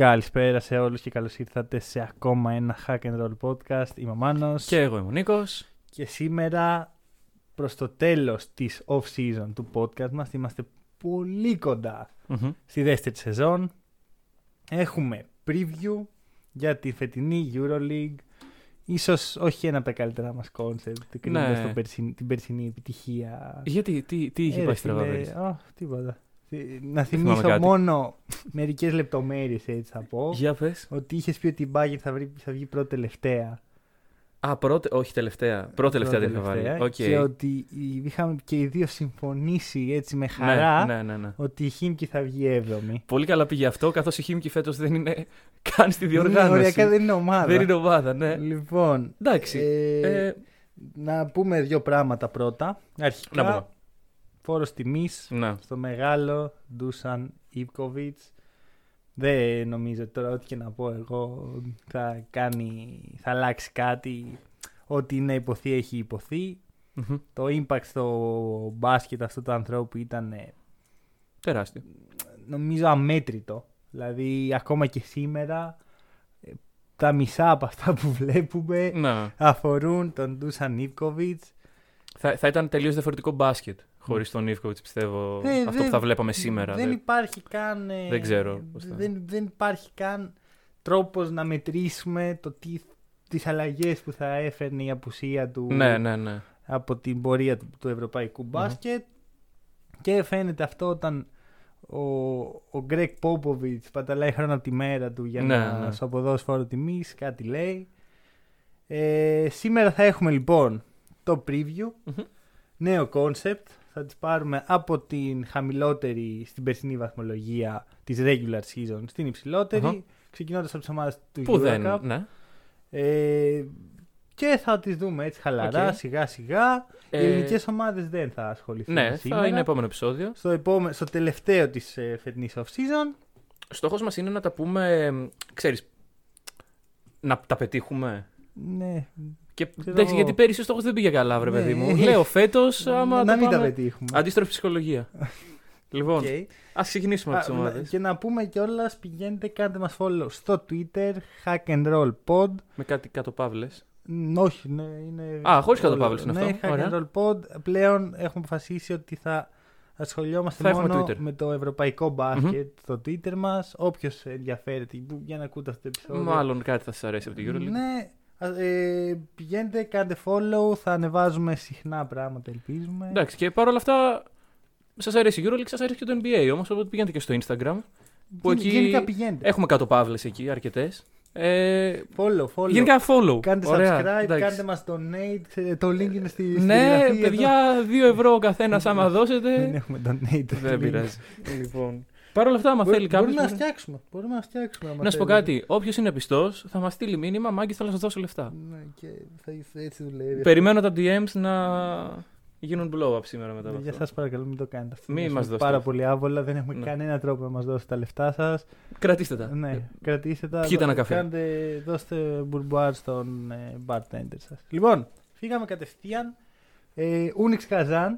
Καλησπέρα σε όλους και καλώς ήρθατε σε ακόμα ένα Hack and Roll podcast. Είμαι ο Μάνος. Και εγώ είμαι ο Νίκος. Και σήμερα προς το τέλος της off-season του podcast μας είμαστε πολύ κοντά Μμμ. στη δεύτερη σεζόν. Έχουμε preview για τη φετινή EuroLeague. Ίσως όχι ένα από τα καλύτερα μας concept, κρίνοντας Ναι. το περσιν- την περσινή επιτυχία. Γιατί, τι, τι είχε Ε, πάει ρε στραβά φίλε, πέρυσι. ω, τίποτα. Ε, Να θυμάμαι θυμίσω κάτι. μόνο μερικές λεπτομέρειες έτσι θα πω. Για πες. Ότι είχες πει ότι η Bayern θα, βρει, θα βγει πρώτη τελευταία. Α, πρώτη, όχι τελευταία. Πρώτη τελευταία δεν είχα βάλει. Πρώτη-τελευταία, Οκ. Και ότι οι- είχαμε και οι δύο συμφωνήσει έτσι με χαρά Ναι, ναι, ναι, ναι. ότι η Χίμκι θα βγει έβδομη. Πολύ καλά πήγε αυτό, καθώς η Χίμκι φέτος δεν είναι καν στη Ναι, διοργάνωση. οριακά δεν είναι ομάδα. Δεν είναι ομάδα, ναι. Λοιπόν, Εντάξει. ε, Ε, να πούμε δύο πράγματα πρώτα. Αρχικά, να πούμε. Φόρος τιμής Να. στο μεγάλο Ντούσαν Ιβκοβιτς. Δεν νομίζω ότι τώρα ό,τι και να πω εγώ θα κάνει, θα αλλάξει κάτι. Ό,τι είναι υποθεί έχει υποθεί. Μμμ. Το impact στο μπάσκετ αυτού του ανθρώπου ήταν ε, Τεράστιο. νομίζω αμέτρητο. Δηλαδή ακόμα και σήμερα ε, τα μισά από αυτά που βλέπουμε Να. αφορούν τον Ντούσαν Ιβκοβιτς. Θα, θα ήταν τελείως διαφορετικό μπάσκετ χωρίς τον Ιβκοβιτς, πιστεύω. Ε, αυτό δεν- που θα βλέπαμε σήμερα. Δεν δε- υπάρχει καν. ε, Δεν ξέρω πώς θα- δεν, δεν υπάρχει καν τρόπος να μετρήσουμε το τι, τις αλλαγές που θα έφερνε η απουσία του Ναι, ναι, ναι. από την πορεία του, του ευρωπαϊκού μπάσκετ. Και φαίνεται αυτό όταν ο, ο Γκρέκ Πόποβιτς παταλάει χρόνο από τη μέρα του για Ναι, να ναι. σου αποδώσει φόρο τιμής, κάτι λέει. Ε, σήμερα θα έχουμε λοιπόν το preview, Μμμ. νέο concept. Θα τις πάρουμε από την χαμηλότερη στην περσινή βαθμολογία της regular season στην υψηλότερη, Αχα. ξεκινώντας από τις ομάδες του Που δεν. Eurocup. Ναι. Ε, και θα τις δούμε έτσι χαλαρά, Οκ. σιγά σιγά. Οι Ε, ελληνικές ομάδες δεν θα ασχοληθούν Ναι, σήμερα. θα είναι επόμενο επεισόδιο. Στο, επόμε- στο τελευταίο της ε, φετινής off-season. Στόχος μας είναι να τα πούμε, ξέρεις, να τα πετύχουμε. Ναι, Και, Ξέρω εντάξει, εγώ. γιατί πέρυσι ο στόχος δεν πήγε καλά, βρε Ναι. παιδί μου. Λέω φέτος, άμα να το μην τα πάμε... πετύχουμε. Αντίστροφη ψυχολογία. λοιπόν, Οκ. ας ξεκινήσουμε από Α, τις να- ομάδες. Και να πούμε κιόλας, πηγαίνετε, κάντε μας follow στο Twitter, Hack and Roll Pod. Με κάτι κάτω παύλες. Ν, όχι, ναι, είναι. Α, χωρίς όλο- κάτω παύλες είναι ναι, αυτό. Hack Ωραία. and Roll Pod. Πλέον έχουμε αποφασίσει ότι θα ασχολιόμαστε Θα έχουμε μόνο Twitter. με το ευρωπαϊκό μπάσκετ στο Twitter μας. Όποιος ενδιαφέρεται που- για να ακούτε αυτό το επεισόδιο. Μάλλον κάτι θα σας αρέσει από την EuroLeague. Ναι, α, ε, πηγαίνετε, κάντε follow, θα ανεβάζουμε συχνά πράγματα, ελπίζουμε. Εντάξει, και παρόλα αυτά, σας αρέσει η EuroLeague, σας αρέσει και το NBA όμως, οπότε πηγαίνετε και στο Instagram. Που Γεν- εκεί Γενικά πηγαίνετε. έχουμε κάτω παύλες εκεί, αρκετές. Ε, Follow, follow. γενικά follow. Κάντε Ωραία, subscribe, εντάξει. κάντε μας donate, ξέρετε, το link είναι στη, στη Ναι, γραφή εδώ. παιδιά, 2 ευρώ ο καθένας άμα Δεν δώσετε. έχουμε donate. Δεν πειράζει. λοιπόν. Παρ' όλα αυτά, άμα Μπορεί- θέλει κάποιος. Μπορούμε να φτιάξουμε. Μπορούμε να φτιάξουμε. άμα Να σου πω θέλετε. κάτι. Όποιος είναι πιστός, θα μας στείλει μήνυμα. Μάγκης, θέλω να σα δώσω λεφτά. Ναι, και θα, έτσι δουλεύει. Περιμένω τα DMs να γίνουν blow-up σήμερα μετά από Για αυτό. σας παρακαλώ μην το κάνετε αυτό. Μη Είναι μας δώσετε. Πάρα πολύ άβολα. Δεν έχουμε Ναι. κανένα τρόπο να μας δώσετε τα λεφτά σας. Κρατήστε τα. Ναι, κρατήστε τα. Πιείτε ένα καφέ. Κάντε, δώστε μπουρμπουάρ στον ε, bartender σας. Λοιπόν, φύγαμε κατευθείαν. Ε, Unics Kazan,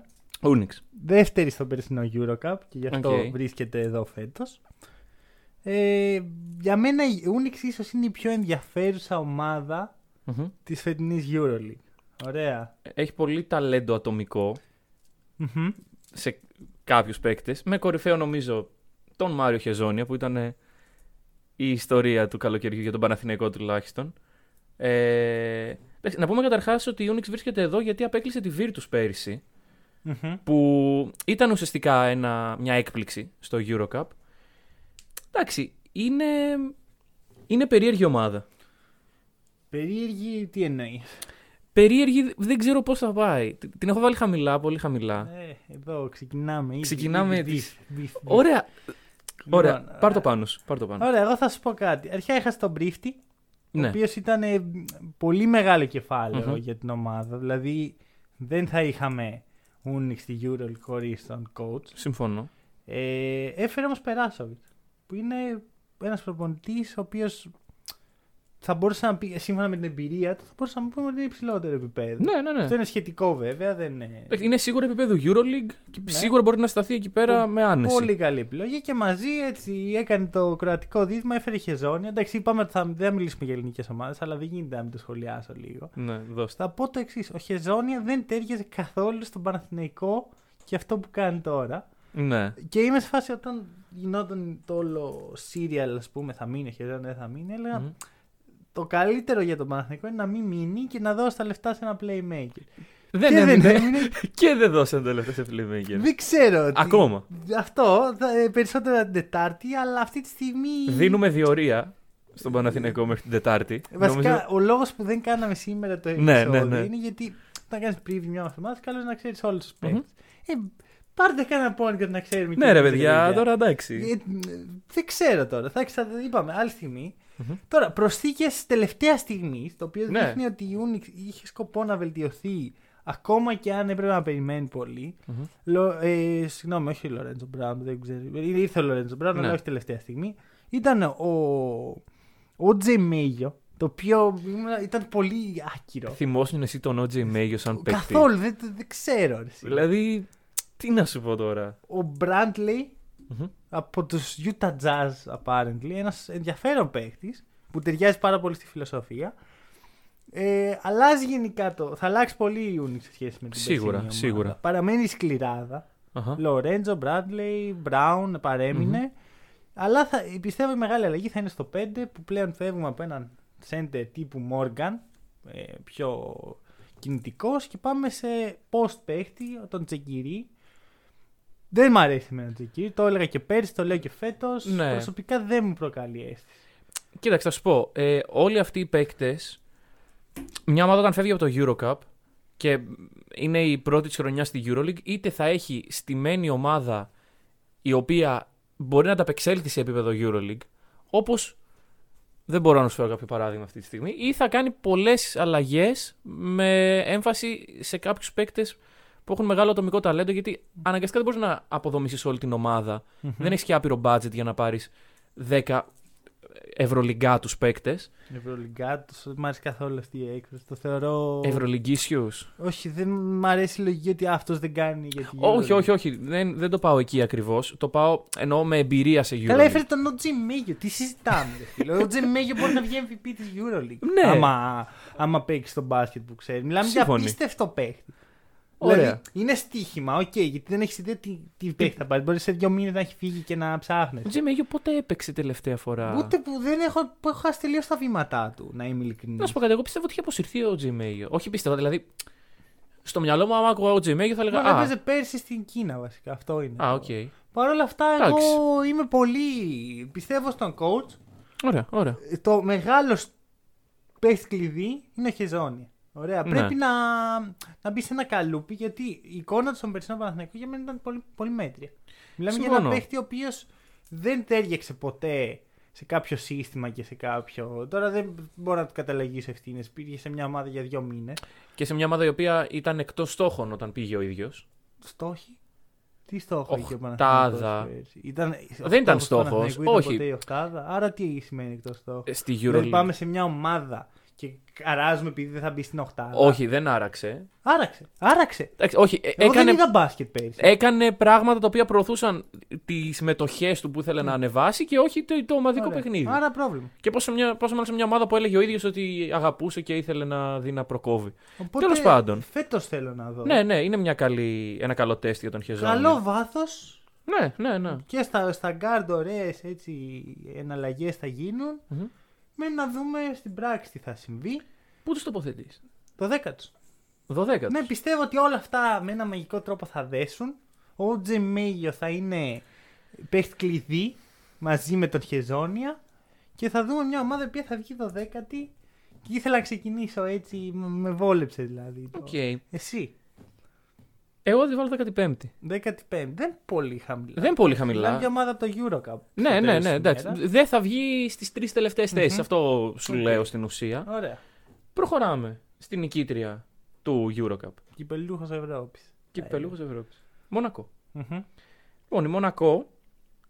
Unics. δεύτερη στο περσινό Eurocup και γι' αυτό Οκ. βρίσκεται εδώ φέτος. Ε, για μένα η Unics ίσως είναι η πιο ενδιαφέρουσα ομάδα Μμμ. της φετινής EuroLeague. Ωραία. Έχει πολύ ταλέντο ατομικό Μμμ. σε κάποιους παίκτες. Με κορυφαίο νομίζω τον Μάριο Χεζόνια που ήταν ε, η ιστορία του καλοκαιριού για τον Παναθηναϊκό τουλάχιστον. Ε, εντάξει, να πούμε καταρχάς ότι η Unix βρίσκεται εδώ γιατί απέκλεισε τη Virtus πέρυσι. Μμμ. που ήταν ουσιαστικά ένα, μια έκπληξη στο Eurocup. Εντάξει, είναι, είναι περίεργη ομάδα. Περίεργη, τι εννοείς; Περίεργη, δεν ξέρω πώς θα πάει. Την την έχω βάλει χαμηλά, πολύ χαμηλά. Ε, εδώ ξεκινάμε. ήδη, Ξεκινάμε ήδη, τις- beef, beef, beef. Ωραία, ωραία. Λοιπόν, πάρ το ε, πάνω σου. Πάρ το πάνω. Ωραία, εγώ θα σου πω κάτι. Αρχικά είχα τον Μπρίφτη, ο Ναι. οποίος ήταν ε, πολύ μεγάλο κεφάλαιο Μμμ. για την ομάδα. Δηλαδή δεν θα είχαμε Unix στη EuroLeague χωρί τον coach. Συμφωνώ. Ε, έφερε όμως Περάσοβιτ, που είναι ένας προπονητής ο οποίος θα μπορούσα να πει, σύμφωνα με την εμπειρία του, θα μπορούσα να πούμε ότι είναι υψηλότερο επίπεδο. Ναι, ναι, ναι. Αυτό είναι σχετικό βέβαια. Δεν είναι... Είναι σίγουρα επίπεδο Euroleague και Ναι. σίγουρα μπορεί να σταθεί εκεί πέρα με άνεση. Πολύ καλή επιλογή και μαζί έτσι έκανε το κροατικό δίδυμα, έφερε χεζόνια. Εντάξει, είπαμε ότι θα, δεν θα μιλήσουμε για ελληνικές ομάδες, αλλά δεν γίνεται να μην το σχολιάσω λίγο. Ναι, δώστε. Θα πω το εξής: Ο Χεζόνια δεν τέριαζε καθόλου στον Παναθηναϊκό και αυτό που κάνει τώρα. Ναι. Και είμαι σε φάση όταν γινόταν το όλο serial, ας πούμε, θα μείνει ο Χεζόνια, δεν θα μείνει. Έλεγα Μμμ. Το καλύτερο για τον Παναθηναϊκό είναι να μην μείνει και να δώσει τα λεφτά σε ένα playmaker. Δεν και έμεινε. δεν έμεινε. και δεν δώσαν τα λεφτά σε playmaker. δεν ξέρω. τι- Ακόμα. Αυτό θα, ε, περισσότερο την Τετάρτη, αλλά αυτή τη στιγμή. Δίνουμε διορία στον Παναθηναϊκό μέχρι την Τετάρτη. Βασικά, Νομίζω- ο λόγος που δεν κάναμε σήμερα το Ναι, επεισόδιο ναι, ναι. είναι γιατί όταν κάνεις preview μια εβδομάδα, καλό είναι να ξέρεις όλους τους Μμμ. παίκτε. Ε, πάρτε κανένα πόνικο να ξέρουμε. Ναι, και ρε εμείς, παιδιά, τώρα εντάξει. Ε, δεν ξέρω τώρα. Θα εξα... είπαμε άλλη στιγμή. Μμμ. Τώρα, προσθήκες τελευταία στιγμή, το οποίο Ναι. δείχνει ότι η Unix είχε σκοπό να βελτιωθεί ακόμα και αν έπρεπε να περιμένει πολύ. Μμμ. Λο, ε, συγγνώμη, όχι ο Λορέντζο Μπράουν, δεν ξέρω. Ε, Ήρθε ο Λορέντζο Μπράουν, Ναι. αλλά όχι τελευταία στιγμή. Ήταν ο, ο Τζε Μέγιο, το οποίο ήμουν- ήταν πολύ άκυρο. Θυμόσουν εσύ τον OJ Μέγιο σαν παίκτη; Καθόλου, δεν, δεν ξέρω. ρε εσύ. Δηλαδή, τι να σου πω τώρα; Ο Μπράντλεϊ Μμμ. από τους Utah Jazz, apparently, ένας ενδιαφέρον παίχτης που ταιριάζει πάρα πολύ στη φιλοσοφία. Ε, αλλάζει γενικά το. Θα αλλάξει πολύ η Unix σε σχέση με την Σίγουρα, περσινή ομάδα. σίγουρα. Παραμένει η σκληράδα. Αχα. Λορέντζο, Μπράντλεϊ, Μπράουν παρέμεινε. Αλλά θα, πιστεύω η μεγάλη αλλαγή θα είναι στο 5 που πλέον φεύγουμε από έναν center τύπου Morgan, ε, πιο κινητικός και πάμε σε post παίχτη, τον Τσεκυρί. Δεν μ' αρέσει με τον Τσεκυρί, το έλεγα και πέρσι, το λέω και φέτος. Ναι. Προσωπικά δεν μου προκαλεί αίσθηση. Κοίταξε, θα σου πω. Ε, όλοι αυτοί οι παίκτες, μια ομάδα όταν φεύγει από το Eurocup και είναι η πρώτη της χρονιάς στη Euroleague, είτε θα έχει στημένη ομάδα η οποία μπορεί να ανταπεξέλθει σε επίπεδο Euroleague, όπως δεν μπορώ να σου φέρω κάποιο παράδειγμα αυτή τη στιγμή, ή θα κάνει πολλές αλλαγές με έμφαση σε κάποιους παίκτες που έχουν μεγάλο ατομικό ταλέντο, γιατί αναγκαστικά δεν μπορείς να αποδομήσεις όλη την ομάδα. Δεν έχεις και άπειρο budget για να πάρεις 10 ευρωλιγκάτου παίκτες. Ευρωλυγκά, δεν μ' αρέσει καθόλου αυτή η έκφραση. Το θεωρώ. Ευρωλιγκίσιου. Όχι, δεν μ' αρέσει η λογική ότι αυτός δεν κάνει για τη Όχι, Euroleague. όχι, όχι. Δεν, δεν το πάω εκεί ακριβώς. Το πάω εννοώ με εμπειρία σε Euroleague. Καλά, έφερε τον O.J. Mayo. Τι συζητάμε, ρε φίλε. Ο OG Μέγιο μπορεί να βγει MVP της Euroleague. Ναι. Άμα, άμα παίξει στο μπάσκετ που ξέρει. Μιλάμε Σύμφωνοι. για απίστευτο παίχτη. Ωραία. Δηλαδή, είναι στοίχημα, οκ, γιατί δεν έχεις ιδέα τι, τι παίχτη θα πάρει. Μπορεί σε δύο μήνες να έχει φύγει και να ψάχνει. Ο O.J. Mayo πότε έπαιξε τελευταία φορά; Ούτε που δεν έχω, που έχω χάσει τελείως τα βήματά του, να είμαι ειλικρινής. Να σου πω κάτι, εγώ πιστεύω ότι είχε αποσυρθεί ο O.J. Mayo. Όχι πιστεύω, δηλαδή. Στο μυαλό μου, άμα άκουγα ο O.J. Mayo, θα έλεγα. Μα Α, έπαιζε πέρσι στην Κίνα βασικά. Αυτό είναι. α, οκ. Παρ' όλα αυτά, Εντάξει. εγώ είμαι πολύ. Πιστεύω στον coach. Ωραία, ωραία. Το μεγάλος παίχτης κλειδί είναι ο Χεζόνια. Ωραία. Ναι. Πρέπει να, να μπεις σε ένα καλούπι γιατί η εικόνα του στον περσινό Παναθηναϊκό για μένα ήταν πολύ, πολύ μέτρια. Μιλάμε για Συμφωνώ. ένα παίχτη ο οποίος δεν ταίριαξε ποτέ σε κάποιο σύστημα και σε κάποιο. Τώρα δεν μπορώ να του καταλογίσω ευθύνες. Πήγε σε μια ομάδα για δύο μήνες. Και σε μια ομάδα η οποία ήταν εκτός στόχων όταν πήγε ο ίδιος. Στόχοι; Τι στόχο είχε ο Οχτάδα. Παναθηναϊκός πέρσι; Ήταν, Δεν ήταν ο στόχος. Παναθηναϊκού ήταν Όχι. ποτέ η οχτάδα; Άρα τι σημαίνει εκτός στόχου. Στη Δηλαδή Euroleague. πάμε σε μια ομάδα και καράζουμε επειδή δεν θα μπει στην οχτάδα. Όχι, δεν άραξε. Άραξε. Άραξε. Εντάξει, όχι, ε, Εγώ έκανε, δεν είδα μπάσκετ πέρυσι. έκανε πράγματα τα οποία προωθούσαν τις μετοχές του που ήθελε να ανεβάσει και όχι το, το ομαδικό Ωραία. παιχνίδι. Άρα πρόβλημα. Και πόσο, μια, πόσο μάλλον σε μια ομάδα που έλεγε ο ίδιος ότι αγαπούσε και ήθελε να δει να προκόβει. Οπότε, Τέλος πάντων. Φέτος θέλω να δω. Ναι, ναι, είναι μια καλή, ένα καλό τεστ για τον Χεζόνια. Καλό βάθος Ναι, ναι, ναι. και στα, στα γκάρντ ωραίες έτσι εναλλαγές θα γίνουν. Μμμ. Με να δούμε στην πράξη τι θα συμβεί. Πού τους τοποθετείς; Δωδέκατος. 12. Ναι, πιστεύω ότι όλα αυτά με ένα μαγικό τρόπο θα δέσουν. Ο O.J. Mayo θα είναι παίχτης κλειδί μαζί με τον Χεζόνια και θα δούμε μια ομάδα που θα βγει 12η και ήθελα να ξεκινήσω έτσι, μ- με βόλεψε δηλαδή. το- Οκ. Εσύ, Εγώ τη βάζω 15η. 15η, δεν πολύ χαμηλά. Δεν πολύ χαμηλά. Μιλάμε για ομάδα από το Eurocup. Ναι, στο ναι, τέλος ναι, της εντάξει. ημέρας. Δεν θα βγει στις τρεις τελευταίες θέσεις. Αυτό σου Οκ. λέω στην ουσία. Ωραία. Προχωράμε στην νικήτρια του Eurocup. Κυπελλούχος Ευρώπης. Και Ε. Κυπελλούχο Ευρώπης. Μονακό. Μμμ. Λοιπόν, η Μονακό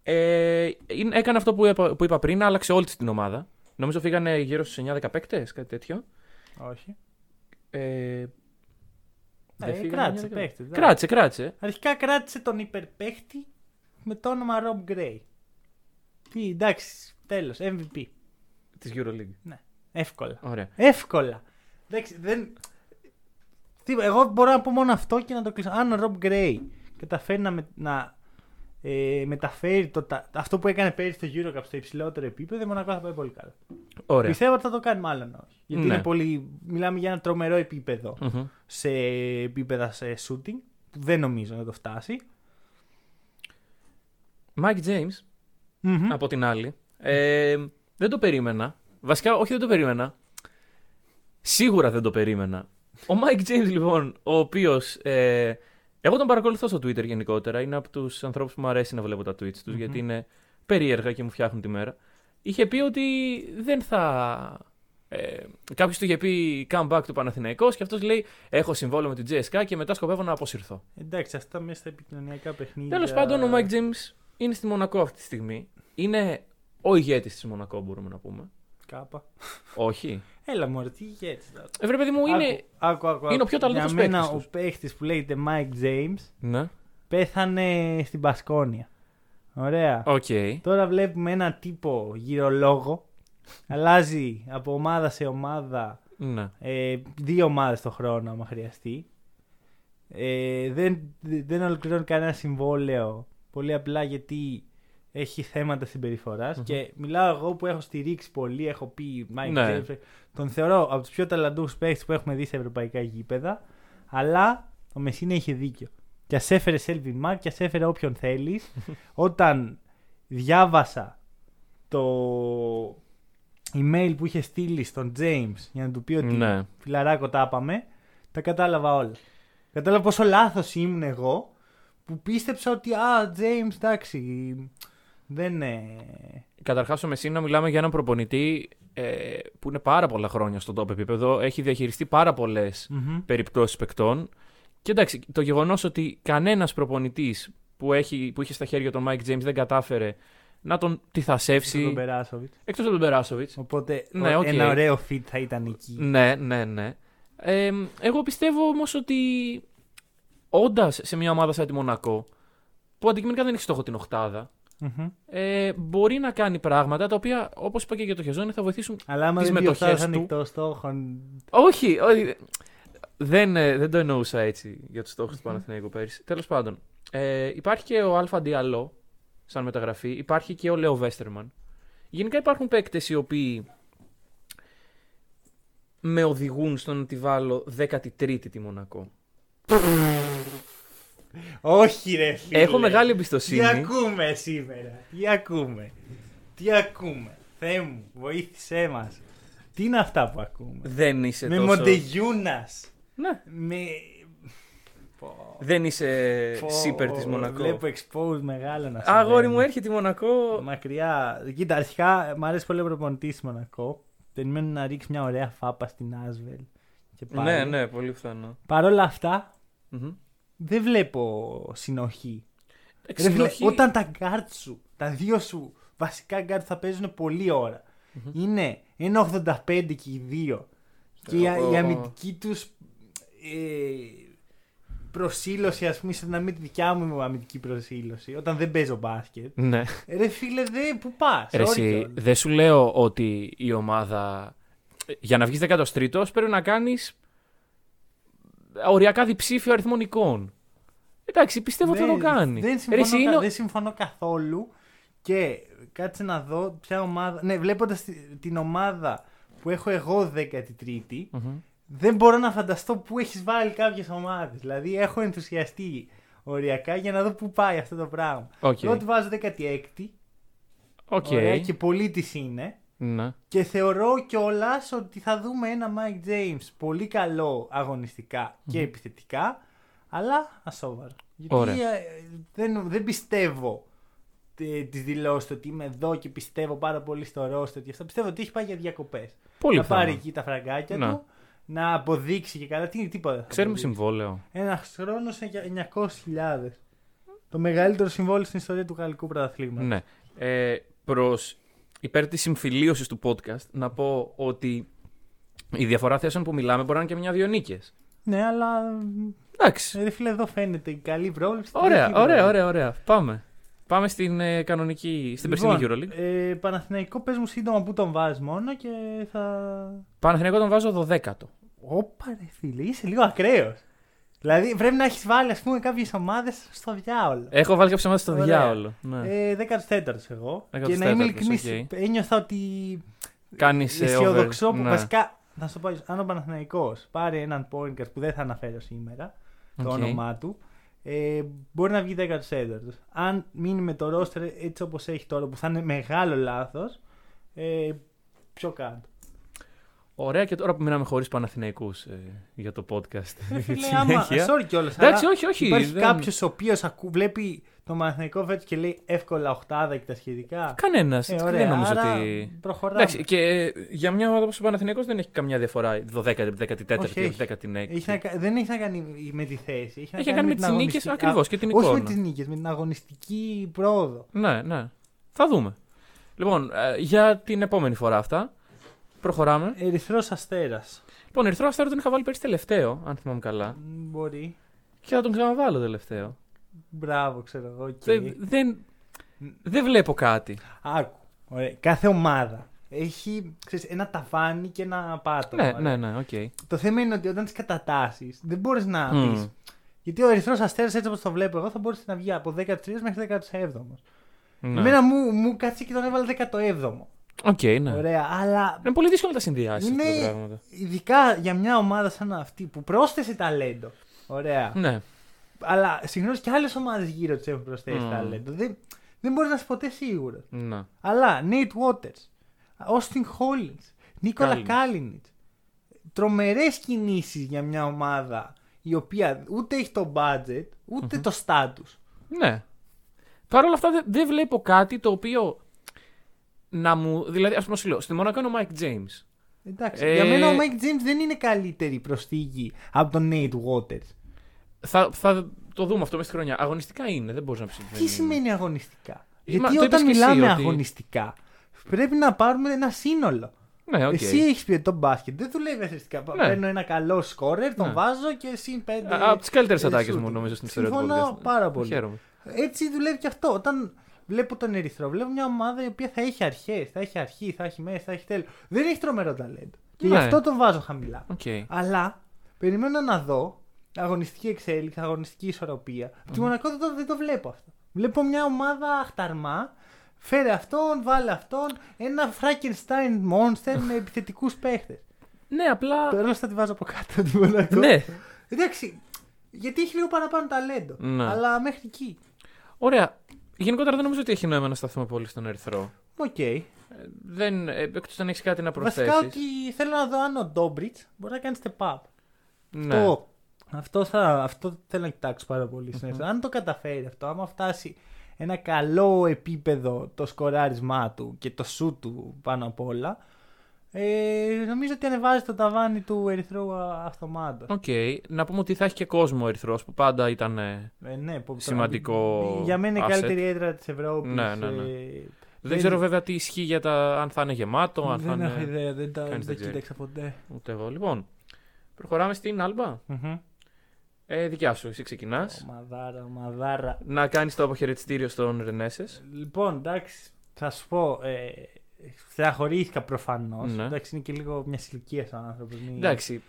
ε, είναι- έκανε αυτό που είπα, που είπα πριν, άλλαξε όλη της την ομάδα. Νομίζω φύγανε γύρω στους 9-10 παίκτες, κάτι τέτοιο. Όχι. Ε, δεν Ε, φύγανε κράτησε 9-10. παίχτη. Κράτησε, κράτησε. Αρχικά κράτησε τον υπερπαίχτη με το όνομα Rob Gray. Τι, εντάξει, τέλος, MVP. Της EuroLeague. Εύκολα. Ωραία. Εύκολα. Εντάξει, δεν... Τι, εγώ μπορώ να πω μόνο αυτό και να το κλείσω. Αν ο Rob Gray καταφέρει να, με- να ε, μεταφέρει το, τα- αυτό που έκανε πέρυσι στο Eurocup στο υψηλότερο επίπεδο, η Μονακό θα πάει πολύ καλά. Ωραία. Πιστεύω ότι θα το κάνει μάλλον όχι. Γιατί Ναι. είναι πολύ, μιλάμε για ένα τρομερό επίπεδο Μμμ. σε επίπεδα σε shooting. που Δεν νομίζω να το φτάσει. Mike James, Μμμ. από την άλλη. Ε, δεν το περίμενα. Βασικά, όχι δεν το περίμενα. Σίγουρα δεν το περίμενα. Ο Mike James, λοιπόν, ο οποίος. Ε, εγώ τον παρακολουθώ στο Twitter γενικότερα. Είναι από τους ανθρώπους που μου αρέσει να βλέπω τα tweets τους, Μμμ. γιατί είναι περίεργα και μου φτιάχνουν τη μέρα. Είχε πει ότι δεν θα. Ε, Κάποιος του είχε πει come back του Παναθηναϊκός και αυτός λέει: Έχω συμβόλαιο με την GSK και μετά σκοπεύω να αποσυρθώ. Εντάξει, αυτά μέσα στα επικοινωνιακά παιχνίδια. Τέλος πάντων, ο Mike James είναι στη Μονακό αυτή τη στιγμή. Είναι ο ηγέτης της Μονακό, μπορούμε να πούμε. Κάπα. Όχι. Έλα μωρέ, τι ηγέτης τώρα. Ε, βρε παιδί μου, είναι. Άκου, άκου, άκου. είναι ο πιο ταλαντούχος Για μένα παίκτης ο τους. παίχτης που λέγεται Mike James Ναι. πέθανε στην Μπασκόνια. Ωραία. Οκ. Τώρα βλέπουμε ένα τύπο γυρολόγο. Αλλάζει από ομάδα σε ομάδα Ναι. ε, δύο ομάδες το χρόνο άμα χρειαστεί. Ε, δεν, δεν ολοκληρώνει κανένα συμβόλαιο πολύ απλά γιατί έχει θέματα συμπεριφοράς Μμμ. και μιλάω εγώ που έχω στηρίξει πολύ, έχω πει Mike Ναι. James, τον θεωρώ από τους πιο ταλαντούχους παίχτες που έχουμε δει σε ευρωπαϊκά γήπεδα αλλά ο Μεσίνα είχε δίκιο. Και ας έφερε Σέλβιν Μαρκ και ας έφερε όποιον θέλεις όταν διάβασα το email που είχε στείλει στον James για να του πει ότι Ναι. φιλαράκο τα είπαμε, τα κατάλαβα όλα. Κατάλαβα πόσο λάθος ήμουν εγώ που πίστεψα ότι α, James, εντάξει, δεν είναι... Καταρχάς, ο Μεσίνα μιλάμε για έναν προπονητή ε, που είναι πάρα πολλά χρόνια στο top επίπεδο. Έχει διαχειριστεί πάρα πολλές Μμμ. περιπτώσεις παικτών. Και εντάξει, το γεγονός ότι κανένας προπονητής που, έχει, που είχε στα χέρια τον Mike James δεν κατάφερε να τον Στον τιθασεύσει. Περάσοβιτς. Εκτός από τον Περάσοβιτς. Οπότε Ναι, ο- οκ. ένα ωραίο fit θα ήταν εκεί. Ναι, ναι, ναι. Ε, εγώ πιστεύω όμως ότι όντας σε μια ομάδα σαν τη Μονακό, που αντικειμενικά δεν έχει στόχο την Οχτάδα, Μμμ. ε, μπορεί να κάνει πράγματα τα οποία, όπως είπα και για το Χεζόνια, θα βοηθήσουν. Αλλά άμα Τις δεν μετοχές μετοχές του. ανοιχτό στόχων... όχι, όχι. Δεν, ε, δεν το εννοούσα έτσι για τους στόχους του Παναθηναϊκού πέρυσι. Τέλος πάντων, ε, υπάρχει και ο Αλφα Διαλό σαν μεταγραφή. Υπάρχει και ο Λέο Βέστερμαν. Γενικά υπάρχουν παίκτες οι οποίοι με οδηγούν στο να τη βάλω 13η τη Μονακό. Όχι ρε φίλε. Έχω μεγάλη Τι εμπιστοσύνη. ακούμε σήμερα; Τι ακούμε; Τι ακούμε; Θεέ μου, βοήθησέ μας. Τι είναι αυτά που ακούμε; Δεν είσαι με τόσο... Μοντεγιούνας. Ναι. Με... Πω, Δεν είσαι πω, σύπερ της Μονακό. Βλέπω expose μεγάλο να Αγόρι συμβαίνει. μου έρχεται η Μονακό. Μακριά. Κοίτα, αρχικά μου αρέσει πολύ ο προπονητής στη Μονακό. Περιμένω να ρίξει μια ωραία φάπα στην Άσβελ. Και πάλι. Ναι, ναι, πολύ πιθανό. Παρ' όλα αυτά, Μμμ. Δεν βλέπω συνοχή. Ε, Ρε φίλε, συνοχή- όταν τα γκάρτ σου, τα δύο σου βασικά γκάρτ θα παίζουν πολλή ώρα. Είναι 1,85 και οι δύο. Και η, Ο- η ο- αμυντική τους ε, προσήλωση, ας πούμε, ίσως να μην τη δικιά μου αμυντική προσήλωση, όταν δεν παίζω μπάσκετ. Ναι. Ρε φίλε, δε, πού πας. Ρε εσύ, δεν σου λέω ότι η ομάδα. Για να βγεις 13ο πρέπει να κάνεις οριακά διψήφιο αριθμό νικών. Εντάξει, πιστεύω ότι θα το κάνει. Δεν Ρε συμφωνώ, εσύ, κα- είναι ο- δεν συμφωνώ καθόλου. Και κάτσε να δω ποια ομάδα. Ναι, βλέποντας την ομάδα που έχω εγώ 13η, Μμμ. δεν μπορώ να φανταστώ πού έχεις βάλει κάποιες ομάδες. Δηλαδή, έχω ενθουσιαστεί οριακά για να δω πού πάει αυτό το πράγμα. Οκ. Εγώ τη βάζω 16η. Οκ. Ωραία, και πολύ τη είναι. Ναι. Και θεωρώ κιόλας ότι θα δούμε ένα Mike James πολύ καλό αγωνιστικά και επιθετικά, αλλά ασόβαρο. Γιατί Ωραία. ε, δεν, δεν πιστεύω τις δηλώσεις του ότι είμαι εδώ και πιστεύω πάρα πολύ στο ρόστο και αυτά. Πιστεύω ότι έχει πάει για διακοπές. Πολύ να πάρει πιθανό. εκεί τα φραγκάκια Ναι. του, να αποδείξει και καλά. Τι είναι τίποτα. δεν θα Ξέρουμε αποδείξει. συμβόλαιο. Ένας χρόνος σε 900.000. Το μεγαλύτερο συμβόλαιο στην ιστορία του γαλλικού πρωταθλήματος. Ναι. Ε, προς υπέρ της συμφιλίωσης του podcast να πω ότι η διαφορά θέσεων που μιλάμε μπορεί να είναι και μια-δυο νίκες. Ναι, αλλά. Εντάξει. Ε, φίλε, εδώ φαίνεται η καλή πρόβλεψη. Ωραία, ωραία, ωραία, ωραία. Πάμε. Πάμε στην ε, κανονική, στην λοιπόν, περσινή EuroLeague. Ε, Παναθηναϊκό, πες μου σύντομα που τον βάζεις μόνο και θα. Παναθηναϊκό τον βάζω 12ο. Όπα ρε φίλε, είσαι λίγο ακραίος. Δηλαδή πρέπει να έχεις βάλει ας πούμε κάποιες ομάδες στο διάολο. Έχω βάλει κάποιες ομάδες στο Ωραία. διάολο. Ναι. Ε, 14ο εγώ. 14ος, και να είμαι ειλικρινής, οκ. ένιωθα ότι. Κάνεις αισιοδοξώ που ναι. βασικά. Θα σου πω, αν ο Παναθηναϊκός πάρει έναν point guard που δεν θα αναφέρω σήμερα, το Οκ. όνομά του, ε, μπορεί να βγει 14ο. Αν μείνει με το ρόστερ έτσι όπως έχει τώρα, που θα είναι μεγάλο λάθος, ε, πιο κάτω. Ωραία και τώρα που μείναμε χωρίς Παναθηναϊκούς ε, για το podcast. Ρε για τη φίλε, άμα. συνέχεια. Sorry κιόλας. Εντάξει, όχι, όχι. Υπάρχει δεν- κάποιος ο οποίος βλέπει το Παναθηναϊκό φέτος και λέει εύκολα οχτάδα και τα σχετικά. Κανένας. Ε, δεν ωραία, νομίζω άρα ότι. Προχωράμε. Εντάξει, και ε, για μια ομάδα όπως ο Παναθηναϊκός δεν έχει καμιά διαφορά 12η, 14η Όχι, και έχει. 16η. Έχει να κα- δεν έχει να κάνει με τη θέση. Έχει να Έχει να κάνει με την τις νίκες αγωνιστική- ακριβώς και την Όχι εικόνα. με τις νίκες, με την αγωνιστική πρόοδο. Ναι, ναι. Θα δούμε. Λοιπόν, ε, για την επόμενη φορά αυτά. Προχωράμε. Ερυθρός αστέρας. Λοιπόν, Ερυθρό Αστέρα τον είχα βάλει πέρυσι τελευταίο, αν θυμάμαι καλά. Μπορεί. Και θα τον ξαναβάλω τελευταίο. Μπράβο, ξέρω εγώ. οκ. Δεν, δεν, δεν βλέπω κάτι. Άκου. Ωραία. Κάθε ομάδα έχει ξέρεις, ένα ταβάνι και ένα πάτωμα. Ναι, ωραία. ναι, ναι, οκ. Το θέμα είναι ότι όταν τις κατατάσσει, δεν μπορείς να Μμ. πεις. Γιατί ο Ερυθρός Αστέρας, έτσι όπως το βλέπω εγώ, θα μπορούσε να βγει από 13 μέχρι 17ο. Ναι. Εμένα μου, μου κάτσε και τον έβαλε 17ο. Οκ, ναι. Ωραία, αλλά Είναι πολύ δύσκολο να τα συνδυάσεις Είναι- αυτά τα πράγματα. ειδικά για μια ομάδα σαν αυτή που πρόσθεσε ταλέντο. Ωραία. Ναι. Αλλά συγχρόνω και άλλες ομάδες γύρω τη έχουν προσθέσει Μμ. ταλέντο. Δεν, δεν μπορείς να είσαι ποτέ σίγουρος. ναι. Αλλά Nate Waters, Austin Hollins, Νίκολα Collins. Κάλινιτ. Τρομερές κινήσεις για μια ομάδα η οποία ούτε έχει το budget ούτε το status. Ναι. Παρ' όλα αυτά δεν δεν βλέπω κάτι το οποίο να μου. Δηλαδή, ας πούμε, σου λέω, στη Μονακό είναι ο Mike James. Εντάξει. Ε, Για μένα ο Mike James δεν είναι καλύτερη προσθήκη από τον Nate Wolters. Θα, θα το δούμε αυτό μέσα στη χρονιά. Αγωνιστικά είναι, δεν μπορείς να πει. ότι δεν Τι είναι. σημαίνει αγωνιστικά; Ε, μα Γιατί το είπες όταν και εσύ μιλάμε ότι- αγωνιστικά πρέπει να πάρουμε ένα σύνολο. Ναι, οκ. Εσύ έχεις πει ότι το μπάσκετ δεν δουλεύει αθροιστικά. Ναι. Παίρνω ένα καλό σκόρερ, τον Ναι. βάζω και συν πέντε. Α, Από τις καλύτερες ε, ατάκες shoot. μου, νομίζω, στην ιστορία του Συμφωνώ podcast. πάρα πολύ. Χαίρομαι. Έτσι δουλεύει και αυτό. Όταν βλέπω τον Ερυθρό, βλέπω μια ομάδα η οποία θα έχει αρχές, θα έχει αρχή, θα έχει μέση, θα έχει τέλος. Δεν έχει τρομερό ταλέντο. Και γι' Ναι. αυτό τον βάζω χαμηλά. Οκ. Αλλά περιμένω να δω αγωνιστική εξέλιξη, αγωνιστική ισορροπία. Από τη Μονακό δεν το, δεν το βλέπω αυτό. Βλέπω μια ομάδα αχταρμά. Φέρε αυτόν, βάλε αυτόν. Ένα Frankenstein monster με επιθετικούς παίχτες. Ναι, απλά. Τώρα θα τη βάζω από κάτω τη Μονακό. Ναι, Εντάξει. Γιατί έχει λίγο παραπάνω ταλέντο. Ναι. Αλλά μέχρι εκεί. ωραία. Γενικότερα δεν νομίζω ότι έχει νόημα να σταθούμε πολύ στον Ερυθρό. Οκ. Ε, Δεν, ε, εκτός αν έχεις κάτι να Βασικά προσθέσει. ότι θέλω να δω αν ο Ντόμπριτς μπορεί να κάνει step up. Ναι. Αυτό, αυτό, θα, αυτό θέλω να κοιτάξω πάρα πολύ. στην Ελλάδα. Αν το καταφέρει αυτό, άμα φτάσει ένα καλό επίπεδο το σκοράρισμά του και το shoot του πάνω απ' όλα, ε, νομίζω ότι ανεβάζει το ταβάνι του ερυθρού α- αυτομάτως. Οκ. Να πούμε ότι θα έχει και κόσμο ο Ερυθρός που πάντα ήταν. ε, Ε, ναι, που- Σημαντικό Για μένα είναι η asset. καλύτερη έδρα της Ευρώπης. Ναι, ναι, ναι. ε, Δεν ξέρω βέβαια τι ισχύει για τα. αν θα είναι γεμάτο, αν θα Δεν έχω είναι. ιδέα, δεν τα, κανείς δεν δεν ξέρει. κοίταξα ποτέ. Ούτε εγώ. Λοιπόν, προχωράμε στην Άλμπα. Μμμ. Ε, δικιά σου, εσύ ξεκινάς. Ομαδάρα, ομαδάρα. Να κάνεις το αποχαιρετιστήριο στον Ρενέσες. Λοιπόν, εντάξει, θα σου πω. Ε, Στεναχωρήθηκα προφανώς. Ναι. Εντάξει, είναι και λίγο μιας ηλικίας ο άνθρωπος. Εντάξει.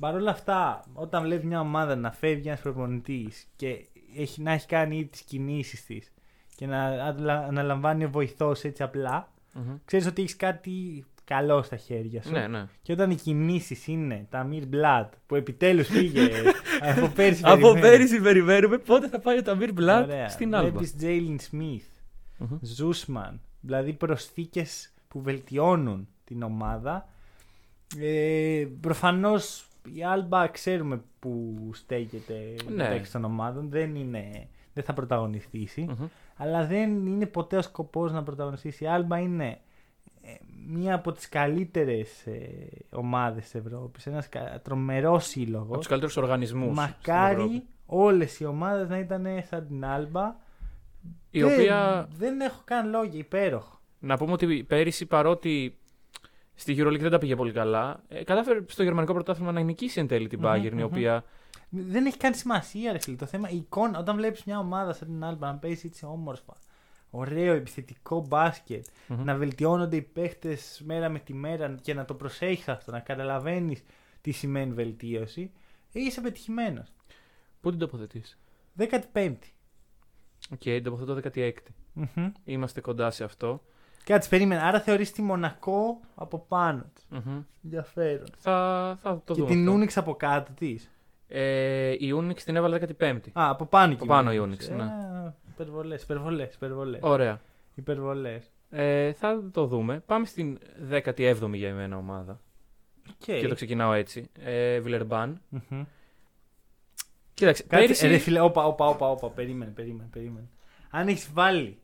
Παρ' όλα αυτά, όταν βλέπεις μια ομάδα να φεύγει ένας προπονητής και έχει, να έχει κάνει ήδη τις κινήσεις της και να αναλα- αναλαμβάνει ο βοηθός έτσι απλά, Μμμ. ξέρεις ότι έχεις κάτι καλό στα χέρια σου. Ναι, ναι. Και όταν οι κινήσεις είναι τα Mir Blood που επιτέλους πήγε από πέρσι. Από περιμένω. πέρυσι περιμένουμε πότε θα πάει ο Ταμίρ Μπλατ Ωραία. στην Άλμπα; Βλέπεις Jalen Smith, Μμμ. Ζούσμαν, δηλαδή προσθήκες που βελτιώνουν την ομάδα. Ε, προφανώς η Άλμπα ξέρουμε που στέκεται Ναι. μεταξύ των ομάδων, δεν, είναι, δεν θα πρωταγωνιστήσει, Μμμ. αλλά δεν είναι ποτέ ο σκοπός να πρωταγωνιστήσει. Η Άλμπα είναι ε, μία από τις καλύτερες ε, ομάδες της Ευρώπης, ένας κα- τρομερός Από σύλλογος. τους καλύτερους οργανισμούς. Μακάρι όλες οι ομάδες να ήταν σαν την Άλμπα Η δεν, οποία. Δεν έχω καν λόγια, υπέροχο. Να πούμε ότι πέρυσι παρότι στη EuroLeague δεν τα πήγε πολύ καλά, ε, κατάφερε στο γερμανικό πρωτάθλημα να νικήσει εν τέλει την Μμμ, Bayern, η μμμ. οποία. Δεν έχει καν σημασία, ρε φίλε. Το θέμα, η εικόνα, όταν βλέπεις μια ομάδα σαν την Άλμπα να παίζει έτσι όμορφα, ωραίο επιθετικό μπάσκετ, Μμμ. να βελτιώνονται οι παίχτες μέρα με τη μέρα και να το προσέχεις αυτό, να καταλαβαίνεις τι σημαίνει βελτίωση, ε, είσαι πετυχημένος. Πού την τοποθετείς; 15η. Οκ, την τοποθετώ 16η. Μμμ. Είμαστε κοντά σε αυτό. Κάτσε, περίμενε. Άρα θεωρείς τη Μονακό από πάνω της. Μμμ. Ενδιαφέρον. Θα, θα το και δούμε. την αυτό. Ούνιξ από κάτω της. Ε, η Unix την έβαλε 15η. Α, από πάνω Από και πάνω η Unix, ναι. Υπερβολές, υπερβολές, υπερβολές. Ωραία. Υπερβολές. Ε, θα το δούμε. Πάμε στην 17η για εμένα ομάδα. Και το ξεκινάω έτσι. Ε, Βιλερμπάν. Κοίταξε, Κάτσε, πέρυσι... ρε φίλε, όπα, όπα, όπα, όπα, περίμενε, περίμενε, περίμενε. Αν έχεις βάλει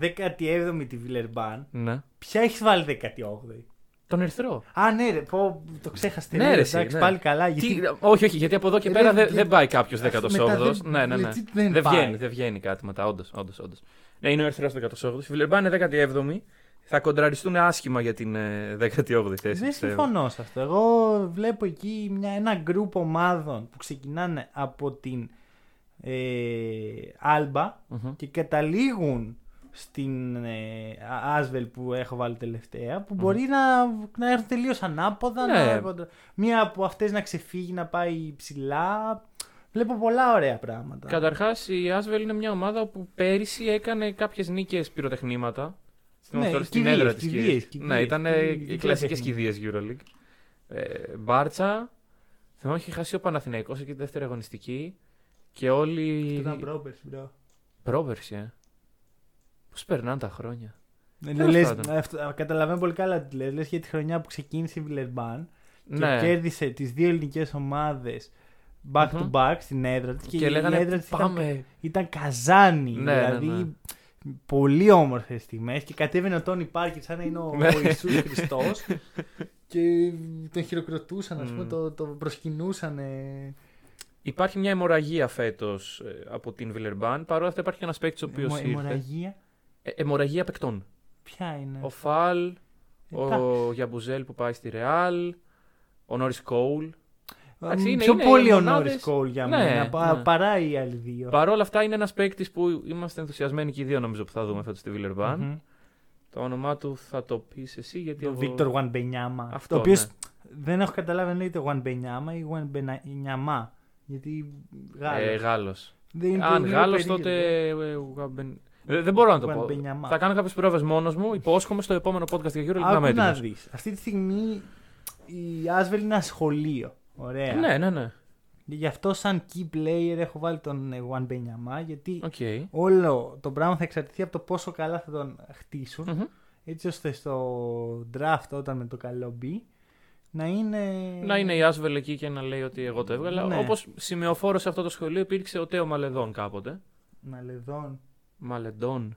17η τη Βιλερμπάν, Ναι. ποια έχεις βάλει 18η. Τον Ερυθρό. Α, ναι, ρε, πω, το ξέχασα. Ναι, τελείως, ρε, εσύ, εντάξει, ναι. πάλι καλά. Γιατί... Τι, όχι, όχι, γιατί από εδώ και Ρε, πέρα δεν και- δεν πάει κάποιος 18ο. μετά δεν- Ναι, ναι, ναι. legit δεν Δεν πάει. βγαίνει, δεν βγαίνει κάτι μετά, όντως. Όντως, όντως. Ναι, είναι ο Ερυθρός 18ο. Η Βιλερμπάν είναι 17η. Θα κοντραριστούν άσχημα για την ε, 18η θέση. Δεν πιστεύω. συμφωνώ σε αυτό. Εγώ βλέπω εκεί μια, ένα γκρουπ ομάδων που ξεκινάνε από την ε, Άλμπα Μμμ. και καταλήγουν στην ε, Άσβελ που έχω βάλει τελευταία που μπορεί να, να έρθουν τελείως ανάποδα. Ναι. Να, κοντρα- μία από αυτές να ξεφύγει να πάει ψηλά. Βλέπω πολλά ωραία πράγματα. Καταρχάς, η Άσβελ είναι μια ομάδα που πέρυσι έκανε κάποιες νίκες πυροτεχνήματα. Στην, Ναι, ναι, στην κηδείες, έδρα της κηδείες, κηδείες, Ναι, ήταν κηδείες, οι κλασικές τεχνήματα. κηδείες Euroleague. Ε, Μπάρτσα. Θυμάμαι είχε χάσει ο Παναθηναϊκός εκεί τη δεύτερη αγωνιστική. Και όλοι. Αυτό ήταν πρόπερση, bro. Πρόπερση, ε. Πώς περνάνε τα χρόνια. Ναι, Τέλος λες, πάντων. αυτό- καταλαβαίνω πολύ καλά τι λες. Λες για τη χρονιά που ξεκίνησε η Βιλερμπάν και ναι. κέρδισε τις δύο ελληνικές ομάδες back Μμμ. to back στην έδρα της και, Και, η λέγανε έδρα της ήταν, πάμε. ήταν καζάνι. Ναι, ναι, δηλαδή ναι. πολύ όμορφες στιγμές και κατέβαινε ο Τόνι Πάρκερ σαν να είναι ο, Ναι. ο Ιησούς Χριστός και τον χειροκροτούσαν, ας πούμε, Μμ. το, το προσκυνούσαν. Υπάρχει μια αιμορραγία φέτος από την Βιλερμπάν. Παρ' όλα αυτά υπάρχει ένας παίκτης ο οποίος ήρθε. Αιμορραγία; Ε, αιμορραγία παικτών. Ποια είναι. Ο Φαλ, Ε, τα- ο Γιαμπουζέλ που πάει στη Ρεάλ, ο Νόρις Κόουλ. εντάξει, είναι- Πιο είναι πολύ ο μονάδες- Νόρις Κόλ για Ναι, μένα πα- ναι. παρά οι άλλοι δύο. Παρ' όλα αυτά είναι ένας παίκτης που είμαστε ενθουσιασμένοι και οι δύο νομίζω που θα δούμε φέτος στη Βιλερμπάν. Μμμ. Το όνομά του θα το πεις εσύ γιατί. Το εγώ- Βίκτορ Γουανμπενιάμα. Αυτό, Το οποίος ναι. δεν έχω καταλάβει αν λέγεται Γουανμπενιάμα ή Γουανμπενιαμά. Γιατί Γάλλος. Ε, Γάλλος. Δεν είναι Αν πολύ Γάλλος, περίεργο. τότε. Ε, Γουαμπεν- Ε, Δεν μπορώ να το πω. Γουανμπενιαμά. Θα κάνω κάποιες πρόβες μόνος μου. Υπόσχομαι στο επόμενο podcast για Euroleague να είμαι Άκου να έτοιμος. δεις. Αυτή τη στιγμή η Άσβελ είναι ένα σχολείο. Ωραία. Ναι, ναι, ναι. Γι' αυτό σαν key player έχω βάλει τον ε, Γουανμπενιαμά γιατί Οκ. όλο το πράγμα θα εξαρτηθεί από το πόσο καλά θα τον χτίσουν. Μμμ. Έτσι ώστε στο draft όταν με το καλό μπει να είναι. Να είναι η Άσβελ εκεί και να λέει ότι εγώ το έβγαλα. Ναι. Όπως σημεοφόρο σε αυτό το σχολείο υπήρξε ο Τέο Μαλεδόν κάποτε. Μαλεδόν. Μαλεντόν.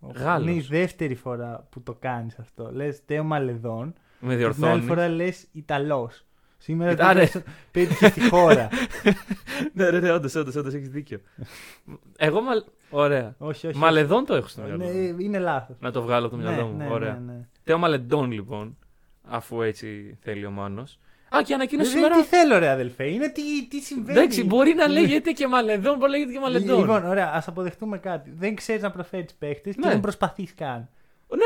Οχ, Γάλλος. Είναι η δεύτερη φορά που το κάνεις αυτό. Λες Τέο Μαλεδόν. Με Και την άλλη διορθώνεις. φορά λες Ιταλός. Σήμερα Ήταν- δεν πέτυχες στη χώρα. ναι, ρε, ναι, όντως, όντως, όντως έχεις δίκιο. Εγώ μαλ... Ωραία. όχι, όχι. Μαλεδόν το έχω στο όχι. μυαλό Ναι, μου. είναι λάθος. Να το βγάλω από το μυαλό μου. ναι, Ωραία. ναι, ναι. Τέο Μαλεντόν, λοιπόν. Αφού έτσι θέλει ο Μάνος. Α, και ανακοίνωσε Δεν, σήμερα. τι θέλω, ρε αδελφέ. Είναι τι, τι συμβαίνει. Εντάξει, μπορεί να λέγεται και Μαλεδόν, μπορεί να λέγεται και Μαλεντόν. Λοιπόν, ωραία, ας αποδεχτούμε κάτι. Δεν ξέρεις να προφέρεις παίχτες και Ναι. δεν προσπαθείς καν.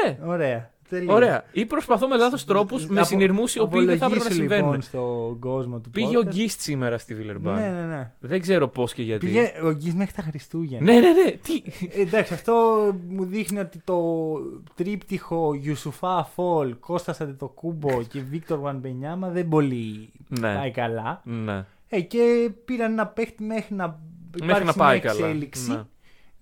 Ναι, Ωραία. Τελείως. ωραία. Ή προσπαθώ με λάθος τρόπους, με Απο- συνειρμούς οι οποίοι δεν θα έπρεπε να απολογήσου, συμβαίνουν. λοιπόν στον κόσμο του Πήγε ο podcast. Γκίστ σήμερα στη Βιλερμπάν. Ναι, ναι, ναι. Δεν ξέρω πώς και γιατί. Πήγε ο Γκis μέχρι τα Χριστούγεννα. Ναι, ναι, ναι. Τι; Ε, εντάξει, αυτό μου δείχνει ότι το τρίπτυχο Ιουσουφά Φολ, Κώστας Αντετοκούμπο και Βίκτορ Βανμπενιάμα δεν πολύ ναι. πάει καλά. ναι. Ε, και πήραν ένα παίχτη μέχρι να Μέχρι υπάρξει να πάει μια καλά. εξέλιξη. Ναι.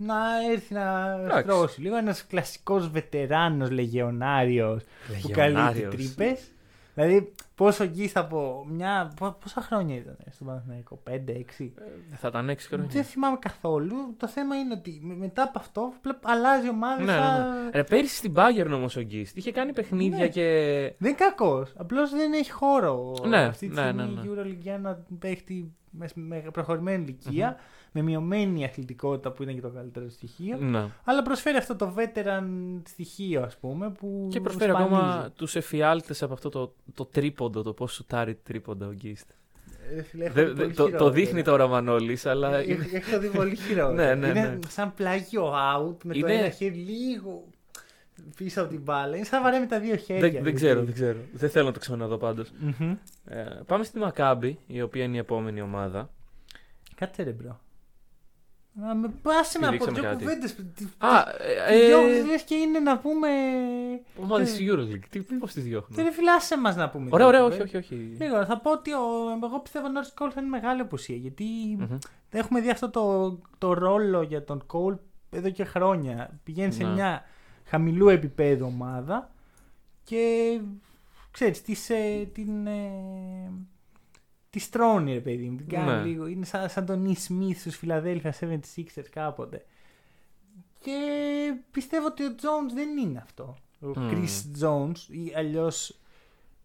Να έρθει να Εντάξει. στρώσει λίγο. Ένας κλασικός βετεράνος λεγεωνάριος που καλύπτει Λεγεωνάριος. τρύπες. Δηλαδή, πόσο γύστα από μια. πο- Πόσα χρόνια ήταν στον Παναθηναϊκό, 5-6. Ε, Θα ήταν 6 χρόνια. Δεν θυμάμαι καθόλου. Το θέμα είναι ότι με- μετά από αυτό πλε- αλλάζει ομάδα. Ναι, ναι, σαν... Ρε, πέρυσι στην Bayern όμως ο Γκίστ είχε κάνει παιχνίδια Ναι. και. Δεν είναι κακός. Απλώς δεν έχει χώρο Ναι, αυτή τη ναι, στιγμή ναι, ναι. η EuroLeague για να παίχτη με, με προχωρημένη ηλικία, με μειωμένη αθλητικότητα που ήταν και το καλύτερο στοιχείο. Ναι. Αλλά προσφέρει αυτό το veteran στοιχείο, ας πούμε. Που Και προσφέρει σπανίζει. ακόμα τους εφιάλτες από αυτό το, το τρίποντο, το πώς σουτάρει τρίποντα ο Γκίστ. Ε, φίλε, έχω Δε- δει δε- πολύ το, το χειρότερα. δείχνει τώρα ο Μανώλης, αλλά. Ε, είναι- Έχω δει πολύ χειρότερα. Ναι, ναι, Είναι ναι. σαν πλάγιο out με το Είναι- ένα χέρι λίγο πίσω από την μπάλα. Είναι σαν να βαράει με τα δύο χέρια. δεν, δεν δηλαδή. ξέρω, δεν ξέρω. Δεν θέλω να το ξαναδώ πάντως. Μμμ. Ε, πάμε στη Μακάμπη, η οποία είναι η επόμενη ομάδα. Κάτσε ρε bro. Να με πάσε να πω Πηδήξαμε δυο κάτι. κουβέντες. Α, ε, Δυο ε, λες και είναι να πούμε... ομάδα τη Euroleague. Τι, πώς τη διώχνουν. Δεν φυλάσσε μας να πούμε. Ωραία, δυο ωραία, όχι, κουβέντες. όχι. όχι. Λίγο, θα πω ότι ο, εγώ πιστεύω ο Norris Cole θα είναι μεγάλη απουσία. Γιατί Μμμ. έχουμε δει αυτό το, το ρόλο για τον Cole εδώ και χρόνια. Πηγαίνει σε Ναι. μια χαμηλού επίπεδου ομάδα και ξέρεις, της, ε, την, ε, τη στρώνει ρε παιδί μου. Την κάνει Ναι. λίγο. Είναι σαν, σαν τον E. Smith στους Philadelphia 76ers κάποτε. Και πιστεύω ότι ο Jones δεν είναι αυτό. Ο Μμ. Chris Jones ή αλλιώς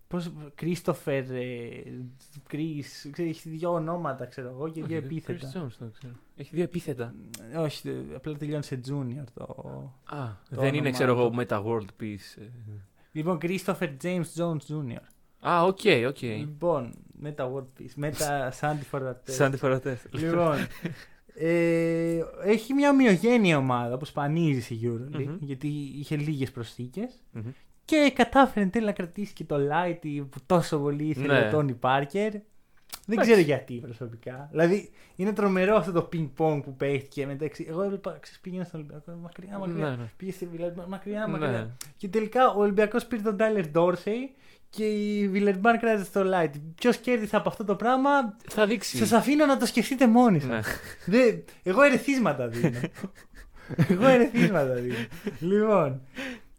Πώς, Christopher, ε, Chris, ξέρει, έχει δύο ονόματα ξέρω εγώ και δύο Όχι, επίθετα. Chris Jones, το ξέρω. Έχει δύο επίθετα. Ε, Όχι, ε, απλά τελειώνει σε junior το... Α, Το δεν είναι, όνομά ξέρω εγώ, του. με τα World Peace. ε. Λοιπόν, Christopher James Jones Jr. Α, OK, OK. Λοιπόν, Metta World Peace, με τα Sandy for the Test. Σαν τη φορά Λοιπόν, ε, έχει μια ομοιογένεια ομάδα που σπανίζει στη EuroLeague Μμμ. γιατί είχε λίγες προσθήκες Μμμ. και κατάφερε εν τέλει να κρατήσει και το Lighty που τόσο πολύ ήθελε Ναι. ο Τόνι Πάρκερ. Δεν Εντάξει. ξέρω γιατί προσωπικά. Δηλαδή είναι τρομερό αυτό το ping-pong που παίχτηκε μεταξύ. Εγώ έβλεπα, ξέρεις, πήγαινα στον Ολυμπιακό μακριά, μακριά. Ναι, ναι. Πήγες στη Βιλερμπάν μακριά, Ναι. μακριά. Και τελικά ο Ολυμπιακός πήρε τον Τάιλερ Ντόρσεϊ και η Βιλερμπάν κράτησε στο Light. Ποιος κέρδισε από αυτό το πράγμα, Θα δείξει. Σας αφήνω να το σκεφτείτε μόνοι σας. Ναι. Εγώ ερεθίσματα δίνω. Εγώ ερεθίσματα δίνω. λοιπόν,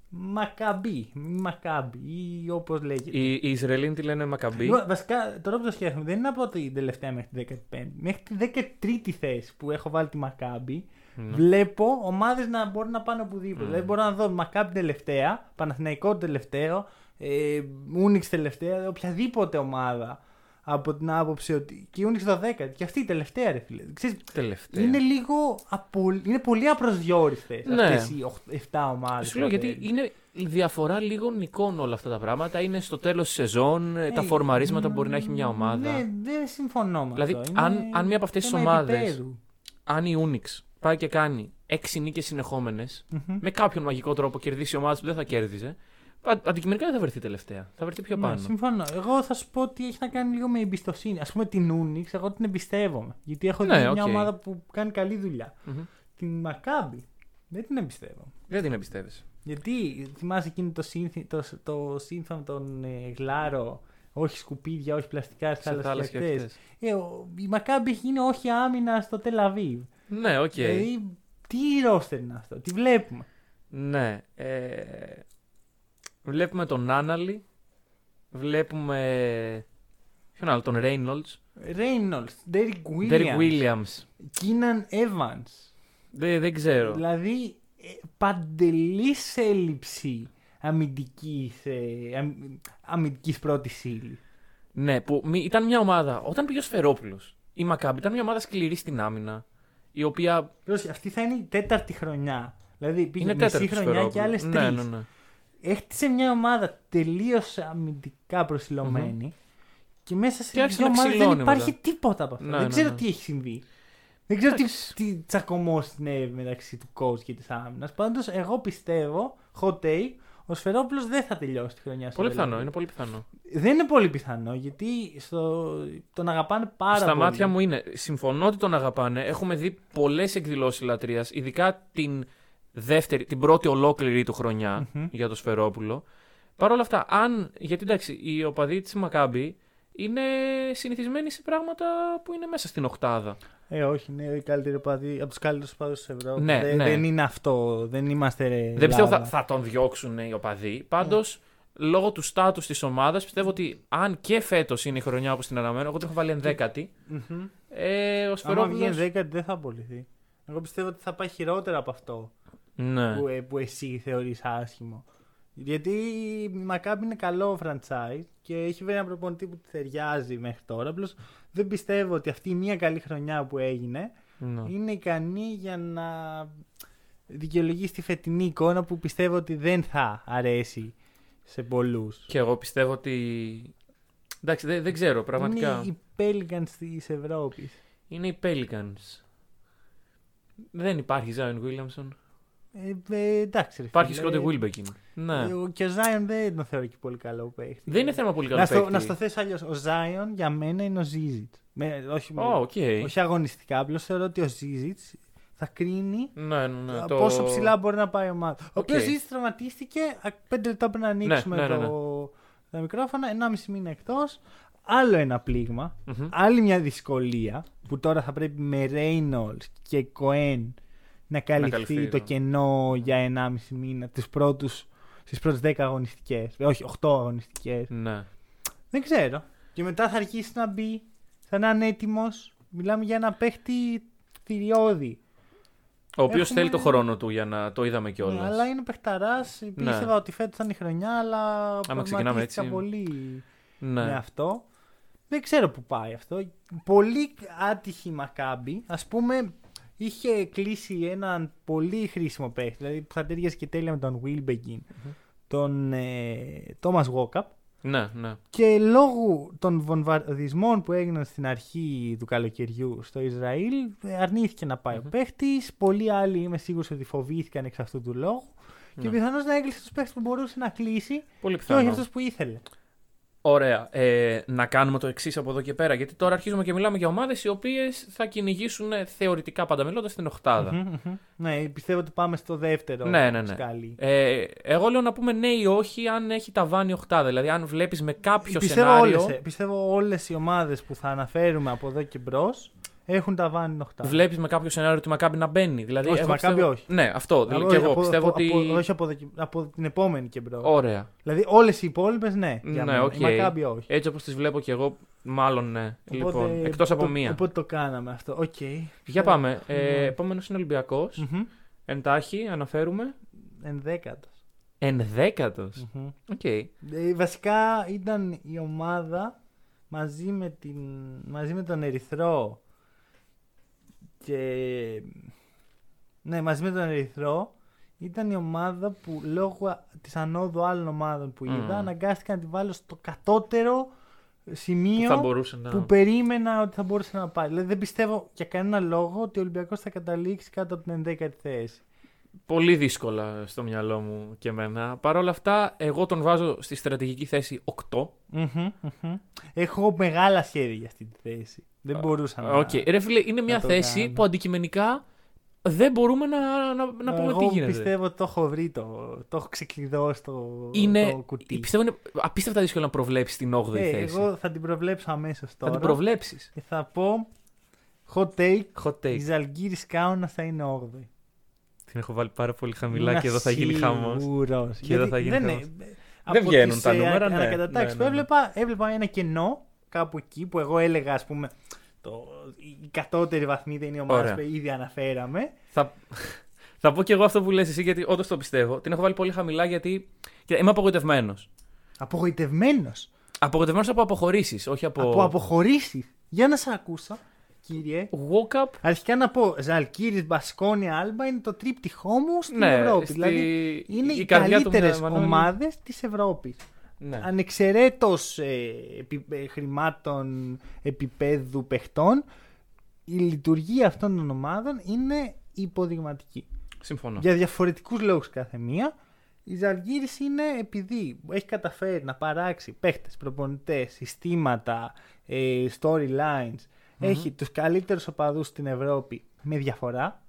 Μακαμπή, Μακάμπι ή όπως λέγεται. Οι, οι Ισραηλοί τη λένε Μακαμπή; Λοιπόν, βασικά, τώρα που το σκέφτομαι, δεν είναι από την τελευταία μέχρι την 15η. Μέχρι τη 13η θέση που έχω βάλει τη Μακάμπη, Ναι. βλέπω ομάδες να μπορούν να πάνε οπουδήποτε. Mm. Δηλαδή, μπορώ να δω Μακάμπη τελευταία, Παναθηναϊκό τελευταίο, ε, Ούνιξ τελευταία, οποιαδήποτε ομάδα από την άποψη ότι. και η Ούνιξ 12η, και αυτή η τελευταία, ρε φίλε. Ξέρεις, Τελευταία. είναι λίγο. Απο... Είναι πολύ απροσδιορίστες Ναι. αυτές οι 7 ομάδες. Σου λέω γιατί είναι η διαφορά λίγων νικών όλα αυτά τα πράγματα. Είναι στο τέλος της σεζόν, ε, τα φορμαρίσματα που μπορεί να έχει μια ομάδα. Ναι, δεν συμφωνώ με Δηλαδή, αυτό. αν- Είναι αν μία από αυτές τις θέμα ομάδες- επίπεδου. Αν η Unix πάει και κάνει 6 νίκες συνεχόμενες, Μμμ. με κάποιον μαγικό τρόπο κερδίσει ομάδε που δεν θα κέρδιζε, α- αντικειμενικά δεν θα βρεθεί τελευταία. Θα βρεθεί πιο Ναι, πάνω. συμφωνώ. Εγώ θα σου πω ότι έχει να κάνει λίγο με εμπιστοσύνη. Ας πούμε την Unics, εγώ την εμπιστεύομαι. Γιατί έχω Ναι, δει μια οκ. ομάδα που κάνει καλή δουλειά. Μμμ. Την Maccabi δεν την εμπιστεύομαι. Δεν την εμπιστεύεις. Γιατί θυμάσαι εκείνο το, σύνθη, το, το σύνθημα με τον ε, Γλάρο, όχι σκουπίδια, όχι πλαστικά, Σε θάλασσες θάλασσε και και ακτές. αυτές. Ε, ο- η Μακάμπη έχει γίνει όχι άμυνα στο Τελαβίβ. Ναι, οκ. Δηλαδή, τι ρόστερ είναι αυτό, τι βλέπουμε. Ναι. Ε, βλέπουμε τον Άναλι. Βλέπουμε. Ποιον άλλο, τον Reynolds. Reynolds, Derek Williams, Derek Williams. Keenan Evans. Δεν, δεν ξέρω. Δηλαδή, ε, παντελής έλλειψη αμυντικής, ε, αμ, αμυντικής πρώτης ύλη. Ναι, που μη- ήταν μια ομάδα. Όταν πήγε ο Σφερόπουλος, η Μακάμπη ήταν μια ομάδα σκληρή στην άμυνα. Η οποία. Πρόσεχε, αυτή θα είναι η τέταρτη χρονιά. Δηλαδή πήγε Είναι μισή τέταρτη του χρονιά και άλλες Σφερόπουλου. τρεις. Ναι, ναι, ναι. Έχτισε μια ομάδα τελείως αμυντικά προσιλωμένη και μέσα σε Και άρχισε δύο να ομάδες δεν ξυλώνει υπάρχει μετά. τίποτα από αυτό. Ναι, δεν ναι, ξέρω ναι. τι έχει συμβεί. Δεν ξέρω τι, Εντάξει. τι τσακωμό συνέβη μεταξύ του coach και της άμυνας. Πάντως, εγώ πιστεύω, hot take, ο Σφερόπουλος δεν θα τελειώσει τη χρονιά στο Πολύ Real πιθανό, Madrid. είναι πολύ πιθανό. Δεν είναι πολύ πιθανό γιατί στο... τον αγαπάνε πάρα Στα πολύ. μάτια μου είναι. Συμφωνώ ότι τον αγαπάνε. Έχουμε δει πολλές εκδηλώσεις λατρείας, ειδικά την, δεύτερη, την πρώτη ολόκληρη του χρονιά Μμμ. για το Σφερόπουλο. Παρ' όλα αυτά, αν. Γιατί εντάξει, οι οπαδοί της Μακάμπη είναι συνηθισμένοι σε πράγματα που είναι μέσα στην οκτάδα. Ε, όχι, είναι η καλύτερη οπαδή, από τους καλύτερους οπαδούς της Ευρώπης. Ναι, δεν, ναι. δεν είναι αυτό. Δεν είμαστε. Δεν πιστεύω θα, Ελλάδα. θα τον διώξουν οι οπαδοί. Πάντως, λόγω του στάτους της ομάδας, πιστεύω ότι αν και φέτος είναι η χρονιά όπως την αναμένω, εγώ την έχω βάλει ενδέκατη. Μμμ. Ε, ο Άμα Σφερόπουλο. βγει δέκατη δεν θα απολυθεί. Εγώ πιστεύω ότι θα πάει χειρότερα από αυτό Ναι. που, ε, που εσύ θεωρείς άσχημο. Γιατί η Μακάμπη είναι καλό franchise και έχει βρει ένα προπονητή που τη ταιριάζει μέχρι τώρα. Απλώς δεν πιστεύω ότι αυτή η μία καλή χρονιά που έγινε Ναι. είναι ικανή για να δικαιολογήσει τη φετινή εικόνα που πιστεύω ότι δεν θα αρέσει σε πολλούς. Και εγώ πιστεύω ότι. Εντάξει, δεν, δεν ξέρω πραγματικά. Είναι οι Pelicans της Ευρώπης. Είναι οι Pelicans. Δεν υπάρχει Zion Williamson. Ε, ε, εντάξει, ρε Υπάρχει φίλε. Scottie Wilbekin. Ναι. Ε, ο- Και ο Ζάιον δεν τον θεωρώ και πολύ καλό παίχτη. Δεν είναι θέμα πολύ καλό να, στο, παίκτη. να στο θέσω αλλιώς. Ο Ζάιον για μένα είναι ο Ζίζιτ. όχι, με- Ω, οκ. όχι αγωνιστικά, απλώς θεωρώ ότι ο Ζίζιτς θα κρίνει Ναι, ναι, ναι. το- πόσο ψηλά μπορεί να πάει η ομάδα. Ο Οκ. οποίος Ζίζιτς τραυματίστηκε. α, Πέντε λεπτά πριν να ανοίξουμε ναι, ναι, ναι. Το, τα μικρόφωνα. 1,5 μήνα εκτός. Άλλο ένα πλήγμα. Μμμ. Άλλη μια δυσκολία που τώρα θα πρέπει με Reynolds και Κοέν να καλυφθεί, καλυφθεί, το ναι. κενό για 1,5 μήνα τους πρώτους, στις πρώτες 10 αγωνιστικές. Ε, Όχι, 8 αγωνιστικές. Ναι. Δεν ξέρω. Και μετά θα αρχίσει να μπει, θα να είναι έτοιμος. Μιλάμε για ένα παίχτη θηριώδη. Ο οποίος Έχουμε- θέλει το χρόνο του για να το είδαμε Ναι, κιόλας. αλλά είναι παιχταράς. Πίστευα ότι φέτος ήταν η χρονιά, αλλά ξεκινάμε προβληματίστηκα έτσι. πολύ Ναι. με αυτό. Δεν ξέρω που πάει αυτό. Πολύ άτυχη η Μακάμπη. Ας πούμε, είχε κλείσει έναν πολύ χρήσιμο παίχτη, δηλαδή που θα ταιριάζει και τέλεια με τον Wilbekin, τον ε, Thomas Walkup. ναι, ναι. Και λόγω των βομβαρδισμών που έγιναν στην αρχή του καλοκαιριού στο Ισραήλ, ε, αρνήθηκε να πάει Μμμ. ο παίχτης. Πολλοί άλλοι είμαι σίγουρος ότι φοβήθηκαν εξ αυτού του λόγου. Και Ναι. πιθανώς να έκλεισε τους παίχτες που μπορούσε να κλείσει Πολύ και όχι πιθανό. αυτούς που ήθελε. Ωραία. Ε, να κάνουμε το εξής από εδώ και πέρα. Γιατί τώρα αρχίζουμε και μιλάμε για ομάδες οι οποίες θα κυνηγήσουν ε, θεωρητικά πάντα μιλώντα την οχτάδα. Μμμ, μμμ. Ναι, πιστεύω ότι πάμε στο δεύτερο Ναι, ναι, ναι. σκαλί. Ε, εγώ λέω να πούμε ναι ή όχι αν έχει ταβάνι οχτάδα. Δηλαδή, αν βλέπεις με κάποιο πιστεύω, σενάριο. όλες, ε, πιστεύω όλες οι ομάδες που θα αναφέρουμε από εδώ και μπρος έχουν ταβάνι οχτά. Βλέπεις με κάποιο σενάριο ότι η Μακάμπι να μπαίνει. Δηλαδή, Όχι, εγώ Μακάμπι πιστεύω... όχι. Ναι, αυτό. Δηλαδή, και όχι, εγώ από- πιστεύω από- ότι. από- όχι από, εδώ και- από την επόμενη και μπρος. Ωραία. Δηλαδή όλες οι υπόλοιπες ναι. Για Ναι, μένα. οκ. Η Μακάμπι όχι. Έτσι όπως τις βλέπω και εγώ, μάλλον ναι. Οπότε, λοιπόν, εκτός από το- μία. Οπότε το κάναμε αυτό. Οκ. Για πάμε. Ε, Ναι. Επόμενος είναι Ολυμπιακός. Μμμ. Εντάξει, αναφέρουμε. Ενδέκατος. Ενδέκατος. Μμμ. Οκ. Ε, βασικά ήταν η ομάδα μαζί με, την, μαζί με τον Ερυθρό και ναι, μαζί με τον Ερυθρό ήταν η ομάδα που λόγω της ανόδου άλλων ομάδων που είδα Μμμ. αναγκάστηκα να τη βάλω στο κατώτερο σημείο Θα μπορούσε να. που περίμενα ότι θα μπορούσε να πάει. Δηλαδή δεν πιστεύω για κανένα λόγο ότι ο Ολυμπιακός θα καταλήξει κάτω από την 11η θέση. Πολύ δύσκολα στο μυαλό μου και εμένα. Παρ' όλα αυτά, εγώ τον βάζω στη στρατηγική θέση 8. Μμμ, μμμ. Έχω μεγάλα σχέδια για αυτή τη θέση. Δεν μπορούσα να. Οκ. Ρε φίλε, είναι μια το θέση κάνω. που αντικειμενικά δεν μπορούμε να, να, να πούμε Εγώ τι γίνεται. πιστεύω ότι το έχω βρει, το, το έχω ξεκλειδώσει το, είναι, το κουτί. πιστεύω είναι απίστευτα δύσκολο να προβλέψεις την 8η Ε, θέση. εγώ θα την προβλέψω αμέσως θα τώρα. την προβλέψεις. Και θα πω hot take. Hot Η take. Ζαλγκύρη Κάουνα θα είναι 8η. Την έχω βάλει πάρα πολύ χαμηλά και εδώ θα γίνει χαμός. Σίγουρος. Και εδώ Γιατί θα γίνει δεν, χαμός. είναι- Δεν από βγαίνουν τις, τα ε, νούμερα, ναι. ανακατατάξεις Ναι, που ναι, ναι. έβλεπα, έβλεπα ένα κενό κάπου εκεί που εγώ έλεγα, ας πούμε, το, η κατώτερη βαθμίδα είναι η ομάδα Ωραία. που ήδη αναφέραμε. Θα, θα πω και εγώ αυτό που λες εσύ γιατί όντως το πιστεύω. Την έχω βάλει πολύ χαμηλά γιατί κοίτα, είμαι απογοητευμένος. Απογοητευμένος; Απογοητευμένος από αποχωρήσεις, όχι από. Από αποχωρήσεις. Για να σε ακούσα, κύριε. Walk up. Αρχικά να πω, Ζαλκύρης, Μπασκόνια, Άλμπα είναι το τρίπτυχό μου στην Ναι, Ευρώπη. στη- Δηλαδή είναι η οι καρδιά του καλύτερες Μανώλη. ομάδες της Ευρώπης. Ναι. Ανεξαιρέτως ε, επι- ε, χρημάτων επίπεδου παιχτών, η λειτουργία αυτών των ομάδων είναι υποδειγματική. Συμφωνώ. Για διαφορετικούς λόγους κάθε μία. Η Ζαλγίρης είναι επειδή έχει καταφέρει να παράξει παίχτες, προπονητές, συστήματα, ε, storylines. Έχει τους καλύτερους οπαδούς στην Ευρώπη με διαφορά.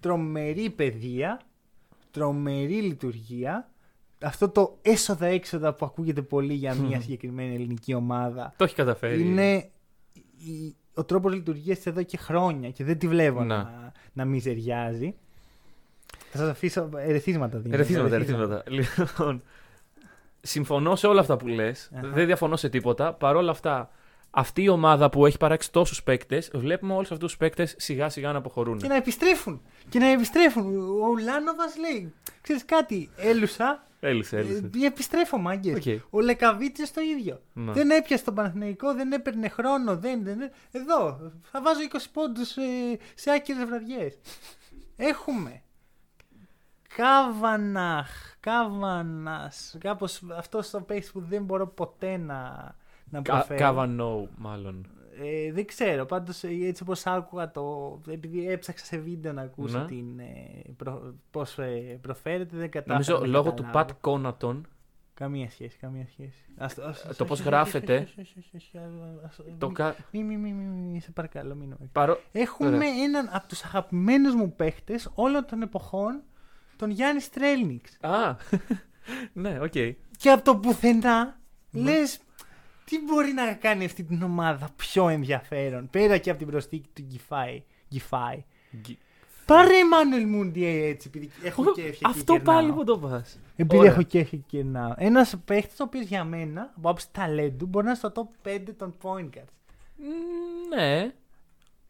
Τρομερή παιδεία, τρομερή λειτουργία. Αυτό το έσοδα-έξοδα που ακούγεται πολύ για μια συγκεκριμένη ελληνική ομάδα Το έχει καταφέρει. είναι η- ο τρόπος λειτουργίας της εδώ και χρόνια και δεν τη βλέπω Να. να, να μιζεριάζει. Θα σας αφήσω ερεθίσματα δίνω. Ερεθίσματα, ερεθίσματα. Λοιπόν, συμφωνώ σε όλα αυτά που λες. Αχα. Δεν διαφωνώ σε τίποτα. Παρ' όλα αυτά, αυτή η ομάδα που έχει παράξει τόσους παίκτες, βλέπουμε όλους αυτούς τους παίκτες σιγά σιγά να αποχωρούν. Και να επιστρέφουν. Και να επιστρέφουν. Ο Ουλάνοβας λέει, ξέρεις κάτι, έλουσα Έλυσε, έλυσε. Ε, επιστρέφω, μάγκες. Οκ. Ο Λεκαβίτσιους το ίδιο. Ναι. Δεν έπιασε στον Παναθηναϊκό, δεν έπαιρνε χρόνο. Δεν, δεν, δεν. Εδώ, θα βάζω 20 πόντους ε, σε άκυρες βραδιές. Έχουμε. Κάβαναχ, Κάβανας. Κάπως αυτό το παίχτη που δεν μπορώ ποτέ να, να Κα- προφέρω. Καβανό, μάλλον. Ε, δεν ξέρω. Πάντως έτσι όπως άκουγα το. Επειδή έψαξα σε βίντεο να ακούσω Ναι. την, ε, προ, πώς ε, προφέρεται, δεν κατάφερα. Νομίζω να λόγω του καταλάβω. Πατ Κόνατον. Καμία σχέση, καμία σχέση. Ας, ας, ας- Το πώς όχι, γράφεται. όχι, όχι, όχι, όχι, ας- ας- Το μη- κα... Μη, μη, μη, μη, μη, σε παρακαλώ, μην νομίζεις. Παρό... Έχουμε Ωραία. έναν από τους αγαπημένους μου παίχτες όλων των εποχών, τον Γιάνις Στρέλνιεκς. Α, ναι, οκ. Και από το πουθενά Ναι. λες, τι μπορεί να κάνει αυτή την ομάδα πιο ενδιαφέρον, πέρα και από την προσθήκη του Γκιφάι. Γκιφάι. Γι- Πάρε Εμμάνουελ Μουντιέ έτσι, επειδή έχω κέφια και Αυτό κερνάω. πάλι που το πας. Επειδή Ωραία. έχω κέφι και κερνάω. Ένας παίχτης ο οποίος για μένα, από άποψη ταλέντου, μπορεί να είναι στο top 5 των point guards. Μ, Ναι.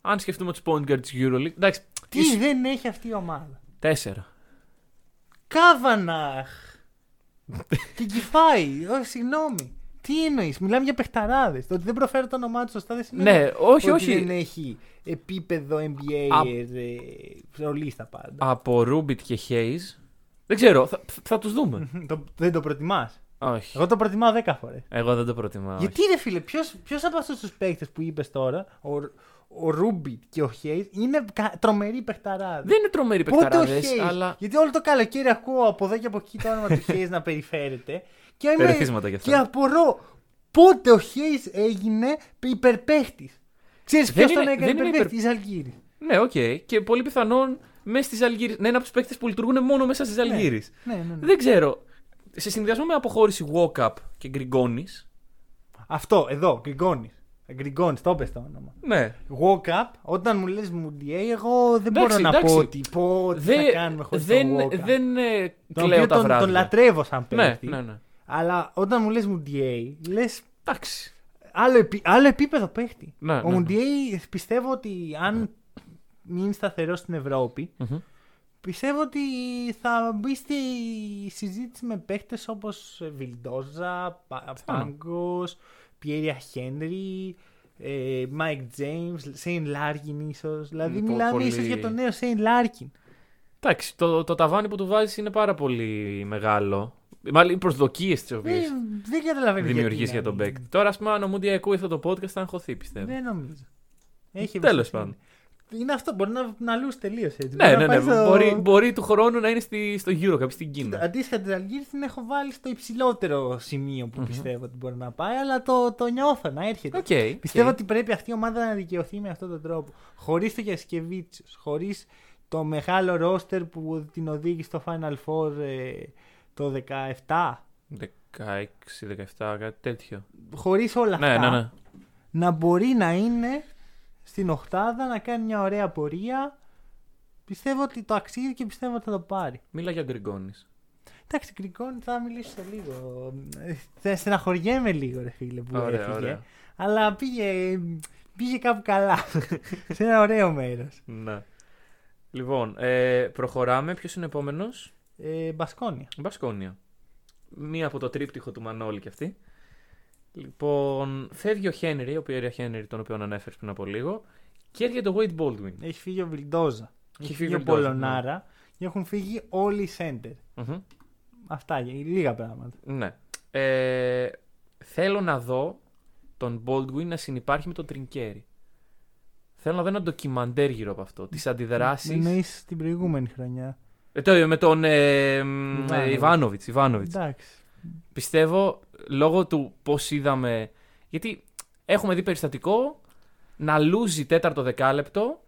Αν σκεφτούμε τους point guard της EuroLeague. Εντάξει, Τι ίσως- δεν έχει αυτή η ομάδα. Τέσσερα. Κάβαναχ! και κυφάει. Όχι, συγγνώμη. Τι εννοείς, μιλάμε για παιχταράδες. Το ότι δεν προφέρω το όνομά του σωστά δεν σημαίνει Ναι, όχι, ότι όχι. δεν έχει επίπεδο NBA Α- ε, ρολίστα πάντα. Από Ρούμπιτ και Hayes. Δεν ξέρω, θα, θα τους δούμε. Μμμ, το, δεν το προτιμάς. όχι. Εγώ το προτιμάω 10 φορές. Εγώ δεν το προτιμάω. όχι. Γιατί ρε φίλε, ποιος από αυτούς τους παίκτες που είπες τώρα, ο, ο Ρούμπιτ και ο Hayes, είναι κα- τρομεροί παιχταράδες; Δεν είναι τρομεροί Πότε ο παιχταράδες, Hayes? αλλά. Γιατί όλο το καλοκαίρι ακούω από εδώ και από εκεί το όνομα του Hayes να περιφέρεται. Και, είμαι... Ερεθίσματα γι' αυτό. και απορώ πότε ο Hayes έγινε υπερπαίχτης. Ξέρεις Δεν ποιος είναι- τον έκανε δεν είναι υπερπαίχτης, η Ζαλγκίρις. Ναι, οκ. Και πολύ πιθανόν μέσα στη Ζαλγκίρις. Να είναι από τους παίκτες που λειτουργούν μόνο μέσα στη Ζαλγκίρις. Ναι, ναι, ναι. Δεν ξέρω. Σε συνδυασμό με αποχώρηση Walkup και Γκριγκόνη. Αυτό, εδώ, Γκριγκόνη. Γκριγκόνη, το είπες το όνομα. Ναι. Walk up, όταν μου λες Μουντιέ, εγώ δεν Εντάξει, μπορώ να εντάξει. πω ότι πω, τι θα κάνουμε χωρίς δεν, τον walk up. δεν ε, τον κλαίω οποίο τα τον, βράδια. τον λατρεύω σαν ναι, παίκτη. ναι, ναι. Αλλά όταν μου λες Μουντιέ, λες Εντάξει. άλλο, επί- άλλο επίπεδο παίχτη. Ναι, Ο ναι. Μουντιέ πιστεύω ότι αν μείνει σταθερός στην Ευρώπη, Μμμ. πιστεύω ότι θα μπει στη συζήτηση με παίχτες όπως Βιλντόζα, Πα- Πάγκος, Πιέρια Χένρι, Μάικ Τζέιμς, Σέιν Λάρκιν ίσως. Δηλαδή Μ, πο- μιλάμε πολύ- ίσως για τον νέο Σέιν Λάρκιν. Εντάξει, το, το ταβάνι που του βάζεις είναι πάρα πολύ μεγάλο. Μάλλον οι προσδοκίες τις οποίες Δεν, δεν καταλαβαίνω δημιουργείς γιατί για να τον μην. παίκτη. Τώρα, ας πούμε, αν ο Μουντιέ ακούει αυτό το podcast, θα αγχωθεί, πιστεύω. Δεν νομίζω. Έχει Τέλος εμπιστοσύνη. πάντων. Είναι αυτό, μπορεί να, να λούσει τελείως έτσι. Ναι, Μπορεί ναι, να ναι. πάει στο- Μπορεί, μπορεί του χρόνου να είναι στη, στο Eurocup, στην Κίνα. Αντίστοιχα τη Ζαλγκίρις την έχω βάλει στο υψηλότερο σημείο που πιστεύω ότι μπορεί να πάει, αλλά το, το νιώθω να έρχεται. Οκ. Πιστεύω οκ. ότι πρέπει αυτή η ομάδα να δικαιωθεί με αυτόν τον τρόπο. Χωρίς το Γιασικεβίτσιους, χωρίς το μεγάλο ρόστερ που την οδήγησε στο Final Four ε, το 17. 16-17, κάτι τέτοιο. Χωρίς όλα Ναι, αυτά. ναι, ναι. Να μπορεί να είναι στην οχτάδα, να κάνει μια ωραία πορεία. Πιστεύω ότι το αξίζει και πιστεύω ότι θα το πάρει. Μίλα για Γκριγκόνης. Εντάξει, Γκρικόνη θα μιλήσω σε λίγο. Ε, Θα στεναχωριέμαι λίγο, ρε φίλε, που Ωραία, έφυγε. ωραία. Αλλά πήγε, πήγε κάπου καλά. σε ένα ωραίο μέρος. Ναι. Λοιπόν, ε, προχωράμε. Ποιος είναι ο επόμενος, Ε, Μπασκόνια. Μπασκόνια. Μία από το τρίπτυχο του Μανώλη κι αυτή. Λοιπόν, φεύγει ο Χένρι, ο Πιέρια Χένρι, τον οποίο ανέφερες πριν από λίγο, και έρχεται ο Wade Baldwin. Έχει φύγει ο Βιλντόζα. Έχει φύγει φύγει ο ο Βιλντόζα, Πολωνάρα. Και έχουν φύγει όλοι οι center. Μμμ. Αυτά, λίγα πράγματα. Ναι. Ε, θέλω να δω τον Baldwin να συνεπάρχει με τον Τρινκέρι. Θέλω να δω ένα ντοκιμαντέρ γύρω από αυτό. Τις αντιδράσεις. Εννοείς την προηγούμενη χρονιά. Ε, το, με τον ε, μ, ε, Ιβάνοβιτς. Ιβάνοβιτς, Ιβάνοβιτς. Εντάξει. Πιστεύω λόγω του πώς είδαμε. Γιατί έχουμε δει περιστατικό να λούζει τέταρτο δεκάλεπτο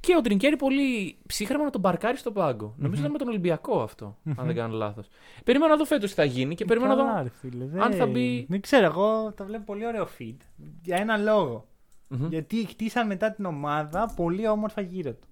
και ο Τρινκέρι πολύ ψύχρεμα να τον παρκάρει στο παγκο Νομίζω ήταν με τον Ολυμπιακό αυτό, αν δεν κάνω λάθος. Περιμένω να δω φέτος τι θα γίνει και περιμένω να Καλά, δω. ρε φίλε, αν δεν- θα μπει- Δεν ξέρω, εγώ το βλέπω πολύ ωραίο feed. Για ένα λόγο. Μμμ. Γιατί χτίσαν μετά την ομάδα πολύ όμορφα γύρω του.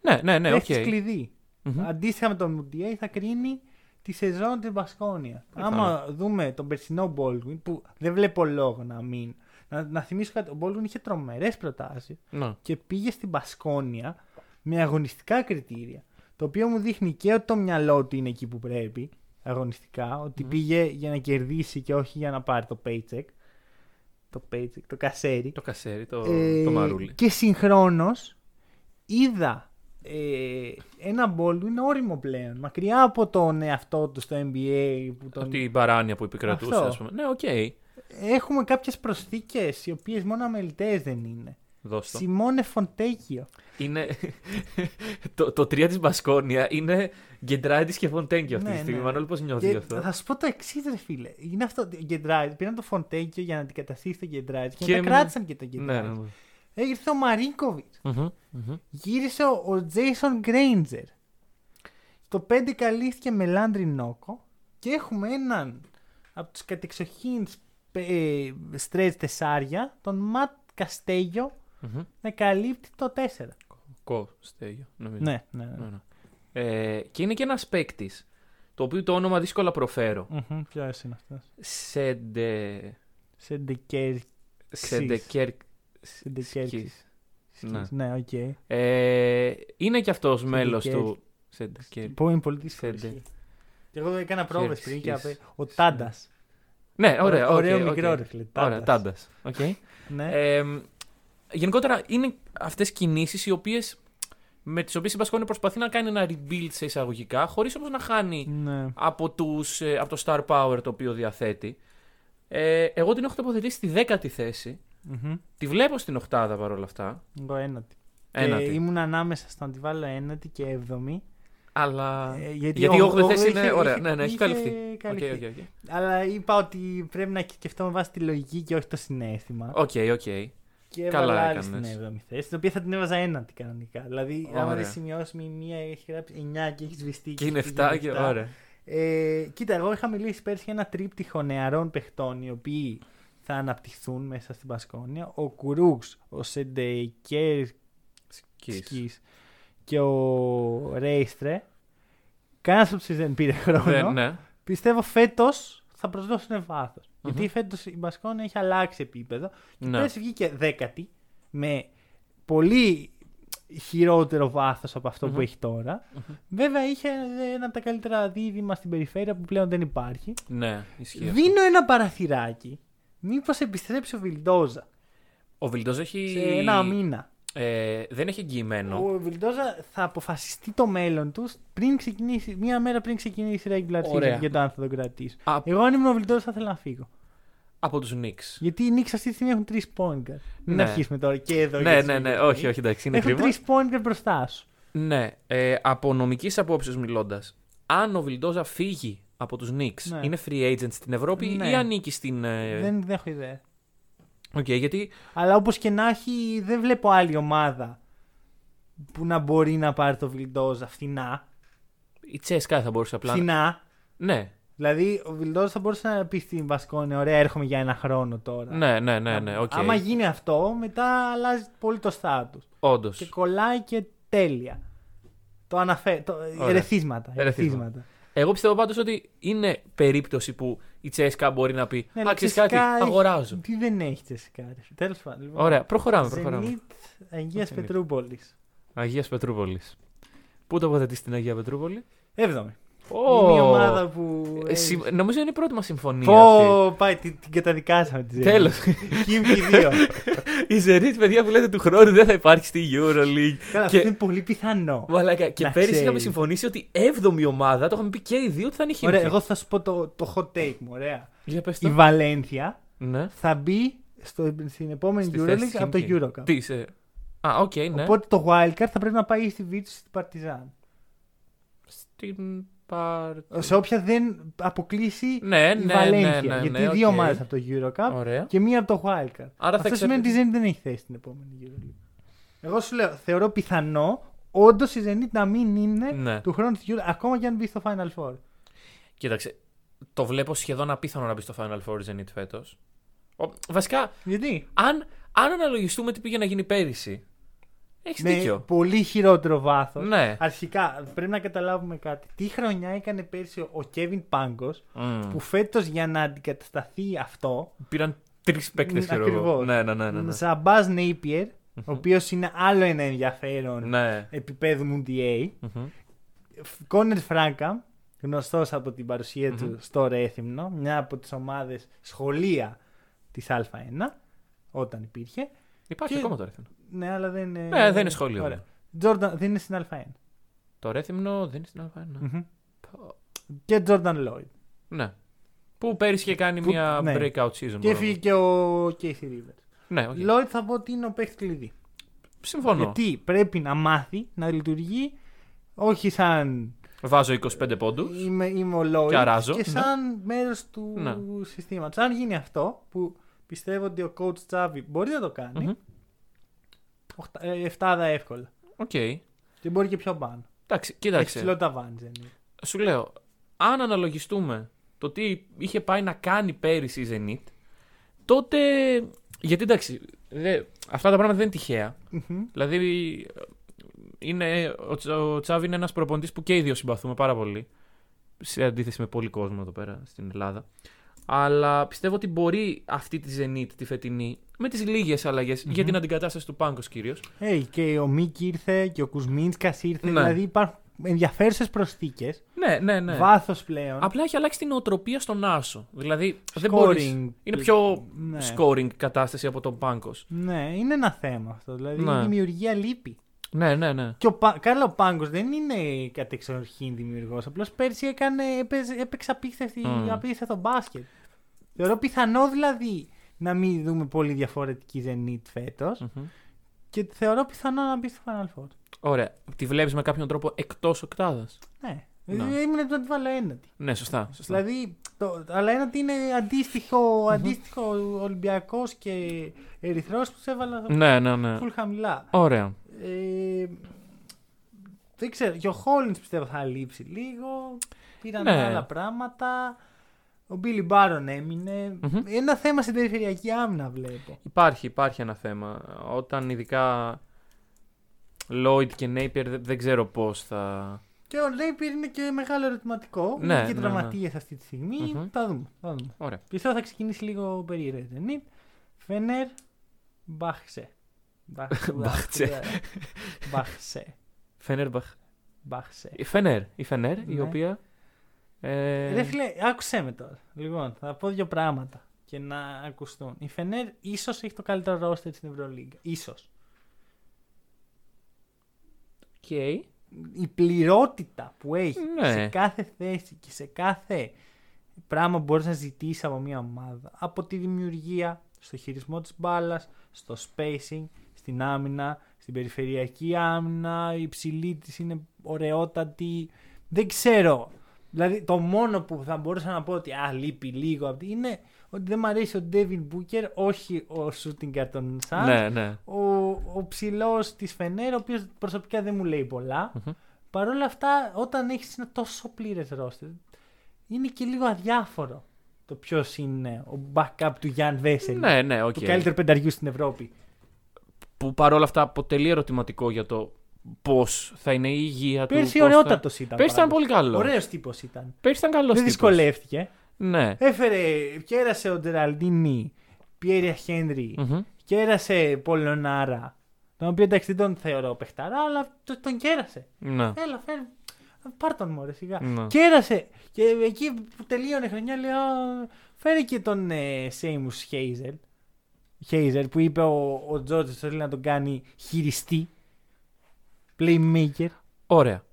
Ναι, ναι, ναι, οκ. Παίχτης κλειδί. Μμμ. Αντίστοιχα με τον Μουντιέ θα κρίνει τη σεζόν της Μπασκόνια. Πιθανό. Άμα δούμε τον περσινό Baldwin, που δεν βλέπω λόγο να μην. Να, να θυμίσω κάτι, ο Baldwin είχε τρομερές προτάσεις Ναι. και πήγε στην Μπασκόνια με αγωνιστικά κριτήρια. Το οποίο μου δείχνει και ότι το μυαλό του είναι εκεί που πρέπει. αγωνιστικά. Ότι Μμμ. πήγε για να κερδίσει και όχι για να πάρει το paycheck. Το paycheck, το κασέρι. Το κασέρι, το, Ε, το μαρούλι. Και συγχρόνως είδα ε, έναν Baldwin που είναι ώριμο πλέον. Μακριά από τον εαυτό του στο NBA. Που τον... Από την παράνοια που επικρατούσε, Αυτό. ας πούμε. Ναι, οκ. Έχουμε κάποιες προσθήκες οι οποίες μόνο αμελητέες δεν είναι. Δώσ' το. Σιμώνε Φοντέκιο. Είναι... το, το 3 της Μπασκόνια είναι Γκεντράιτις και Φοντέκιο αυτή Ναι, τη στιγμή. ναι. Μανώλη, πώς νιώθεις Και γι' αυτό; θα σου πω το εξής, ρε φίλε. Είναι αυτό. Γκεντράιτις. Πήραν το Φοντέκιο για να αντικαταστήσει το Γκεντράιτις και, Και μετά με- κράτησαν και το Ναι, Γκεντράιτις. ναι, ναι. Ήρθε ο Μαρίνκοβιτς. Μμμ, μμμ. Γύρισε ο, ο Jason Granger. Το 5 καλύφθηκε με Λάντρι Νόκο. Και έχουμε έναν από τους κατεξοχήν ε, stretch τεσσάρια, τον Ματ Καστέγιο, Μμμ. να καλύπτει το 4. Κο, στέγιο, νομίζω. Ναι, ναι. ναι. Ναι, ναι. Ε, και είναι και ένας παίκτης, το οποίο το όνομα δύσκολα προφέρω. Μμμ, Ποιος είναι αυτός; Σεντε... Σεντεκέρ. Σεντεκέρ... Σεντεκέρξης. Ναι. Ναι, οκ. Ε, είναι και αυτός μέλος Σεντεκέρ. του... Σεντεκέρ. Που είναι πολύ δύσκολο. Σεντε. ισχύει. Και εγώ έκανα πρόβες Χέρι, πριν και σχέση. απέ... Ο Τάντας. Ναι, ωραία. Ωραίο οκ, μικρό οκ. ρε φίλε. Ωραία, τάντας. Οκ. Ναι. Ε, γενικότερα είναι αυτές κινήσεις οι οποίες με τις οποίες η Μπασκόνια προσπαθεί να κάνει ένα rebuild σε εισαγωγικά, χωρίς όμως να χάνει ναι. από, τους, ε, από το star power το οποίο διαθέτει. Ε, εγώ την έχω τοποθετήσει στη δέκατη θέση. Μμμ. Τη βλέπω στην οχτάδα παρόλα αυτά. Εγώ ένατη. Ένατη. Και ήμουν ανάμεσα στο να τη βάλω ένατη και έβδομη. Αλλά. Ε, γιατί ο- η όγδοη ο- θέση είχε- είναι. Ωραία, είχε- ναι, ναι, έχει είχε καλυφθεί. καλυφθεί. OK, OK, OK. Αλλά είπα ότι πρέπει να σκεφτώ με βάση τη λογική και όχι το συναίσθημα. Οκ, οκ. Και καλά έβαλα άλλη έκανες. στην 7η θέση, την οποία θα την έβαζα ένατη κανονικά. Δηλαδή, άμα Ωραία. δεν σημειώσει η μία έχει γράψει 9 και έχεις σβηστεί. Και είναι έχεις 7 και. 7. Ωραία. Ε, κοίτα, εγώ είχα μιλήσει πέρσι για ένα τρίπτυχο νεαρών παιχτών οι οποίοι θα αναπτυχθούν μέσα στην Πασκόνια. Ο Κουρούξ, ο Σεντεκέρσκης Σκις. και ο Ρέιστρε. Κανένας από τους δεν πήρε χρόνο. Δεν- Ναι. Πιστεύω φέτος θα προσδώσουν βάθος. Μμμ. Γιατί φέτος η Μπασκόνια έχει αλλάξει επίπεδο. Και Ναι. πέρσι βγήκε δέκατη με πολύ χειρότερο βάθος από αυτό Μμμ. που έχει τώρα. Μμμ. Βέβαια είχε ένα από τα καλύτερα δίδυμα στην περιφέρεια που πλέον δεν υπάρχει. Ναι, ισχύει. αυτό. Δίνω ένα παραθυράκι. Μήπως επιστρέψει ο Βιλντόζα Ο Βιλντόζ έχει. σε ένα μήνα. Ε, δεν έχει εγγυημένο. Ο Βιλντόζα θα αποφασιστεί το μέλλον τους πριν ξεκινήσει, μία μέρα πριν ξεκινήσει η regular Ωραία. season για το αν θα τον κρατήσω. Α, Εγώ αν ήμουν ο Βιλντόζα θα ήθελα να φύγω. από τους Knicks. Γιατί οι Knicks αυτή τη στιγμή έχουν τρεις point guard. Μην Ναι. αρχίσουμε τώρα και εδώ. Ναι, για τις ναι, ναι. Lakers. Όχι, όχι, εντάξει, είναι Έχουν κρίμα. τρεις point guard μπροστά σου. Ναι, ε, από νομικής απόψεως μιλώντας, αν ο Βιλντόζα φύγει από τους Knicks, Ναι. είναι free agent στην Ευρώπη Ναι. ή ανήκει στην. ε, Δεν, δεν έχω ιδέα. Οκ, γιατί. Αλλά όπως και να έχει, δεν βλέπω άλλη ομάδα που να μπορεί να πάρει το Βιλντόζα φθηνά. Η Τσέσκα θα μπορούσε απλά. Φθηνά. Ναι, Δηλαδή, ο Βιλντόζα θα μπορούσε να πει στην Μπασκόνια: Ωραία, έρχομαι για ένα χρόνο τώρα. ναι, ναι, ναι, ναι, οκ. Άμα γίνει αυτό, μετά αλλάζει πολύ το στάτου. Όντως. Και κολλάει και τέλεια. Το αναφέρει. Το... Ωραία. Ερεθίσματα. Ερεθίσματα. Εγώ πιστεύω πάντως ότι είναι περίπτωση που η Τσέσκα μπορεί να πει ναι, κάτι, έχει... αγοράζω. Τι δεν έχει Τσέσκα. Τέλος πάντων. Λοιπόν. Ωραία, προχωράμε. προχωράμε. Αγίας Πετρούπολης. Αγίας Πετρούπολης. Πού τοποθετείς την Αγία Πετρούπολη, Έβδομη. Oh. Είναι η ομάδα που. Εσύ, νομίζω είναι η πρώτη μας συμφωνία. Πω, oh, πάει, την, την καταδικάσαμε τη Τέλος. Κιμ και δύο. η Ζερή, παιδιά που λέτε του χρόνου δεν θα υπάρχει στη Euroleague. Καλά, και... αυτό είναι πολύ πιθανό. Μαλάκα, και πέρυσι είχαμε συμφωνήσει ότι 7η ομάδα, το είχαμε πει και οι δύο ότι θα είναι χειρή. Ωραία, εγώ θα σου πω το, το hot take μου, ωραία. Για πες το. Η Βαλένθια ναι. θα μπει στο, στην επόμενη στη Euroleague από το Eurocup. Τι, σε... Α, okay, ναι. Οπότε το Wildcard θα πρέπει να πάει στη Βίρτους στην Παρτιζάν. Στην Παρ... Σε όποια δεν αποκλείσει Ναι, η ναι, Βαλένθια. ναι, ναι, γιατί ναι, δύο οκ. ομάδες από το Eurocup Ωραία. και μία από το wildcard. Άρα θα Αυτό σημαίνει ότι η εξαρτηθεί- Zenit δεν έχει θέση στην επόμενη Euroleague. Εγώ σου λέω, θεωρώ πιθανό όντως η Zenit να μην είναι Ναι. του χρόνου της Euroleague, ακόμα και αν μπει στο Final Four. Κοίταξε, το βλέπω σχεδόν απίθανο να μπει στο Final Four η Zenit φέτος. Βασικά, Γιατί; αν, αν αναλογιστούμε τι πήγε να γίνει πέρυσι. Έχεις Με δίκιο. πολύ χειρότερο βάθος. Ναι. Αρχικά, πρέπει να καταλάβουμε κάτι. Τι χρονιά έκανε πέρσι ο Kevin Πάγκος, Μμ. που φέτος για να αντικατασταθεί αυτό. Πήραν τρεις παίκτες, ξέρω εγώ. Ακριβώς. Ναι, ναι, ναι. ναι, ναι. Ζαμπάζ Νέιπιερ, ο οποίος είναι άλλο ένα ενδιαφέρον ναι. επίπεδου Mundial. Μμμ. Κόνερ Φράγκα γνωστός από την παρουσία Μμμ. του στο Ρέθυμνο, μια από τις ομάδες σχολεία της Α1, όταν υπήρχε. Υπάρχει Και- ακόμα το Ρέθυμνο. Ναι, αλλά δεν είναι... Ναι, δεν είναι σχολείο, Ωραία. ναι. Jordan, δεν είναι στην Α1. Το Ρέθυμνο δεν είναι στην Α1. Μμμ. Και Jordan Lloyd. Ναι. Που πέρυσι είχε κάνει Που- μια ναι. breakout season. Και μπορώ έφυγε να και ο Casey Rivers. πω. Ναι, όχι. Lloyd θα πω ότι είναι ο παίχτη κλειδί. Συμφωνώ. Γιατί πρέπει να μάθει να λειτουργεί όχι σαν Βάζω 25 πόντους. είμαι, είμαι ο Lloyd Και αράζω, και ναι. σαν μέρος του Ναι. συστήματος. Αν γίνει αυτό που πιστεύω ότι ο coach Τσάβη μπορεί να το κάνει, Μμμ. Οχτα- ε, εφτάδα εύκολα. Οκ. Και μπορεί και πιο πάνω. Εντάξει, Έχει κοίταξε. ψηλό ταβάνι, δεν είναι. Σου λέω, αν αναλογιστούμε το τι είχε πάει να κάνει πέρυσι η Zenit, τότε. Γιατί εντάξει, δε, αυτά τα πράγματα δεν είναι τυχαία. Μμμ. Δηλαδή, είναι, ο, Τσα- ο Τσάβη είναι ένας προπονητής που και οι δύο συμπαθούμε πάρα πολύ. Σε αντίθεση με πολύ κόσμο εδώ πέρα στην Ελλάδα. Αλλά πιστεύω ότι μπορεί αυτή τη Zenit, τη φετινή, με τις λίγες για την αντικατάσταση του Πάγκο κυρίως. Hey, και ο Μίκη ήρθε και ο Κουσμίνσκας ήρθε. Ναι. Δηλαδή υπάρχουν ενδιαφέρουσες προσθήκες. Ναι, ναι, ναι. Βάθος πλέον. Απλά έχει αλλάξει την οτροπία στον Άσο. Δηλαδή, δεν Scoring. μπορείς... Είναι πιο Ναι. scoring κατάσταση από τον Πάγκο. Ναι, είναι ένα θέμα αυτό. Δηλαδή Ναι. η δημιουργία λείπει. Ναι, ναι, ναι. Και ο Πα... Καλά, ο Πάγκος δεν είναι κατεξοχήν δημιουργός. Απλώς πέρσι έκανε, έπαιζε, έπαιξε απίστευτη, Μμμ. απίστευτο μπάσκετ. Θεωρώ πιθανό δηλαδή να μην δούμε πολύ διαφορετική Zenit φέτος. Μμμ. Και θεωρώ πιθανό να μπει στο Final Four. Ωραία. Τη βλέπεις με κάποιον τρόπο εκτός οκτάδας; Ναι. Ναι. Δηλαδή ήμουν να τη βάλω ένατη. Ναι, σωστά. σωστά. Δηλαδή, το, αλλά ένατη είναι αντίστοιχο, αντίστοιχο Ολυμπιακός και Ερυθρός που σε έβαλα Ναι, ναι, ναι. full χαμηλά. Ωραία. Ε, δεν ξέρω. Και ο Χόλινς πιστεύω θα λείψει λίγο. Πήραν Ναι. άλλα πράγματα. Ο Μπίλι Μπάρον έμεινε. Μμμ. Ένα θέμα στην περιφερειακή άμυνα βλέπω. Υπάρχει, υπάρχει ένα θέμα. Όταν ειδικά Lloyd και Napier δεν, δεν ξέρω πώς θα. Και ο Νέιπιρ είναι και μεγάλο ερωτηματικό. Ναι, είναι και ναι, τραυματίες αυτή τη στιγμή. Μμμ. Θα δούμε. Θα δούμε. Ωραία. Πιστεύω θα ξεκινήσει λίγο περίεργα η Zenit. Φενέρ. Μπάχσε. Μπάχτσε. Μπάχσε. Φενέρμπαχ. Μπάχσε. Η Φενέρ. Η Φενέρ, η Ναι. οποία. Ε, Ρε φίλε, άκουσέ με τώρα. Λοιπόν, θα πω δύο πράγματα και να ακουστούν. Η Φενέρ ίσως έχει το καλύτερο ρόστερ στην Ευρωλίγκα. Ίσως. οκ. Η πληρότητα που έχει Ναι. σε κάθε θέση και σε κάθε πράγμα που μπορείς να ζητήσεις από μια ομάδα. Από τη δημιουργία, στο χειρισμό της μπάλας, στο spacing, στην άμυνα, στην περιφερειακή άμυνα, η υψηλή της είναι ωραιότατη. Δεν ξέρω. Δηλαδή το μόνο που θα μπορούσα να πω ότι α, λείπει λίγο από τη- είναι ότι δεν μου αρέσει ο Ντέβιν Μπούκερ, όχι ο shooting guard των Suns. Ναι, ναι. Ο, ο ψηλός της Φενέρ, ο οποίος προσωπικά δεν μου λέει πολλά. Μμμ. Παρ' όλα αυτά, όταν έχεις ένα τόσο πλήρες ρόστερ, είναι και λίγο αδιάφορο το ποιος είναι ο backup του Γιαν Βέσελι. Ναι, ναι, οκ. Του καλύτερου πενταριού στην Ευρώπη. Που παρόλα αυτά αποτελεί ερωτηματικό για το πώς θα είναι η υγεία του. Πέρσι πώς θα- ωραιότατος ήταν. Πέρσι ήταν πολύ καλός. Ωραίος τύπος ήταν. Πέρσι ήταν καλός. Δεν δυσκολεύτηκε. Ναι. Έφερε, κέρασε ο Τζεραλντίνη, Πιέρια Χένρι, Μμμ. κέρασε Πολωνάρα. Τον οποίο εντάξει δεν τον θεωρώ παιχταρά, αλλά το- τον κέρασε. Ναι. Έλα, φέρ. Πάρ τον μωρέ σιγά. Ναι. Κέρασε. Και εκεί που τελείωνε η χρονιά λέω φέρε και τον ε, Σέιμους Χέιζελ. Χέιζελ που είπε ο, ο Τζόρτζ θέλει να τον κάνει χειριστή. Playmaker. Ωραία.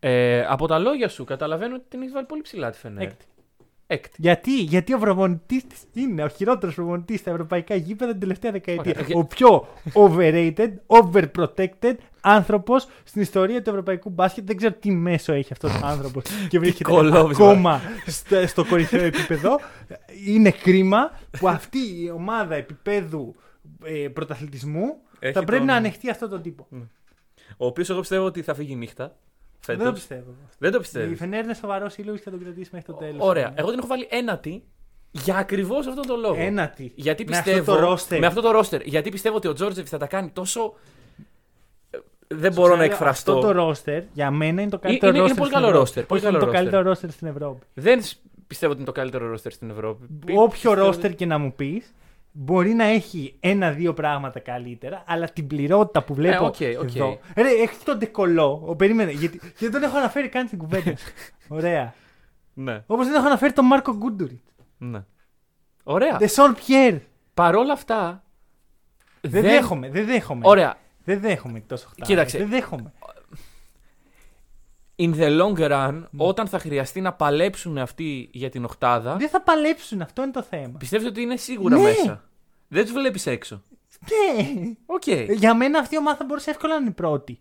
Ε, από τα λόγια σου καταλαβαίνω ότι την έχεις βάλει πολύ ψηλά τη Φενέρ. Έκτη. Έκτη. Γιατί, γιατί ο προπονητής της είναι ο χειρότερος προπονητής στα ευρωπαϊκά γήπεδα την τελευταία δεκαετία. Ωραία. Ο πιο overrated, overprotected άνθρωπος στην ιστορία του ευρωπαϊκού μπάσκετ. Δεν ξέρω τι μέσο έχει αυτός ο άνθρωπος και βρίσκεται κολόβισμα. ακόμα στο, στο κορυφαίο επίπεδο. Είναι κρίμα που αυτή η ομάδα επίπεδου ε, πρωταθλητισμού Έχει θα πρέπει τον- να ανεχτεί αυτό τον τύπο. Ο οποίος εγώ πιστεύω ότι θα φύγει νύχτα. Δεν το Φέτος. πιστεύω. Δεν το Η πιστεύει. Φενέρ είναι σοβαρός σύλλογο και θα τον κρατήσει μέχρι το τέλος. Ωραία. Εγώ την έχω βάλει ένατη για ακριβώς αυτόν τον λόγο. Ένατη. Γιατί Με πιστεύω. αυτό το roster. Με αυτό το roster. Γιατί πιστεύω ότι ο Τζόρτζεβιτς θα τα κάνει τόσο. ε, Δεν μπορώ να εκφραστώ. Αυτό το roster για μένα είναι το καλύτερο είναι- είναι roster. πολύ στην καλό Ευρώπη. roster, πολύ Όχι, είναι καλό το roster. καλύτερο roster στην Ευρώπη. Δεν σ- πιστεύω ότι είναι το καλύτερο roster στην Ευρώπη. Όποιο Πιστεύω- roster και να μου πεις, μπορεί να έχει ένα-δύο πράγματα καλύτερα, αλλά την πληρότητα που βλέπω Ε, OK, OK. εδώ. Ρε, έχει τον Ντε Κολό. Ο, περίμενε, γιατί, γιατί δεν τον έχω αναφέρει καν στην κουβέντα. Ωραία. Ναι, Όπως δεν έχω αναφέρει τον Μάρκο Γκούντουριτς. ναι. Ωραία. Ντεσόν Πιέρ. Παρόλα αυτά. Δεν δέχομαι, δεν δέχομαι. Ωραία. Δεν δέχομαι εκτός οχτάδας. Κοίταξε. Δεν δέχομαι. In the long run, Ναι. όταν θα χρειαστεί να παλέψουν αυτοί για την οχτάδα, Δεν θα παλέψουν, αυτό είναι το θέμα. πιστεύω ότι είναι σίγουρα Ναι. μέσα; Δεν τους βλέπεις έξω; Ναι. Οκ. Για μένα αυτή η ομάδα θα μπορούσε εύκολα να είναι η πρώτη.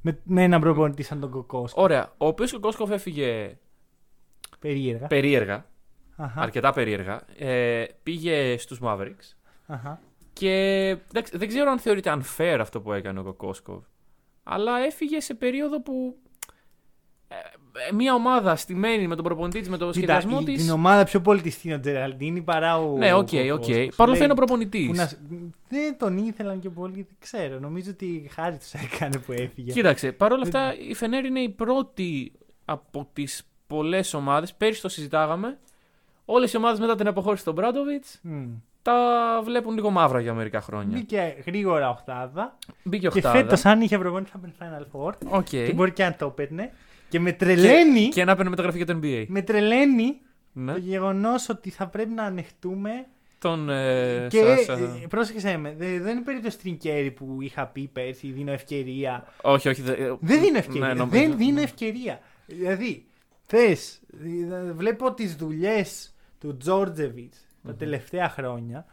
Με, με έναν προπονητή σαν τον Κοκόσκοφ. Ωραία. Ο οποίος ο Κοκόσκοφ έφυγε Περίεργα. περίεργα, Αχα, αρκετά περίεργα. Ε, πήγε στους Mavericks. αχα. Και εντάξει, δεν ξέρω αν θεωρείται unfair αυτό που έκανε ο Κοκόσκοφ. Αλλά έφυγε σε περίοδο που ε, ε, μια ομάδα στημένη με τον προπονητή της, με τον Κοίτα, σχεδιασμό η- της. την ομάδα πιο πολύ τη στήνει ο Τζεραλντίνη παρά ο. Ναι, οκ, ο οκ. Κοκόσκος. Παρόλο Λέει, που είναι ο προπονητής. που να σ- Δεν τον ήθελαν και πολύ, δεν ξέρω. Νομίζω ότι χάρη τους έκανε που έφυγε. Κοίταξε, παρόλα αυτά η Φενέρ είναι η πρώτη από τις πολλές ομάδες. Πέρυσι το συζητάγαμε. Όλες οι ομάδες μετά την αποχώρηση του Ομπράντοβιτς Μμ. τα βλέπουν λίγο μαύρα για μερικά χρόνια. Μπήκε γρήγορα οχτάδα. Μπήκε Και οχτάδα. φέτος, αν είχε προπονητή, θα μπαίνει Final Four. OK. Και μπορεί και αν το έπαιρνε. Και με τρελαίνει, Και, και να παίρνει μεταγραφή για το NBA. με τρελαίνει Ναι. το γεγονός ότι θα πρέπει να ανεχτούμε. Τον. Ε, και Σάσα- ε, πρόσεξε με, δε- δεν είναι περίπτωση Τρινκέρι που είχα πει πέρσι, δίνω ευκαιρία. Όχι, όχι. δε- ε, Δεν δίνω ευκαιρία. Ναι, νομίζω- δεν δίνω ευκαιρία. Δηλαδή, θες, βλέπω τις δουλειές του τζορτζεβιτ τα τελευταία χρόνια.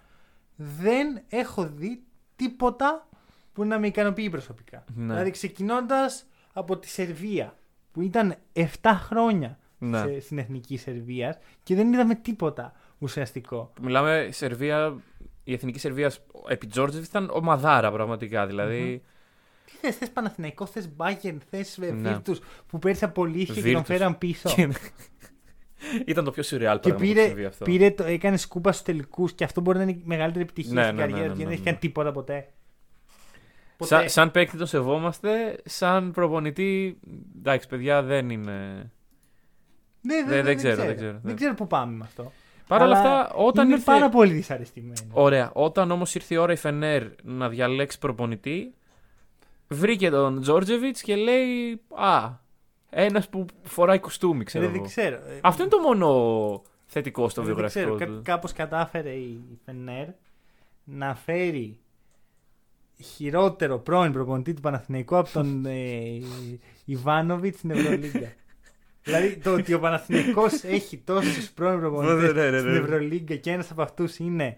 Δεν έχω δει τίποτα που να με ικανοποιεί προσωπικά. Ναι. Δηλαδή, ξεκινώντας από τη Σερβία, που ήταν 7 χρόνια Ναι. σε, στην εθνική Σερβία και δεν είδαμε τίποτα ουσιαστικό. Μιλάμε Σερβία. Η εθνική Σερβία επί Τζόρτζεβιτ ήταν ομαδάρα πραγματικά. Δηλαδή. Τι θες, θες Παναθηναϊκό, θες Μπάγκερν, θες Ναι. Βίρτου που πέρσι απολύθηκε και τον Virtus. φέραν πίσω. Και- ήταν το πιο σουρεάλ Και πράγμα που πήρε, συμβεί αυτό. πήρε το, έκανε σκούπα στους τελικούς και αυτό μπορεί να είναι η μεγαλύτερη επιτυχία Ναι, στην ναι, ναι, καριέρα ναι, του και ναι, δεν έχει ναι. κάνει τίποτα ποτέ. Ποτέ. Σαν, σαν παίκτη τον σεβόμαστε, σαν προπονητή. Εντάξει, παιδιά, δεν είναι. Ναι, δεν, δεν δεν, ξέρω, ξέρω, δεν ξέρω, Δεν δεν- ξέρω πού πάμε με αυτό. Παρ' όλα Αλλά αυτά, όταν είμαι ήρθε. πάρα πολύ δυσαρεστημένος. Ωραία. Όταν όμως ήρθε η ώρα η Φενέρ να διαλέξει προπονητή, βρήκε τον Τζόρτζεβιτς και λέει Α, ένας που φοράει κουστούμι, ξέρω Ρε, δεν εγώ. ξέρω. Ε, Αυτό είναι το μόνο θετικό στο δεν βιογραφικό ξέρω. του. Κά, κάπως κατάφερε η Φενέρ να φέρει χειρότερο πρώην προπονητή του Παναθηναϊκού από τον ε, Ιβάνοβιτς στην Ευρωλίγκα. δηλαδή το ότι ο Παναθηναϊκός έχει τόσους πρώην προπονητές Ναι, ναι, ναι, στην ναι. Ευρωλίγκα και ένας από αυτούς είναι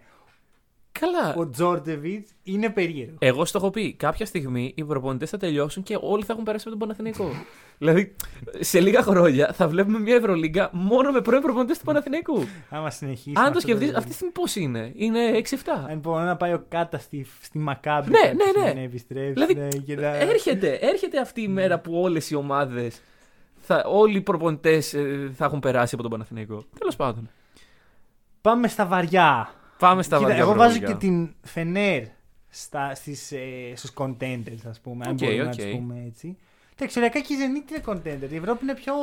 Καλά. ο Τζόρτζεβιτς είναι περίεργο. Εγώ στο έχω πει, κάποια στιγμή οι προπονητές θα τελειώσουν και όλοι θα έχουν περάσει με τον Παναθηναϊκό. δηλαδή, σε λίγα χρόνια θα βλέπουμε μια Ευρωλίγκα μόνο με πρώην προπονητές του Παναθηναϊκού. Άμα συνεχίσει. Αν το σκεφτείς, αυτή τη στιγμή πώς είναι, είναι 6-7. Αν μπορεί να πάει ο Κάτα στη, στη Μακάμπη Ναι, κάτι ναι, ναι. στιγμή, να επιστρέψει. Δηλαδή, ναι, και να... Έρχεται, έρχεται αυτή η μέρα που όλες οι ομάδες, όλοι οι προπονητές θα έχουν περάσει από τον Παναθηναϊκό. Τέλος πάντων. Πάμε στα βαριά. Πάμε στα Κοίτα, βαριά. εγώ βάζω Ευρωλίγκα. και την Φενέρ στα, στις, ε, στους contenders, ας πούμε, αν Οκ, μπορούμε να οκ. τους πούμε έτσι. Τα εξωτερικά και η Zenit είναι contender. Η Ευρώπη είναι πιο...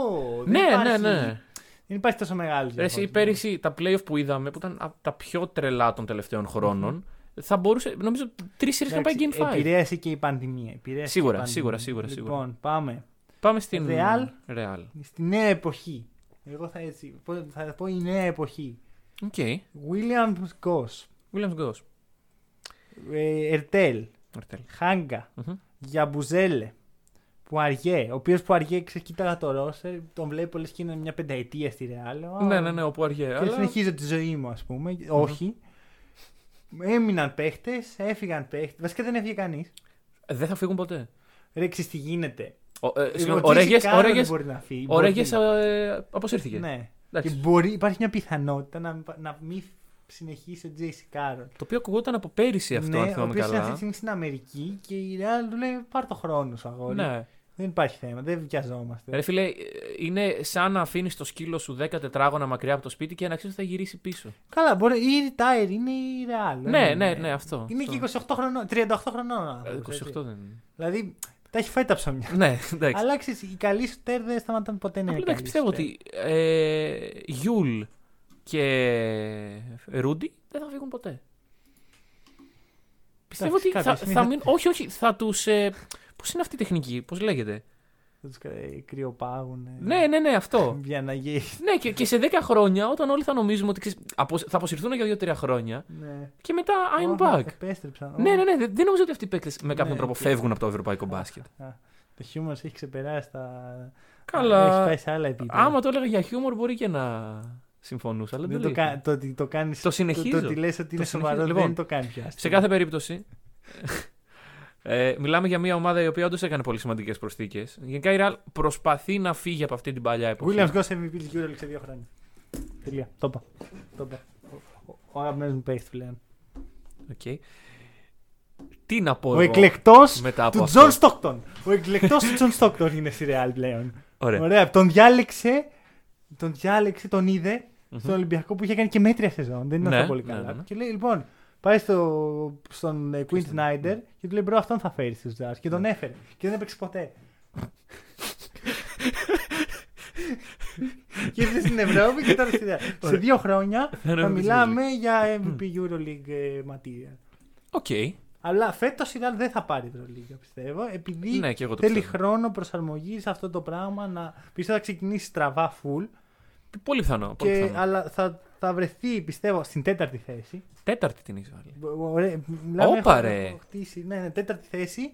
δεν Ναι, υπάρχει- ναι, ναι. Δεν υπάρχει τόσο μεγάλος Ρε, Εσύ πέρυσι τα playoff που είδαμε, που ήταν από τα πιο τρελά των τελευταίων χρόνων, θα μπορούσε, νομίζω, τρεις σειρές να πάει Game 5. Επηρέασε και η πανδημία. επηρέασε Σίγουρα, και η πανδημία. σίγουρα, σίγουρα, Λοιπόν, σίγουρα. πάμε. Πάμε στην Real. Real. Στη νέα εποχή. Εγώ θα έτσι, πω- θα πω η νέα εποχή. OK. Williams Goss, Williams Goss. ε, Ερτέλ, Αρτέλ. Χάγκα, Μμμ. Γιαμπουσέλε, Πουαριέ, ο οποίος Πουαριέ ξεκοίταγα το ρόστερ, τον βλέπω λες και είναι μια πενταετία στη Ρεάλ. Ναι, ναι, ναι, ο Πουαριέ. Και Αλλά... συνεχίζω τη ζωή μου, ας πούμε. Όχι. Έμειναν παίχτες, έφυγαν παίχτες. Βασικά δεν έφυγε κανείς. Δεν θα φύγουν ποτέ. Ρε, ξέρεις τι γίνεται. Ο, ε, συγγνώμη, Ο ο Τζέισι Ρέγες, Κάρολ ο Ρέγες, μπορεί να φύγει. ο μπορεί Ρέγες, να- ε, αποσύρθηκε. Ναι. Εντάξει. Και μπορεί, υπάρχει μια πιθανότητα να, να μην συνεχίσει ο Τζέισι Κάρολ. Το οποίο ακουγόταν από πέρυσι αυτό, ναι, αν ο θυμάμαι οποίος είναι αυτή τη καλά. στιγμή στην Αμερική και η Real του λέει πάρ το χρόνο σου αγόρι. Ναι. Δεν υπάρχει θέμα, δεν βιαζόμαστε. Ρε φίλε, ε, είναι σαν να αφήνεις το σκύλο σου 10 τετράγωνα μακριά από το σπίτι και να ξέρει ότι θα γυρίσει πίσω. Καλά, μπορεί, ή retire, είναι η Real. δεν Ναι, είναι- ναι, ναι, αυτό. Είναι αυτό. και 28 χρονών, 38 χρονών. ο Ε, άνθρωπος, 28 έτσι. δεν είναι. Δηλαδή, τα έχει φάει τα ψωμιά. Ναι, εντάξει. Αλλά ξέρεις, οι καλοί σου τέρ δεν σταματάνε ποτέ να είναι Απλά εντάξει, καλοί πιστεύω σουτέρ. ότι ε, Γιούλ και Ρούντι δεν θα φύγουν ποτέ. Πιστεύω Εντάξει, ότι θα, κάποια θα, στιγμή θα- μείνουν. Όχι, όχι, θα τους. Ε, Πώς είναι αυτή η τεχνική, πώς λέγεται; Θα τους ε, κρυοπάγουν. ε, Ναι, ναι, ναι, αυτό. Για να γίνει. ναι, και, και σε 10 χρόνια, όταν όλοι θα νομίζουμε ότι ξέρεις, απο- θα αποσυρθούν για 2-3 χρόνια Ναι. και μετά I'm Ω, back. Επέστρεψαν. Ναι, Ω. ναι, ναι. Δεν δεν νομίζω ότι αυτοί οι παίκτες με κάποιον Ναι, τρόπο και- φεύγουν από το ευρωπαϊκό μπάσκετ. Α, Το χιούμορ έχει ξεπεράσει τα. Καλά. Έχει πάει σε άλλα επίπεδα. Άμα το έλεγα για χιούμορ, μπορεί και να συμφωνούσα. Αλλά δεν δεν το, το κα... το ότι το κάνεις... Το συνεχίζω. Το, ότι λες ότι είναι συνεχίζω. σοβαρό Λοιπόν, δεν το κάνει πια. Σε κάθε περίπτωση. Ε, μιλάμε για μια ομάδα η οποία όντως έκανε πολύ σημαντικές προσθήκες. Γενικά η Real προσπαθεί να φύγει από αυτή την παλιά εποχή. Williams Goss MVP της EuroLeague σε δύο χρόνια. Τελεία. Το είπα. Το είπα. Ο- Ο- Ο αγαπημένος μου παίχτης πλέον. Οκ. Τι να πω Ο εγώ εκλεκτός μετά από του αυτό; Τζον Στόκτον. Ο εκλεκτός του Τζον Στόκτον είναι στη Real πλέον. Ωραία. Ωραία. Τον διάλεξε, τον διάλεξε, τον είδε Μμμ. στον Ολυμπιακό που είχε κάνει και μέτρια σεζόν. Δεν ήταν Ναι, αυτό πολύ ναι, καλά. ναι, ναι. Και λέει λοιπόν, πάει στο, στον ε, Quinn στον- Snyder και του λέει bro αυτόν θα φέρεις στους Jazz. Και τον έφερε. Και δεν έπαιξε ποτέ. και ήρθε στην Ευρώπη και τώρα στη Real. Σε δύο χρόνια Θα είναι θα MVP μιλάμε για MVP EuroLeague ε, material. OK. Αλλά φέτος η Real δεν θα πάρει Ευρωλίγα πιστεύω. Επειδή Ναι, και εγώ το θέλει πιστεύω. χρόνο προσαρμογής σε αυτό το πράγμα. Να... Πιστεύω θα ξεκινήσει στραβά full. Πολύ πιθανό. Πολύ Και, πιθανό. αλλά θα, θα βρεθεί πιστεύω στην τέταρτη θέση. Τέταρτη την έχεις βάλει. Ω- Ωραία, μιλάμε, Όπα, έχω- ρε. έχω χτίσει, ναι, ναι, τέταρτη θέση.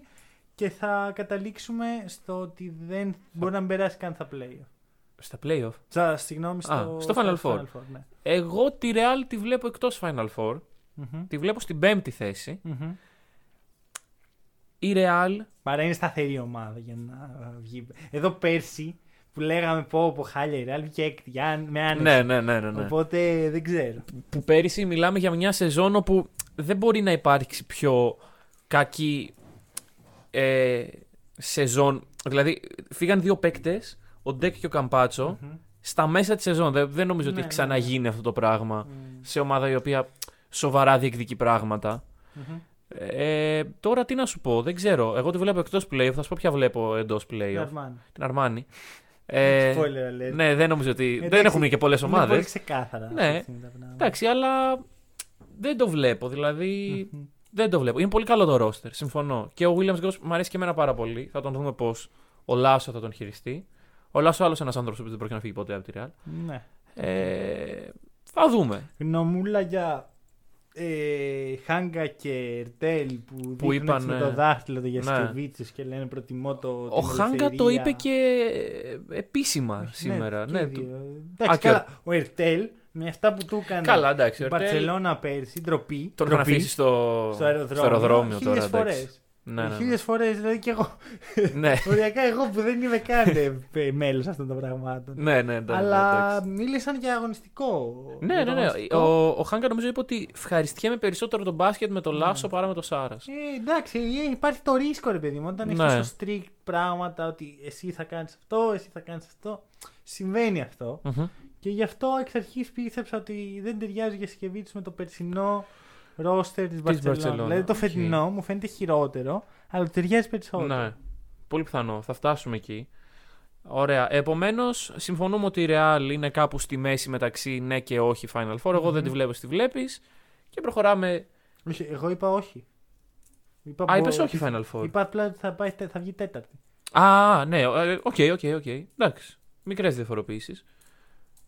Και θα καταλήξουμε στο ότι δεν μπορεί να μην περάσει καν στα play. Στα playoff; Τσα, συγγνώμη, στο, Α, στο Final Four. ναι. Εγώ τη Real τη βλέπω εκτός Final Four. Μμμ, Τη βλέπω στην πέμπτη θέση. μμμ. Η Real. Παρά είναι σταθερή ομάδα για να βγει. Εδώ πέρσι που λέγαμε πω από χάλια η Real βγήκε έκτη για- με άνεση. Ναι, ναι, ναι, ναι. ναι. Οπότε δεν ξέρω. Που πέρυσι μιλάμε για μια σεζόν όπου δεν μπορεί να υπάρξει πιο κακή ε, σεζόν. Δηλαδή, φύγαν δύο παίκτες, ο Ντεκ και ο Καμπάτσο, Μμμ. στα μέσα της σεζόν. Δεν, δεν νομίζω ότι Ναι, έχει ναι, ξαναγίνει αυτό το πράγμα Μμμ. σε ομάδα η οποία σοβαρά διεκδικεί πράγματα. Μμμ. Ε, τώρα τι να σου πω, δεν ξέρω. Εγώ τη βλέπω εκτός playoff, θα σου πω ποια βλέπω εντός playoff. Αρμάνι. Την Αρμάνι. Ε, Spoiler alert. ναι, δεν νομίζω ότι. Εντάξει, δεν έχουν μείνει και πολλές Είναι πολύ ομάδε. ξεκάθαρα. Ναι. αυτή τη στιγμή τα πράγματα. Εντάξει, αλλά δεν το βλέπω. Δηλαδή, Μμμ. δεν το βλέπω. Είναι πολύ καλό το roster, συμφωνώ. Και ο Williams Goss μου αρέσει και εμένα πάρα πολύ. Θα τον δούμε πώς ο Λάσο θα τον χειριστεί. Ο Λάσο άλλος ένας άνθρωπος που δεν πρόκειται να φύγει ποτέ από τη Real. Ναι. Ε, θα δούμε. Γνωμούλα για ε, Χάγκα και Ερτέλ που, δείχνουν είπαν, έτσι με ε, το δάχτυλο το για ναι. Σκεβίτσους και λένε προτιμώ το Ο την Χάγκα το ελευθερία. είπε και επίσημα Ναι, σήμερα. και Ναι, οι του- δύο. Εντάξει, Α, και καλά. Ο Ερτέλ με αυτά που του έκανε Καλά, εντάξει. η ο Ερτέλ Μπαρσελόνα πέρσι, ντροπή. Τον είχαν ντροπή, αφήσει στο, στο αεροδρόμιο, στο αεροδρόμιο τώρα. χίλιες εντάξει. φορές. Ναι, ναι, ναι. Χίλιες φορές, δηλαδή και εγώ. ναι. Οριακά εγώ που δεν είμαι καν ε, μέλος αυτών των πραγμάτων. ναι, ναι, ναι, Αλλά εντάξει. μίλησαν για αγωνιστικό. Ναι, για ναι, το ναι. αγωνιστικό. Ο, ο Χάγκα νομίζω είπε ότι ευχαριστιέμαι περισσότερο τον μπάσκετ με το Ναι. Λάσο παρά με το Σάρας. Ε, εντάξει, ε, υπάρχει το ρίσκο ρε παιδί μου. Όταν Ναι. έχει τόσο strict πράγματα ότι εσύ θα κάνεις αυτό, εσύ θα κάνεις αυτό. Συμβαίνει αυτό. Και γι' αυτό εξ αρχής πίστεψα ότι δεν ταιριάζει Γιασικεβίτσιους με το περσινό ρόστερ της Μπαρσελόνα. Μπαρσελόνα, Δηλαδή το οκ. φετινό μου φαίνεται χειρότερο, αλλά του ταιριάζει περισσότερο. Ναι. Πολύ πιθανό. Θα φτάσουμε εκεί. Ωραία. Επομένως, συμφωνούμε ότι η Real είναι κάπου στη μέση μεταξύ ναι και όχι Final Four. Εγώ δεν Μμμ. τη βλέπω, στη βλέπεις. Και προχωράμε. Όχι, εγώ είπα όχι. Είπα Α, μπο- είπες όχι ότι- Final Four. Είπα απλά ότι θα, πάει, θα βγει τέταρτη. Α, ναι. ε, OK, OK, OK. Εντάξει. Μικρές διαφοροποιήσεις.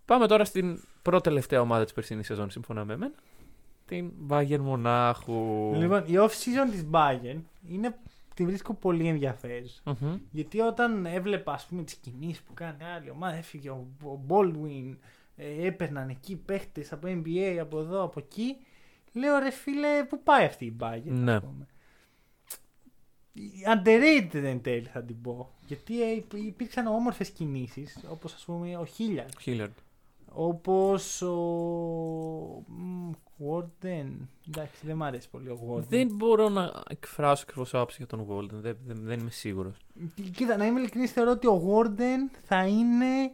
Πάμε τώρα στην προτελευταία ομάδα της περσινής σεζόν, σύμφωνα με εμένα. Την Bayern Μονάχου. Λοιπόν, η off-season της Bayern είναι, την βρίσκω πολύ ενδιαφέρουσα. Μμμ. Γιατί όταν έβλεπα ας πούμε τις κινήσεις που κάνει άλλη ομάδα, έφυγε ο, ο Baldwin, ε, έπαιρναν εκεί παίχτες από NBA, από εδώ, από εκεί, λέω ρε φίλε, πού πάει αυτή η Bayern, Ναι. ας πούμε. Underrated εν τέλει θα την πω. Γιατί ε, υπ- υπήρξαν όμορφες κινήσεις, όπως ας πούμε ο Χίλιαρ, Hilliard. Όπως ο μ, Warden. Εντάξει, δεν μ' αρέσει πολύ ο Warden. Δεν μπορώ να εκφράσω ακριβώς άποψη για τον Golden. Δεν, δεν, δεν είμαι σίγουρος. Κοίτα, να είμαι ειλικρινής, θεωρώ ότι ο Warden θα είναι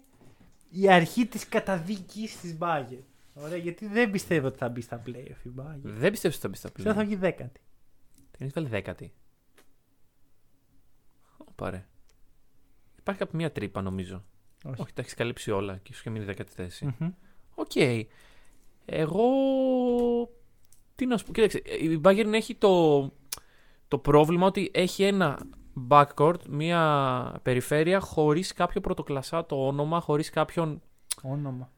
η αρχή της καταδίκης της Bayern. Ωραία, γιατί δεν πιστεύω ότι θα μπει στα playoff η Bayern. Δεν πιστεύω ότι θα μπει στα Ξέρω θα πλέον. βγει δέκατη. Την έχεις βάλει δέκατη. Πάρε. Υπάρχει κάποια μία τρύπα νομίζω. Όχι. Όχι, τα έχεις καλύψει όλα και σου είχε μείνει δέκατη θέση. Μμμ. Οκ. Εγώ. Τι να σου πω. Κοίταξε, η Bayern έχει το, το πρόβλημα ότι έχει ένα backcourt, μια περιφέρεια χωρίς κάποιο πρωτοκλασσάτο όνομα, χωρίς κάποιον. Όνομα.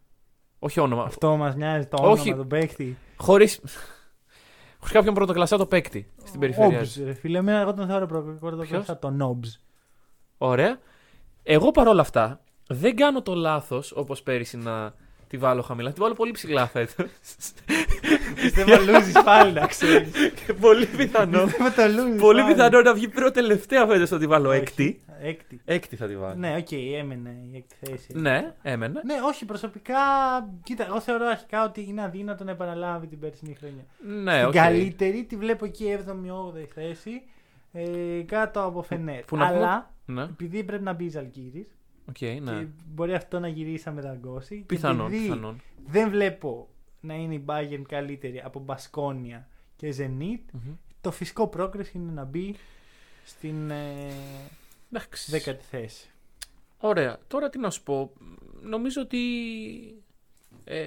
Όχι όνομα. Αυτό μας νοιάζει το Όχι. όνομα, τον παίχτη. Χωρίς... χωρίς κάποιον πρωτοκλασσάτο παίκτη στην περιφέρεια. Όμπστ, ρε φίλε, εμένα εγώ τον θεωρώ πρωτοκλασσάτο τον Όμπστ. Ωραία. Εγώ παρόλα αυτά δεν κάνω το λάθος όπως πέρυσι να τη βάλω χαμηλά. Τη βάλω πολύ ψηλά φέτος. Πιστεύω λούζεις πάλι να ξέρεις. πολύ πιθανό. Πιστεύω το λούζεις πολύ πάλι. πιθανό να βγει προτελευταία φέτος να τη βάλω Όχι. έκτη. Έκτη. Έκτη θα τη βάλω. Ναι, οκ, έμενε η έκτη θέση. Ναι, έμενε. Ναι, όχι, προσωπικά. Κοίτα, εγώ θεωρώ αρχικά ότι είναι αδύνατο να επαναλάβει την περσινή χρονιά. Ναι, Την οκ. καλύτερη τη βλέπω εκεί 7η-8η θέση. Ε, κάτω από Φενέρ. που να πούμε- Αλλά Ναι, επειδή πρέπει να μπει Ζαλκύρη οκ, ναι. και μπορεί αυτό να γυρίσει να μεταγκώσει. και Πιθανόν, επειδή πιθανόν. δεν βλέπω να είναι η Bayern καλύτερη από Μπασκόνια και Zenit, Μμμ. το φυσικό progress είναι να μπει στην ε, Εντάξει. δέκατη θέση. Ωραία. Τώρα τι να σου πω. Νομίζω ότι ε,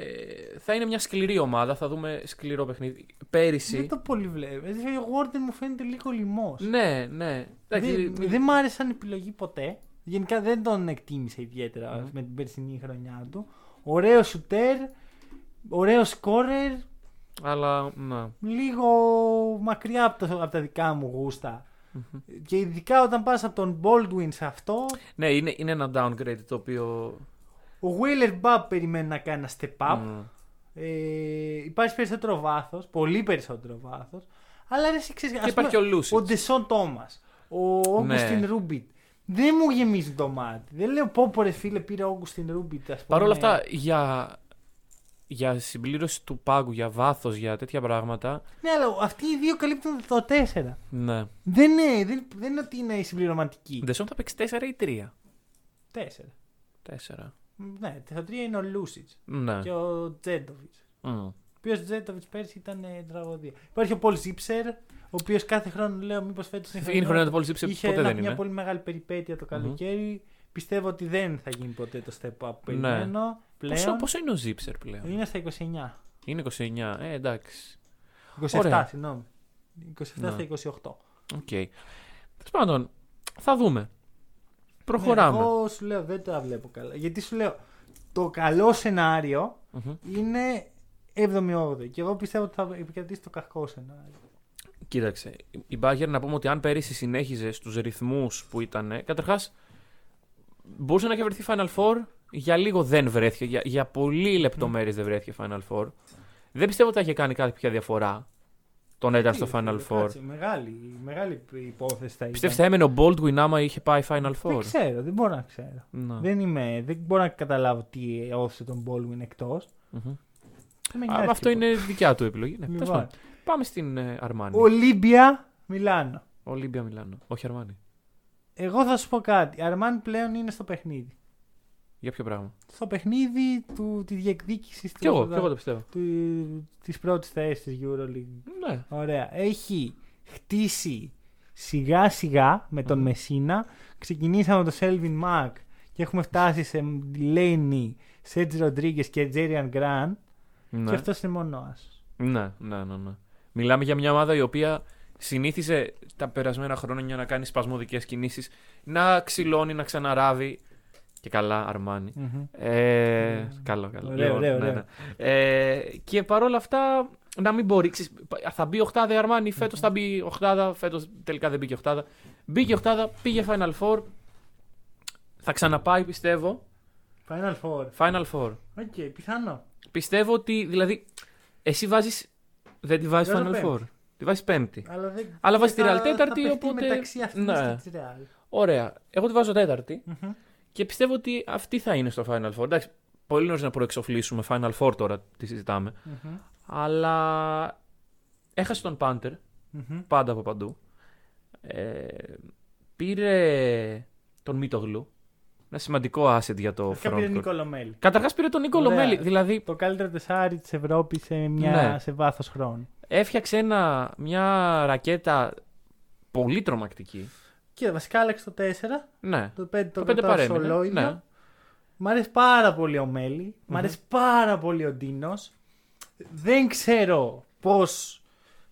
θα είναι μια σκληρή ομάδα. Θα δούμε σκληρό παιχνίδι. Πέρυσι. Δεν το πολύ βλέπω. Ε, Ο Gordon μου φαίνεται λίγο λοιμός. Ναι, ναι. Εντάξει, Δεν, δεν μ' άρεσε σαν επιλογή ποτέ. Γενικά δεν τον εκτίμησα ιδιαίτερα Μμμ. με την περσινή χρονιά του. Ωραίο σουτέρ, ωραίο σκόρερ, Αλλά, ναι. λίγο μακριά από, το, από τα δικά μου γούστα. Μμμ. Και ειδικά όταν πας από τον Baldwin σε αυτό, Ναι, είναι, είναι ένα downgrade το οποίο. ο Weiler-Babb περιμένει να κάνει ένα step up. Μμ. Ε, υπάρχει περισσότερο βάθος, πολύ περισσότερο βάθος. Αλλά ρε, εσύ ξέρεις, Και ας υπάρχει πούμε, και ο Λούσιτς. ο Ντεσόν Τόμας, ο Όγκουστιν Ναι. Ρούμπιτ. Δεν μου γεμίζει το μάτι. Δεν λέω πω πω ρε φίλε πήρε ο Όγκουστιν Ρούμπιτ. ας πούμε. Παρ' όλα αυτά, για, για συμπλήρωση του πάγκου, για βάθος, για τέτοια πράγματα. Ναι, αλλά αυτοί οι δύο καλύπτουν το 4. Ναι. Δεν είναι, δεν, δεν είναι ότι είναι η συμπληρωματική. Ντεσόν θα παίξει 4 ή 3. 4. 4. Ναι, το 3 είναι ο Λούσιτς Ναι. και ο Τζέντοβιτς. Μμ. Ο οποίος Τζέντοβιτς πέρσι ήταν ε, τραγωδία. Υπάρχει ο Πολ Ζίψερ, ο οποίος κάθε χρόνο λέω μήπως φέτος Είναι χρονιά του Πολυσύψη, Είχε ποτέ ένα- δεν μια είναι. πολύ μεγάλη περιπέτεια το καλοκαίρι. Πιστεύω ότι δεν θα γίνει ποτέ το step up που περιμένω. Πλέον Ναι. Πόσο, πόσο είναι ο Ζήψερ πλέον; είναι στα 29. Είναι 29. Ε, εντάξει. 27, Ωραία. συγγνώμη. 27 Ναι. στα 28. Οκ. Τέλος πάντων, θα δούμε. Προχωράμε. Ναι, εγώ σου λέω δεν τα βλέπω καλά. Γιατί σου λέω το καλό σενάριο Μμμ. είναι 7η-8η. Και εγώ πιστεύω ότι θα επικρατήσει το κακό σενάριο. Κοίταξε. Η Bayern να πούμε ότι αν πέρυσι συνέχιζε στους ρυθμούς που ήταν. Καταρχάς, μπορούσε να έχει βρεθεί Final Four. Για λίγο δεν βρέθηκε. Για, για πολύ λεπτομέρειες δεν βρέθηκε Final Four. Δεν πιστεύω ότι θα είχε κάνει κάποια διαφορά το να ήταν στο Τι, Final ε, Four. κάτσε, μεγάλη, μεγάλη υπόθεση θα ήταν. Πιστεύεις θα έμενε ο Baldwin άμα είχε πάει Final Δεν Four; ξέρω, δεν μπορώ να ξέρω. Να. Δεν, είμαι, δεν μπορώ να καταλάβω τι όθησε τον Baldwin εκτός. Μμμ. Δεν με Α, νοιάζει Αυτό τίποτα. είναι δικιά του επιλογή. Ναι, τέλος Λοιπόν, πάντων. Πάμε στην ε, Αρμάνι. Ολύμπια Μιλάνο. Ολύμπια Μιλάνο. Όχι Αρμάνι. Εγώ θα σου πω κάτι. Αρμάν πλέον είναι στο παιχνίδι. Για ποιο πράγμα; Στο παιχνίδι του, τη διεκδίκηση Κι εγώ, κι εγώ το πιστεύω. του, της πρώτης θέσης της EuroLeague. Ναι. Ωραία. Έχει χτίσει σιγά σιγά με τον Μμμ. Μεσίνα. Ξεκινήσαμε το Selvin Mac και έχουμε φτάσει σε Delaney, Σέτζ Ροντρίγκες και Τζέριαν Γκραντ. Ναι. Και αυτός είναι μόνο άσος. Ναι, ναι, ναι, ναι. Μιλάμε για μια ομάδα η οποία συνήθιζε τα περασμένα χρόνια να κάνει σπασμωδικές κινήσεις, να ξυλώνει, να ξαναράβει. Και καλά, Αρμάνι. Μμμ. Ε, καλό, καλό. Ωραίο, ωραίο, ναι, ωραίο. ναι. Ε, και παρόλα αυτά να μην μπορεί. Ξέρεις, θα μπει οχτάδα η Αρμάνι, φέτος θα μπει οχτάδα, φέτος τελικά δεν μπήκε οχτάδα. Μπήκε οχτάδα, πήγε Final Four. Θα ξαναπάει, πιστεύω. Final Four. Final Four. OK, πιθανό. Πιστεύω ότι, δηλαδή, εσύ βάζεις, δεν τη βάζεις Βάζω Final πέμπτη. Four. Τη βάζεις πέμπτη. Αλλά, δεν... Αλλά βάζει τη θα- Real τέταρτη, θα παιχτεί οπότε- μεταξύ αυτής Ναι. και της Real. Ωραία. Εγώ τη βάζω τέταρτη Μμμ. και πιστεύω ότι αυτή θα είναι στο Final Four. Εντάξει, πολύ νωρίς να προεξοφλήσουμε Final Four τώρα, τη συζητάμε. Μμμ. Αλλά έχασε τον Πάντερ, Μμμ. πάντα από παντού. Ε, πήρε τον Μίτογλου. Ένα σημαντικό asset για το Αρχικά πήρε front. Νίκο Λομέλη. Καταρχάς πήρε τον Νίκο Ωραία. Λομέλη. Δηλαδή Το καλύτερο τεσάρι της Ευρώπης σε, μια... Ναι. σε βάθος χρόνου. έφτιαξε ένα, μια ρακέτα πολύ τρομακτική. Και βασικά άλλαξε το 4. Ναι. Το 5 το, Το πέντε κρατάω στο παρέμεινε, ολόιδιο. ναι. Μ' αρέσει πάρα πολύ ο Μέλη. Μ' αρέσει πάρα πολύ ο Ντίνος. Δεν ξέρω πώς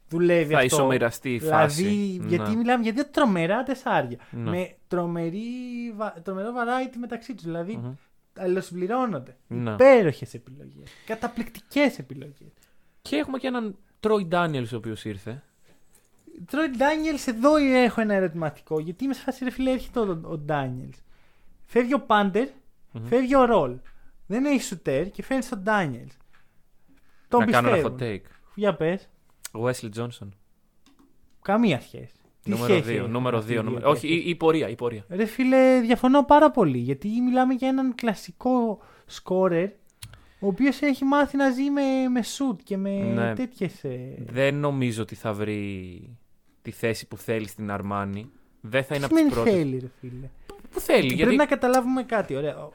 δουλεύει Θα αυτό. ισομοιραστεί η φάση. Δηλαδή, γιατί Ναι. μιλάμε για δύο τρομερά τεσσάρια. Ναι. Με τρομερή, βα- τρομερό variety μεταξύ τους. Δηλαδή, Μμμ. αλληλοσυμπληρώνονται. Ναι. Υπέροχες επιλογές. Καταπληκτικές επιλογές. Και έχουμε και έναν Τρόι Ντάνιελ ο οποίος ήρθε. Τρόι Ντάνιελ, εδώ έχω ένα ερωτηματικό. Γιατί είμαι σε φάση ρε φίλε, έρχεται ο, ο Ντάνιελ. Φεύγει ο Πάντερ Μμμ. φεύγει ο Ρολ. Δεν έχει σουτέρ και φέρνει τον Ντάνιελ. Τον να κάνω ένα πιστεύω. hot take. Για πες. Wesley Johnson. Καμία σχέση. Τι Νούμερο σχέση 2. έχουν Νούμερο αυτοί οι 2. δύο Όχι, παίκτες; η, η πορεία. Η πορεία. Ρε φίλε, διαφωνώ πάρα πολύ. Γιατί μιλάμε για έναν κλασικό σκόρερ ο οποίος έχει μάθει να ζει με, με σουτ και με Ναι. τέτοιες. Δεν νομίζω ότι θα βρει τη θέση που θέλει στην Αρμάνι. Δεν θα είναι Τι από τις σημαίνει πρώτες. θέλει, ρε φίλε. Που θέλει. Πρέπει Γιατί... να καταλάβουμε κάτι. Ωραία. Ο-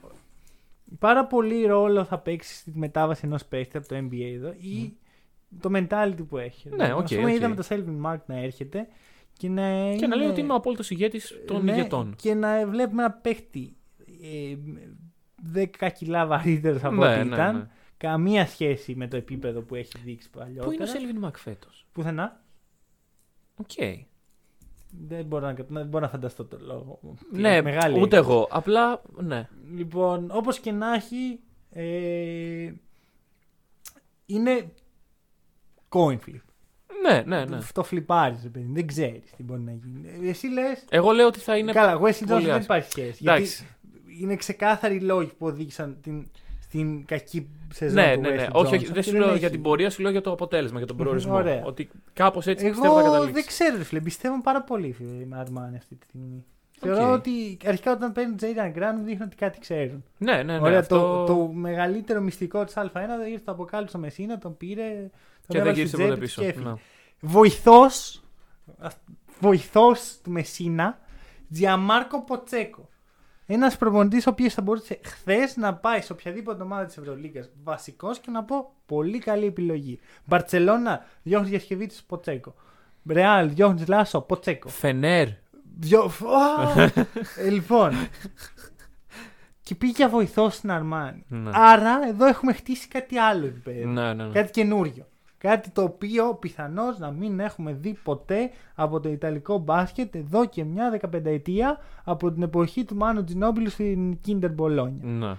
Πάρα πολύ ρόλο θα παίξει στη μετάβαση ενός παίκτη από το NBA εδώ ή το mentality που έχει. Ναι, οκ, Ας πούμε, οκ. είδαμε το Shelvin Mack να έρχεται και να. Και να λέει είναι- ότι είμαι ο απόλυτος ηγέτης των ναι, ηγετών. Και να βλέπουμε ένα παίχτη ε, 10 κιλά βαρύτερο από Ναι, ό,τι ναι, ήταν. ναι. Καμία σχέση με το επίπεδο που έχει δείξει παλιότερα. Πού είναι ο Σέλβιν Μακ φέτος; Πουθενά. Οκ. Δεν μπορώ να, δεν μπορώ να φανταστώ το λόγο. Τι Ναι, μεγάλη ούτε έκπληξη. εγώ. Απλά, ναι. Λοιπόν, όπως και να έχει, ε, είναι coin flip. Ναι, ναι, ναι. Το φλιπάρεις, ρε παιδί. Δεν ξέρεις τι μπορεί να γίνει. Εσύ λες, Εγώ λέω ότι θα είναι. καλά, Wesley Johnson πολύ δεν άσχημο. υπάρχει σχέση. Γιατί Εντάξει. είναι ξεκάθαροι οι λόγοι που οδήγησαν την, στην κακή σεζόν Ναι, του ναι, ναι. Wesley Όχι, όχι, Johnson δεν και σου λέω έχει- για την πορεία, σου λέω για το αποτέλεσμα, για τον προορισμό. Ωραία. Ότι κάπως έτσι πιστεύω θα Εγώ καταλήξεις. δεν ξέρω, ρε φίλε. Πιστεύω πάρα πολύ φίλε, με Αρμάνι αυτή τη στιγμή. Οκ. Θεωρώ ότι αρχικά όταν παίρνουν Τζέριαν Γκραντ δείχνουν ότι κάτι ξέρουν. Ναι, ναι, ναι. Ωραία, αυτό... το, το μεγαλύτερο μυστικό της Α1 ήρθε το αποκάλυψε ο Μεσίνα, τον πήρε. Τον Και δεν έβαλε γύρισε στην ποτέ τσέπη του πίσω. και έφυγε. Ναι. Βοηθός, βοηθός του Μεσίνα, Τζιαμάρκο Ποτσέκο. Ένας προπονητής ο οποίος θα μπορούσε χθες να πάει σε οποιαδήποτε ομάδα της Ευρωλίγκας βασικός και να πω πολύ καλή επιλογή. Μπαρσελόνα, Διώχνη Διασκευίτη Ποτσέκο. Ρεάλ, Διώχνη Λάσο, Ποτσέκο. Φενέρ. Δυο... Ω! Ε, λοιπόν. και πήγε για βοηθός στην Αρμάνη. Ναι. Άρα εδώ έχουμε χτίσει κάτι άλλο επίπεδο. Ναι, ναι, ναι. Κάτι καινούριο. Κάτι το οποίο πιθανώς να μην έχουμε δει ποτέ από το Ιταλικό μπάσκετ εδώ και μια δεκαπενταετία από την εποχή του Μάνου Τζινόμπιλου στην Kinder Bologna. Ναι.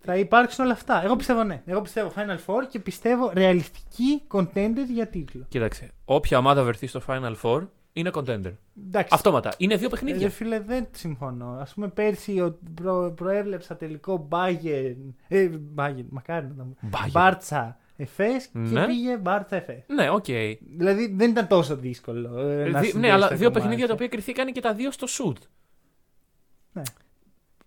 Θα υπάρξουν όλα αυτά. Εγώ πιστεύω ναι. Εγώ πιστεύω Final Four και πιστεύω ρεαλιστική contender για τίτλο. Κοίταξε. Όποια ομάδα βρεθεί στο Final Four είναι contender. Εντάξει. Αυτόματα. Είναι δύο Ε, παιχνίδια. Ρε φίλε, δεν συμφωνώ. Ας πούμε, πέρσι ο, προ, προέβλεψα τελικό Bayern. Ε, Bayern, μακάρι να το μου. Bayern. Μπάρτσα Εφές και Ναι. πήγε Μπάρτσα Εφές. Ναι, οκ. Δηλαδή δεν ήταν τόσο δύσκολο. ε, να Δι- ναι, συνδέσεις αλλά τα δύο κομμάτια. παιχνίδια τα οποία κριθήκαν και τα δύο στο σουτ. Ναι.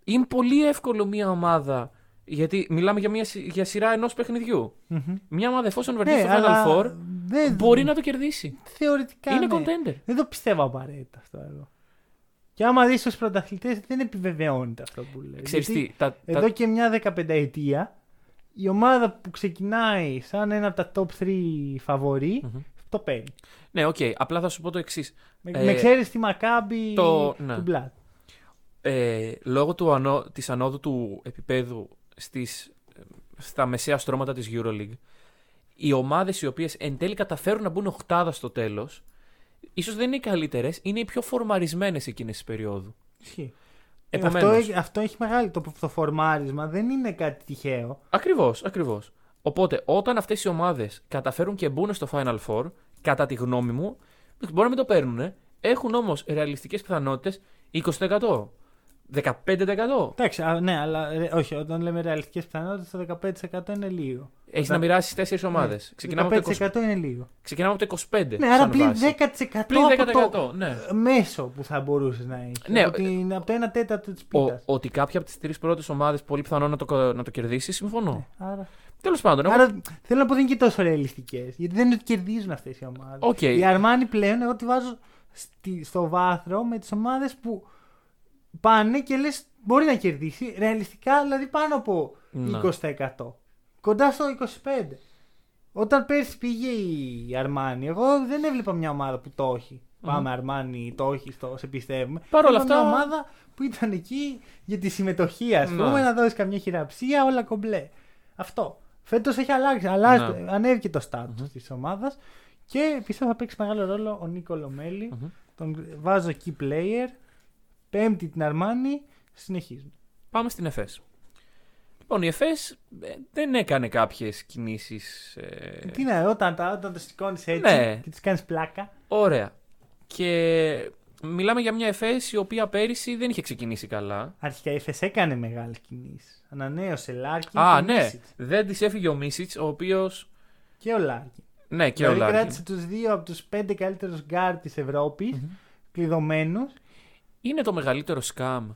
Είναι πολύ εύκολο μια ομάδα. Γιατί μιλάμε για, μια, σι- για σειρά ενός παιχνιδιού. Μμμ. Μια ομάδα εφόσον βρεθεί Ναι, στο Final αλλά Four δεν- μπορεί να το κερδίσει. Θεωρητικά. είναι ναι. contender. Δεν το πιστεύω απαραίτητα αυτό εγώ. Και άμα δεις τους πρωταθλητές, δεν επιβεβαιώνεται αυτό που λέει. Ξέρεις Γιατί τι, τα, Εδώ τα, και μια δεκαπενταετία η ομάδα που ξεκινάει σαν ένα από τα top 3 φαβορεί Μμμ. το παίρνει. Ναι, οκ. Απλά θα σου πω το εξής. Με, Ε, με ξέρεις τη Μακάμπη το- ναι. του Μπλατ. Ε, λόγω του ανώ, της ανόδου του επίπεδου στις, ε, στα μεσαία στρώματα της EuroLeague, οι ομάδες οι οποίες εν τέλει καταφέρουν να μπουν οχτάδα στο τέλος, ίσως δεν είναι οι καλύτερες, είναι οι πιο φορμαρισμένες εκείνες της περίοδου. Ισχύει. Επομένως, Αυτό, έχει- αυτό έχει μεγάλη. Το, το φορμάρισμα δεν είναι κάτι τυχαίο. Ακριβώς, ακριβώς. Οπότε, όταν αυτές οι ομάδες καταφέρουν και μπουν στο Final Four, κατά τη γνώμη μου, μπορεί να μην το παίρνουν, έχουν όμως ρεαλιστικές πιθανότητες 20%, 15%. Εντάξει, α, ναι, αλλά ρε, όχι, όταν λέμε ρεαλιστικές πιθανότητες, το 15% είναι λίγο. Έχεις Όταν- να μοιράσεις τέσσερις ομάδες. Ναι, Ξεκινάμε, από το 15% είναι λίγο. 20 ξεκινάμε από το 25. Ναι, άρα σαν πλην βάση. 10% Πλην από 10%. Ναι. το μέσο που θα μπορούσες να έχεις. Ναι, από, την, από το 1 τέταρτο της Ο, πίτας. ότι κάποια από τις τρεις πρώτες ομάδες πολύ πιθανό να το, να το κερδίσεις, συμφωνώ. Άρα, Τέλος πάντων, εγώ. άρα θέλω να πω δεν είναι και τόσο ρεαλιστικές. Γιατί δεν είναι ότι κερδίζουν αυτές οι ομάδες. Οκ. Η Αρμάνι πλέον εγώ τη βάζω στη, στο βάθρο με τις ομάδες που πάνε και λες μπορεί να κερδίσει. Ρεαλιστικά δηλαδή πάνω από Ναι. 20%. Κοντά στο 25%. Όταν πέρσι πήγε η Αρμάνι, εγώ δεν έβλεπα μια ομάδα που το έχει. Πάμε Αρμάνι, το έχει, το σε πιστεύουμε. Παρ' όλα Έβλεπα αυτά- Μια ομάδα που ήταν εκεί για τη συμμετοχή, ας Ναι. πούμε, να δώσεις καμιά χειραψία, όλα κομπλέ. Αυτό. Φέτος έχει αλλάξει. αλλάζει, Ναι. Ανέβηκε το status Μμμ. της ομάδας. Και πιστεύω θα παίξει μεγάλο ρόλο ο Νίκολο Μέλι. Μμμ. Τον βάζω key player. Πέμπτη την Αρμάνι. Συνεχίζουμε. Πάμε στην ΕΦΕΣ. Λοιπόν, η ΕΦΕΣ ε, δεν έκανε κάποιες κινήσεις... ε, Τι να, όταν, τα- όταν το σηκώνεις έτσι Ναι. και τη κάνεις πλάκα. Ωραία. Και μιλάμε για μια ΕΦΕΣ η οποία πέρυσι δεν είχε ξεκινήσει καλά. Αρχικά η ΕΦΕΣ έκανε μεγάλες κινήσεις. Ανανέωσε Λάρκιν Α, και ναι. Μίσιτς. Δεν της έφυγε ο Μίσιτς, ο οποίος. Και ο Λάρκιν. Ναι, και δηλαδή ο Λάρκιν. κράτησε τους δύο από τους πέντε καλύτερους γκαρντ της Ευρώπης, Μμμ. κλειδωμένους. Είναι το μεγαλύτερο scam.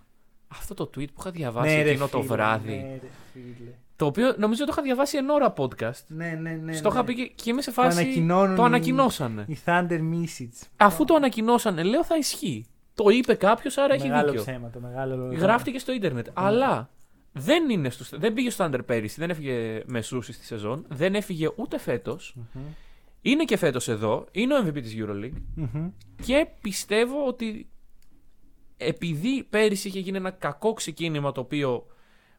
Αυτό το tweet που είχα διαβάσει Ναι, ρε εκείνο το φίλε, βράδυ. Ναι, ρε φίλε. Το οποίο νομίζω το είχα διαβάσει εν ώρα podcast. Ναι, ναι, ναι. Στο ναι. είχα πει και, και είμαι σε Το φάση. ανακοινώνουν Το οι- ανακοινώσανε. Η Thunder Μίσιτς. Αφού το ανακοινώσανε, λέω θα ισχύει. Το είπε κάποιος, άρα έχει μεγάλο δίκιο. ψέμα, το μεγάλο. Γράφτηκε στο ίντερνετ. Αλλά δεν, είναι στο, δεν πήγε στο Thunder πέρυσι, δεν έφυγε μεσούσης της σεζόν, δεν έφυγε ούτε φέτος. Μμμ. Είναι και φέτος εδώ, είναι ο MVP της Euroleague. Μμμ. Και πιστεύω ότι επειδή πέρυσι είχε γίνει ένα κακό ξεκίνημα το οποίο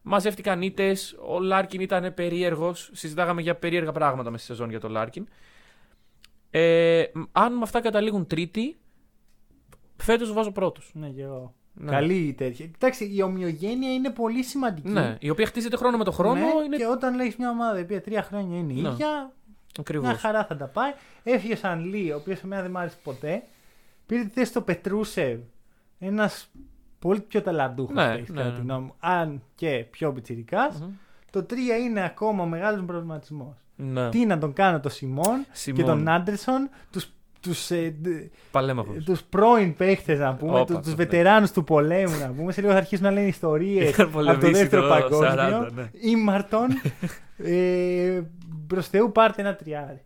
μαζεύτηκαν ήττες, ο Λάρκιν ήταν περίεργος. Συζητάγαμε για περίεργα πράγματα μέσα στη σεζόν για τον Λάρκιν. Ε, αν με αυτά καταλήγουν τρίτη, φέτος βάζω πρώτος. Ναι, και εγώ. Ναι. Καλή τέτοια. Κοιτάξτε, η ομοιογένεια είναι πολύ σημαντική. Ναι, η οποία χτίζεται χρόνο με το χρόνο. Ναι, είναι Και όταν λέει μια ομάδα η οποία τρία χρόνια είναι Ναι. ίδια, ακριβώς. μια χαρά θα τα πάει. Έφυγε ο Σαν Λί, ο οποίος εμένα δεν μ' άρεσε ποτέ. Πήρε τη θέση του Πετρούσεβ. Ένας πολύ πιο ταλαντούχος Ναι, παίκτης, ναι, κατά ναι. τη γνώμη μου. Αν και πιο πιτσιρικάς. Το 3 είναι ακόμα ο μεγάλος προβληματισμός. Ναι. Τι να τον κάνω το Σιμών, Σιμών. και τον Άντερσον, τους, τους, ε, ντε- Παλέμαχος. τους πρώην παίχτες να πούμε, Όπα, τους, τους ναι. βετεράνους του πολέμου να πούμε. Σε λίγο θα αρχίσουν να λένε ιστορίες Είχαν από το πολεμήσει δεύτερο το παγκόσμιο. 40, ναι. Ήμαρτον, ε, προς Θεού πάρτε ένα τριάρι.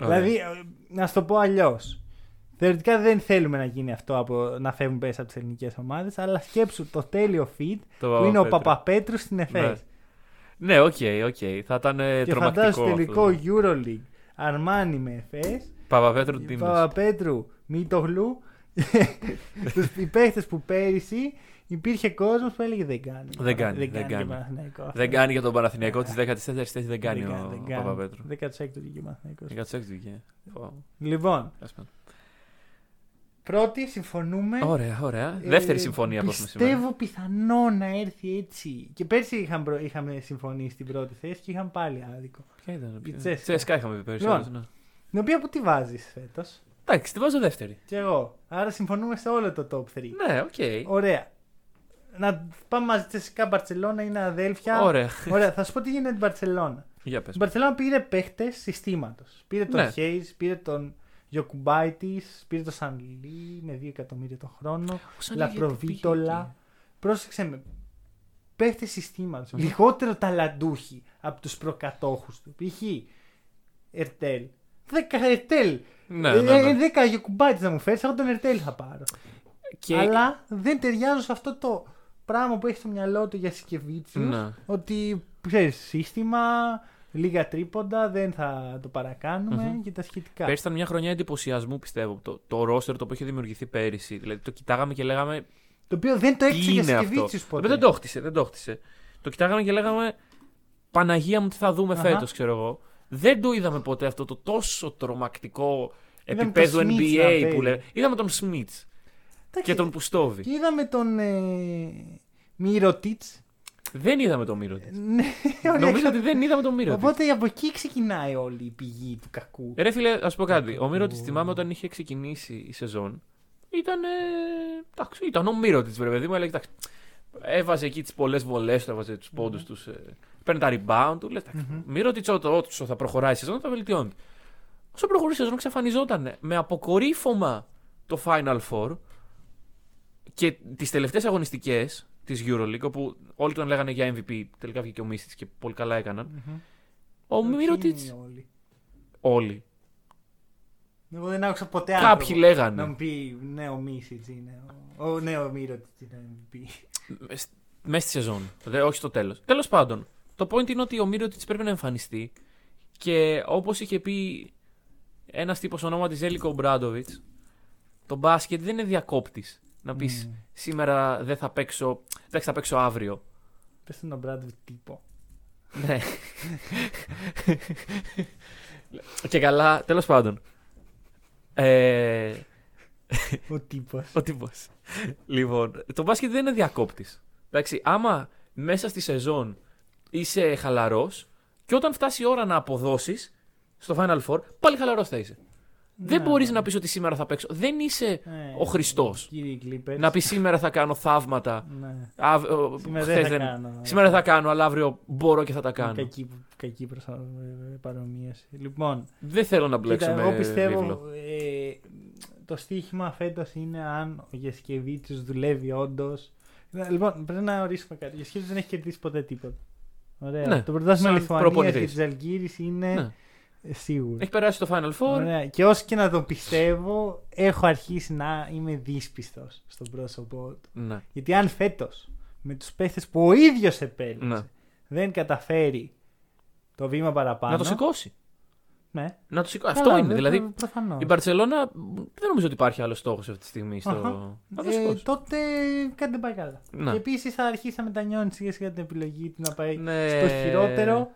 Ωραία. Δηλαδή, ε, να σου το πω αλλιώς. Θεωρητικά δεν θέλουμε να γίνει αυτό από να φεύγουν πέσει από τις ελληνικές ομάδες, αλλά σκέψου το τέλειο fit Το που είναι ο Παπαπέτρου. Παπαπέτρου στην ΕΦΕΣ. Ναι, OK, OK. Θα ήταν ε, Και τρομακτικό. φαντάζομαι τελικό αυτό. Euroleague Αρμάνι με ΕΦΕΣ Παπαπέτρου Τίμος. Παπαπέτρου, Μίτογλου. Τους- οι παίχτες που πέρυσι υπήρχε κόσμος που έλεγε δεν κάνει. Δεν κάνει, δεν δεν κάνει. και Παναθηναϊκό αυτό. Δεν κάνει για τον Παναθηναϊκό της 14η θέση, δεν κάνει Δεν ο δεν κάνει. Παπαπέτρου. 16ο βγήκε ο Παναθηναϊκός. 16η βγήκε. Φω, Λοιπόν, ας πούμε. Πρώτη συμφωνούμε. Ωραία, ωραία. Ε, Δεύτερη συμφωνία που έχουμε σήμερα. Πιστεύω πιθανό να έρθει έτσι. Και πέρσι είχαμε, προ- είχαμε συμφωνήσει στην πρώτη θέση και είχαμε πάλι άδικο. Ποια ήταν, η ποια- Τσέσκα. Τσέσκα είχαμε πει πέρυσι. Λοιπόν. όντως, ναι. Την οποία πού τη βάζεις φέτος; Εντάξει, τη βάζω δεύτερη. Και εγώ. Άρα συμφωνούμε σε όλο το top 3. Ναι, οκ. Ωραία. Να πάμε μαζί Τσεσκά Μπαρσελόνα, είναι αδέλφια. Ωραία. Ωραία, θα σου πω τι γίνεται με την Μπαρσελόνα. Για πες. Η Μπαρσελόνα πήρε παίχτες συστήματος. Πήρε τον Ναι. Hayes, πήρε τον Γιοκουμπάιτη, πήρε τον Σανλή με 2 εκατομμύρια το χρόνο. Ο Σανλή γιατί Λαπροβίτολα. πήγε Πρόσεξε με. Παίχτες συστήματος. Μμμ. Λιγότερο ταλαντούχοι από τους προκατόχους του. Π.χ. Ερτέλ. 10 Ερτέλ. εκεί; Ναι, ναι, ναι. 10 Γιοκουμπάιτη να μου φέρεις, εγώ τον Ερτέλ θα πάρω. Και... Αλλά δεν ταιριάζω σε αυτό το πράγμα που έχει στο μυαλό του για Σικεβίτσιου. Ναι. Ότι ξέρεις, σύστημα, λίγα τρίποντα, δεν θα το παρακανουμε Μμμ. και τα σχετικά. Πέρυσι ήταν μια χρονιά εντυπωσιασμού, πιστεύω. Το, το roster το οποίο είχε δημιουργηθεί πέρυσι. Δηλαδή το κοιτάγαμε και λέγαμε. Το οποίο δεν το Τι έκτισε για είναι αυτό; Σικεβίτσιου ποτέ. Δεν το χτίσε, δεν το χτίσε. Το κοιτάγαμε και λέγαμε. Παναγία μου, τι θα δούμε Αχα. φέτος, ξέρω εγώ. Δεν το είδαμε ποτέ αυτό το τόσο τρομακτικό Είδαμε επίπεδο τον Smith να NBA παίζει. που λέμε. Είδαμε τον Σμιτ Εντάξει, και τον Πουστόβι. Και είδαμε τον ε, Μυρωτίτς. Δεν είδαμε τον Μύρο Ναι, ωραία. Νομίζω ότι δεν είδαμε τον Μύρο Οπότε από εκεί ξεκινάει όλη η πηγή του κακού. Ρε φίλε, ας πω κάτι. Ο Μύρο Ου. θυμάμαι όταν είχε ξεκινήσει η σεζόν. Ήταν. Ε, εντάξει, ήταν ο Μύρο της, βρε παιδί μου. Έλεγε, εντάξει, έβαζε εκεί τις πολλές βολές του, έβαζε τους πόντους τους. Ε, παίρνει τα rebound του. Λες, Μμμ. Μύρο της όσο θα προχωράει η σεζόν θα βελτιώνει. Όσο προχωρεί η σεζόν, εξαφανιζόταν με αποκορύφωμα το Final Four και τις τελευταίες αγωνιστικές της Euroleague, όπου όλοι τον λέγανε για MVP, τελικά βγήκε ο Μίστη και πολύ καλά έκαναν. Μμμ. Ο Όχι Μύρωτιτ. όλοι; Όλοι. Εγώ δεν άκουσα ποτέ Κάποιοι άνθρωπο λέγανε. να μου πει ναι, ο Μίσιτς είναι. Ο, ο, ναι, ο Μύρωτιτς είναι MVP. Μέσα στη σεζόν. Δε, όχι στο τέλος. Τέλος πάντων, το point είναι ότι ο Μύρο τη πρέπει να εμφανιστεί και όπως είχε πει ένας τύπος ονόματι Ζέλικο Μπράντοβιτ, το μπάσκετ δεν είναι διακόπτης. Να πεις Μμ. σήμερα δεν θα παίξω. Εντάξει, θα παίξω αύριο. Πες τον Μπράντοβιτ τύπο. ναι. και καλά, τέλος πάντων. Ε, Ο τύπος. ο τύπος. λοιπόν, το μπάσκετ δεν είναι διακόπτης. Εντάξει, άμα μέσα στη σεζόν είσαι χαλαρός και όταν φτάσει η ώρα να αποδώσεις στο Final Four, πάλι χαλαρός θα είσαι. Δεν Ναι, μπορείς ναι. να πεις ότι σήμερα θα παίξω. Δεν είσαι ο Χριστός. Κύριοι Clippers. να πεις σήμερα θα κάνω θαύματα. Ναι. Α, ο- Σήμερα χθες δεν θα κάνω. Σήμερα δεν θα κάνω, αλλά αύριο μπορώ και θα τα κάνω. Κακή, κακή προσα... ε, παρομοίωση. Λοιπόν, Δεν θέλω να μπλέξω κοίτα, με εγώ πιστεύω βίβλο. ε, το στοίχημα φέτος είναι αν ο Γεσκεβίτσιος δουλεύει όντως. Λοιπόν, πρέπει να ορίσουμε κάτι. Ο Γεσκεβίτσιος δεν έχει κερδίσει ποτέ τίποτα. Ωραία. Ναι, το πρωτάθλημα σαν Λιθουανίας και προπονητής. της Αλγύρης είναι Ναι. ε, σίγουρο. Έχει περάσει το Final Four. Ωραία. Και όσο και να τον πιστεύω, έχω αρχίσει να είμαι δύσπιστος στον πρόσωπό του. Ναι. Γιατί αν φέτος με τους παίχτες που ο ίδιος επέλεξε Ναι. δεν καταφέρει το βήμα παραπάνω. Να το σηκώσει. Ναι. Να το σηκώσει. Καλά, Αυτό είναι. ναι, Δηλαδή, προ- προφανώς. η Μπαρσελόνα δεν νομίζω ότι υπάρχει άλλος στόχος αυτή τη στιγμή. Στο... Αχα. Να το Ε, σηκώσει. τότε κάτι δεν πάει καλά. Ναι. Και επίσης θα αρχίσει να μετανιώνει σιγά σιγά την επιλογή του να πάει Ναι. στο χειρότερο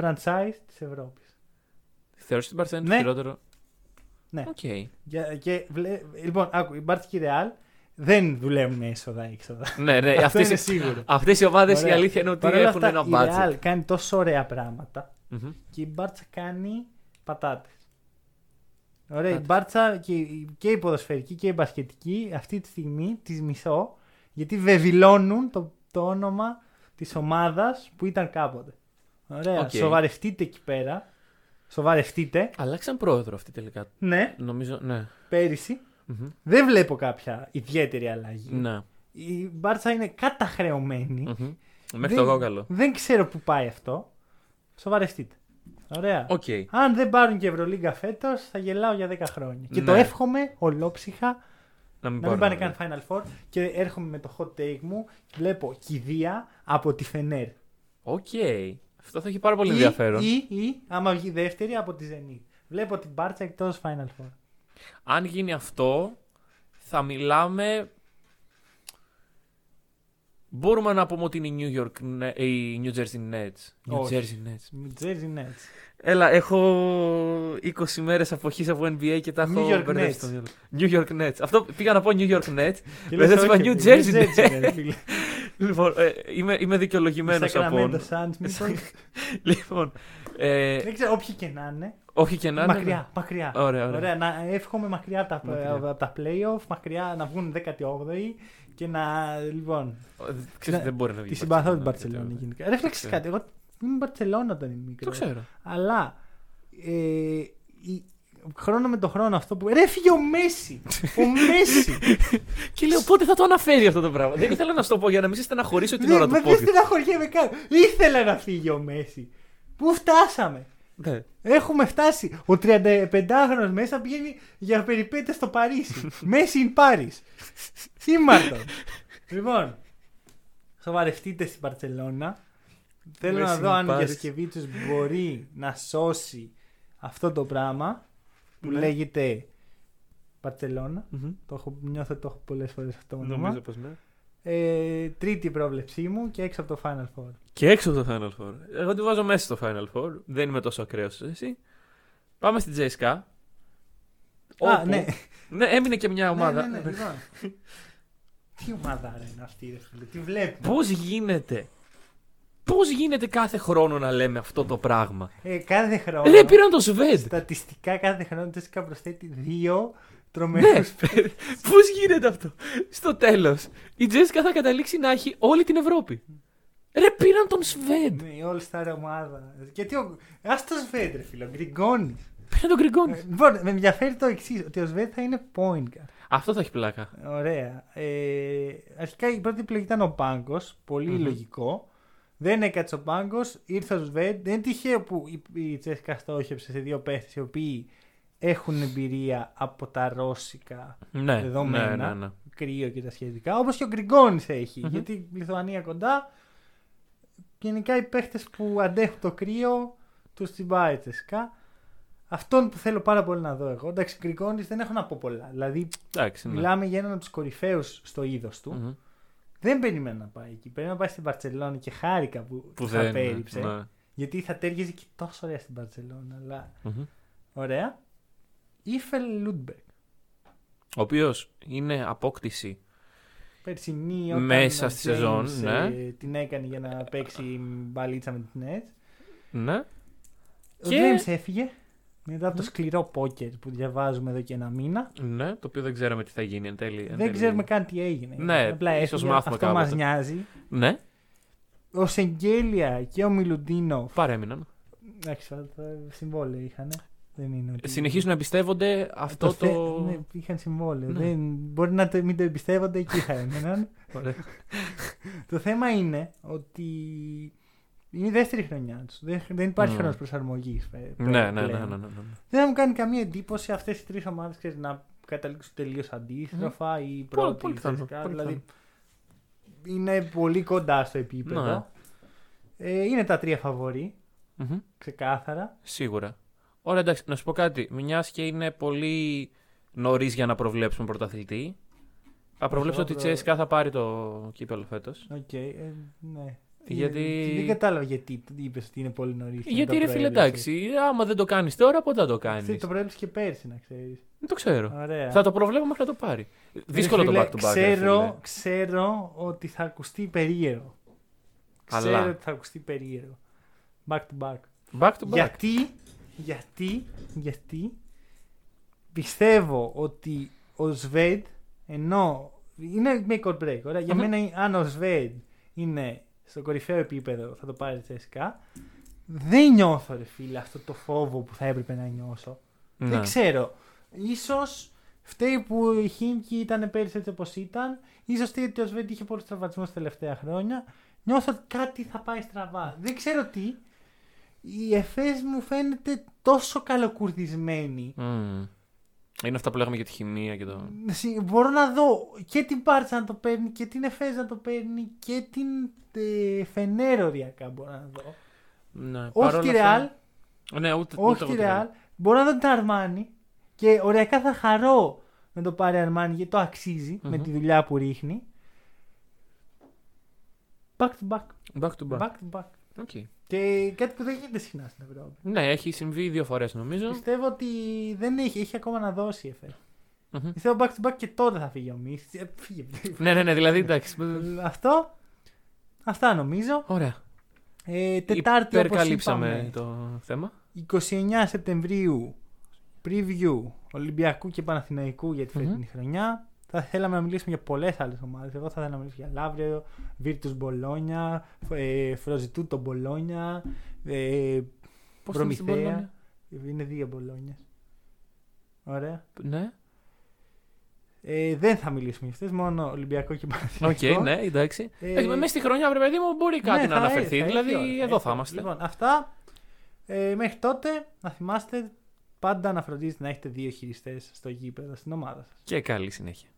franchise της Ευρώπης. Θεωρείς την Μπαρσελόνα Ναι. το χειρότερο. Ναι. Οκ. Και, και, βλέ- λοιπόν, άκου, η Μπάρτσα και η Ρεάλ δεν δουλεύουν με έσοδα-έξοδα. Ναι, ναι. Αυτό Αυτές, είναι σίγουρο. αυτές οι ομάδες η Ωραία. αλήθεια είναι ότι Παρ' όλα έχουν αυτά, ένα η budget. Real κάνει τόσο ωραία πράγματα Μμμ. και η Μπάρτσα κάνει πατάτες. Ωραία, η Πατάτες. Μπάρτσα και, η- και η ποδοσφαιρική και η μπασκετική αυτή τη στιγμή τις μισώ γιατί βεβηλώνουν το, το όνομα της ομάδας που ήταν κάποτε. Ωραία, Οκ. σοβαρευτείτε εκεί πέρα. Σοβαρευτείτε. Αλλάξαν πρόεδρο αυτή τελικά. Ναι, Νομίζω, ναι. πέρυσι. Μμμ. Δεν βλέπω κάποια ιδιαίτερη αλλαγή. Ναι. Η Μπάρτσα είναι καταχρεωμένη. Μμμ. Μέχρι Δεν- το κόκαλο. Δεν ξέρω πού πάει αυτό. Σοβαρευτείτε. Ωραία. Οκ. Αν δεν πάρουν και Ευρωλίγκα φέτος, θα γελάω για 10 χρόνια. Και Ναι. το εύχομαι ολόψυχα Να μην, να μην πάρουν πάνε καν Final Four. Και έρχομαι με το hot take μου και βλέπω κηδεία από τη Φενέρ. Οκ. Αυτό θα έχει πάρα πολύ Ή, ενδιαφέρον. ή, ή, άμα βγει δεύτερη, από τη Zenit. Βλέπω την Μπάρτσα εκτός Final Four. Αν γίνει αυτό, θα μιλάμε. Μπορούμε να πούμε ότι είναι η New, York, Ne- η New Jersey Nets. New Όχι. Jersey Nets. Jersey Nets. Έλα, έχω 20 μέρες αποχής από NBA και τα έχω New York μπερδέψει Nets. στο μυαλό. New York Nets. Αυτό πήγα να πω New York Nets. Και Δεν λες, θα σου είπα όχι, New Jersey Nets. Ρε φίλε. λοιπόν, ε, είμαι, είμαι δικαιολογημένος από. Sacramento Suns, μήπως; λοιπόν, ε, Δεν ξέρω, όποιοι και να είναι. όχι και να είναι. Μακριά, μακριά. Ωραία, ωραία. να εύχομαι μακριά από τα, Μακριά. από τα playoff, μακριά να βγουν 18η και να. Λοιπόν. Ξέρεις, Ναι, δεν μπορεί να βγει. Τη η συμπαθώ την Μπαρτσελόνα, Παρσελόνη τέτοιο. γενικά. Ρε, φλέξεις Ξέρω. κάτι. Εγώ ήμουν Μπαρσελόνα όταν ήμουν μικρός. Το ξέρω. Αλλά. Ε, η- χρόνο με το χρόνο αυτό που. Ρε, φύγε ο Μέση! ο Μέση! Και λέω πότε θα το αναφέρει αυτό το πράγμα; δεν ήθελα να σου το πω για να μην σε στεναχωρήσω την Δεν ώρα του με δεν πόδι. στεναχωριέμαι καν; Ήθελα να φύγει ο Μέση. Πού φτάσαμε; Ναι. Έχουμε φτάσει. Ο 35χρονο μέσα πηγαίνει για περιπέτεια στο Παρίσι. Μέση in Paris. Ήμαρτον. λοιπόν, σοβαρευτείτε στην Παρσελώνα. Θέλω να Μέση δω in αν ο Paris. Γιασκεβίτσιος μπορεί να σώσει αυτό το πράγμα που Ναι. λέγεται Παρσελώνα. Μμμ. Το έχω, νιώθω ότι το έχω πολλές φορές αυτό το όνομα. Νομίζω πως ναι. Ε, τρίτη πρόβλεψή μου και έξω από το Final Four. Και έξω από το Final Four. Εγώ τη βάζω μέσα στο Final Four. Δεν είμαι τόσο ακραίος όσο εσύ. Πάμε στην JSK. Α, όπου- ναι. Ναι, έμεινε και μια ομάδα. Ναι, ναι, ναι, λοιπόν. Τι ομάδα ρε είναι αυτή, ρε φίλε. Τι βλέπουμε. Πώς γίνεται; Πώς γίνεται κάθε χρόνο να λέμε αυτό το πράγμα; Ε, κάθε χρόνο. Ρε, πήραν το Σβέντ. Στατιστικά κάθε χρόνο η Τζέσικα προσθέτει δύο Ναι, τρομερούς πώς γίνεται αυτό; Στο τέλος, η Τζέσικα θα καταλήξει να έχει όλη την Ευρώπη. Ρε, πήραν τον Σβέντ. Ναι, η All Star ομάδα. Γιατί ο. Α το Σβέντ, ρε φίλε, ο Γκριγκόνης. Πήραν τον Γκριγκόνης. Λοιπόν, με ενδιαφέρει το εξής, ότι ο Σβέντ θα είναι point guard. Αυτό θα έχει πλάκα. Ωραία. Ε, αρχικά η πρώτη επιλογή ήταν ο Πάγκος. Πολύ Μμμ. λογικό. Δεν έκατσε ο Πάγκος, ήρθε ο Σβέντ. Δεν είναι τυχαίο που η, η Τσέσικα στόχευσε σε δύο παίχτες οι οποίοι έχουν εμπειρία από τα ρώσικα Ναι, δεδομένα. ναι, ναι, ναι. κρύο και τα σχετικά. Όπως και ο Γκριγκόνης έχει. Μμμ. Γιατί η Λιθουανία κοντά. Γενικά οι παίχτες που αντέχουν το κρύο τους τσιμπάει η Τσέσικα. Αυτόν που θέλω πάρα πολύ να δω εγώ. Εντάξει, Γκριγκόνης δεν έχω να πω πολλά. Δηλαδή, Εντάξει, ναι. μιλάμε για έναν από τους κορυφαίους στο είδος του. Μμμ. Δεν περίμενα να πάει εκεί. Περίμενα να πάει στην Παρσελόνη και χάρηκα που, Που θα δεν. πέριψε. ναι. Γιατί θα ταίριαζε και τόσο ωραία στην Μπαρσελόνα. Αλλά Μμμ. ωραία. Ίφε Λούντμπεργκ. Ο οποίος είναι απόκτηση. Περσινή όταν Μέσα ο στη σεζόν, James, ναι. ε, την έκανε για να παίξει μπαλίτσα με την Nets. Ναι. Ο Και- James έφυγε μετά από το σκληρό πόκερ που διαβάζουμε εδώ και ένα μήνα. Ναι, το οποίο δεν ξέραμε τι θα γίνει εν τέλει. εν Δεν τέλει. ξέρουμε καν τι έγινε. Ναι, Απλά ίσως έφυγε. μάθουμε Αυτό κάποτε. μας νοιάζει. Ναι, Ο Σεγγέλια και ο Μιλουντίνο. παρέμειναν. Εντάξει, θα- θα- συμβόλαιο είχαν. Δεν είναι ότι... Συνεχίζουν να εμπιστεύονται αυτό το. θε- Ναι, είχαν συμβόλαιο. Ναι. Δεν... Μπορεί να το, μην το εμπιστεύονται, εκεί θα έμεναν. Ωραία. το θέμα είναι ότι είναι η δεύτερη χρονιά τους. Δεν, δεν υπάρχει Μμμ. χρόνος προσαρμογής. Ναι, ναι, ναι, ναι, ναι, ναι. Δεν θα μου κάνει καμία εντύπωση αυτές οι τρεις ομάδες να καταλήξουν τελείως αντίστροφα ή πρώτη. πολύ πιθανό, φυσικά, πολύ δηλαδή είναι πολύ κοντά στο επίπεδο. Ναι. Ε, είναι τα τρία φαβορί, Μμμ. ξεκάθαρα. Σίγουρα. Ωραία, εντάξει, να σου πω κάτι. Μιας και είναι πολύ νωρίς για να προβλέψουμε πρωταθλητή. Θα προβλέψω ότι η προ- Τσεσκά θα πάρει το κύπελλο φέτος. Οκ, ε, ναι. Τι- Γιατί- Δεν κατάλαβα γιατί είπες ότι είναι πολύ νωρίς. Γιατί ρε φίλε, εντάξει, άμα δεν το κάνεις τώρα, πότε θα το κάνεις; Το προέβλεψε και πέρσι, να ξέρεις. Δεν το ξέρω. Ωραία. Θα το προβλέπω μέχρι να το πάρει. Δύσκολο Ρε το φίλε, back to back. ρε Ξέρω, φίλε. ξέρω ότι θα ακουστεί περίεργο. Αλλά. Ξέρω ότι θα ακουστεί περίεργο. Back to back. Back to back. Γιατί, γιατί, γιατί πιστεύω ότι ο Σβέντ ενώ είναι make or break. Ωραία. Για Μμμ. μένα αν ο Σβέντ είναι στο κορυφαίο επίπεδο θα το πάρει τσέσικα. Δεν νιώθω ρε φίλε αυτό το φόβο που θα έπρεπε να νιώσω. Ναι. Δεν ξέρω. Ίσως φταίει που η Χίμκι ήταν πέρυσι έτσι όπως ήταν. Ίσως φταίει ότι ο Σβέντ είχε πολλούς τραυματισμούς τα τελευταία χρόνια. Νιώθω ότι κάτι θα πάει στραβά. Δεν ξέρω τι. Η ΕΦΕΣ μου φαίνεται τόσο καλοκουρδισμένη. Μμμ. Είναι αυτά που λέγαμε για τη χημεία και το. Συ- Μπορώ να δω και την Πάρτσα να το παίρνει και την ΕΦΕΣ να το παίρνει και την ε, Φενέρο οριακά μπορώ να δω. Ναι, Όχι παρόλα τη αυτά- Ρεάλ, Ναι, ούτε, όχι ούτε τη εγώ Ρεάλ. Μπορώ να δω την Αρμάνι και οριακά θα χαρώ να το πάρει Αρμάνι γιατί το αξίζει με Μμμ. τη δουλειά που ρίχνει. Back to back. Back to back. Back to back. Ok. Και κάτι που δεν γίνεται συχνά στην Ευρώπη. Ναι, έχει συμβεί δύο φορές νομίζω. Πιστεύω ότι δεν έχει, έχει ακόμα να δώσει η Εφές. Μμμ. Πιστεύω back to back και τότε θα φύγει ο Μίτσιτς. Ε, φύγε. Ναι, ναι, ναι, δηλαδή εντάξει. Αυτό. Αυτά νομίζω. Ωραία. Ε, τετάρτη όπως Υπερκαλύψαμε είπαμε, το θέμα. 29 Σεπτεμβρίου preview Ολυμπιακού και Παναθηναϊκού για τη Μμμ. φετινή χρονιά. Θα θέλαμε να μιλήσουμε για πολλές άλλες ομάδες. Εγώ θα ήθελα να μιλήσω για Λαύριο, Virtus Bologna, ε, Φροζιτούτο Bologna, ε, Πώς είναι στην Προμηθέα. Πολωνία; Είναι δύο Μπολόνιες. Ωραία. Ναι. Ε, δεν θα μιλήσουμε για αυτές, μόνο Ολυμπιακό και Οκ, Παναθηναϊκό. ναι, εντάξει. Ε, Ε, Μέσα στη χρονιά, βρε παιδί μου, μπορεί κάτι Ναι, να θα αναφερθεί. έρθει, θα έρθει η δηλαδή, ώρα, εδώ έρθει. θα είμαστε. Λοιπόν, αυτά. Ε, μέχρι τότε, να θυμάστε πάντα να φροντίζετε να έχετε δύο χειριστές στο γήπεδο στην ομάδα σας. Και καλή συνέχεια.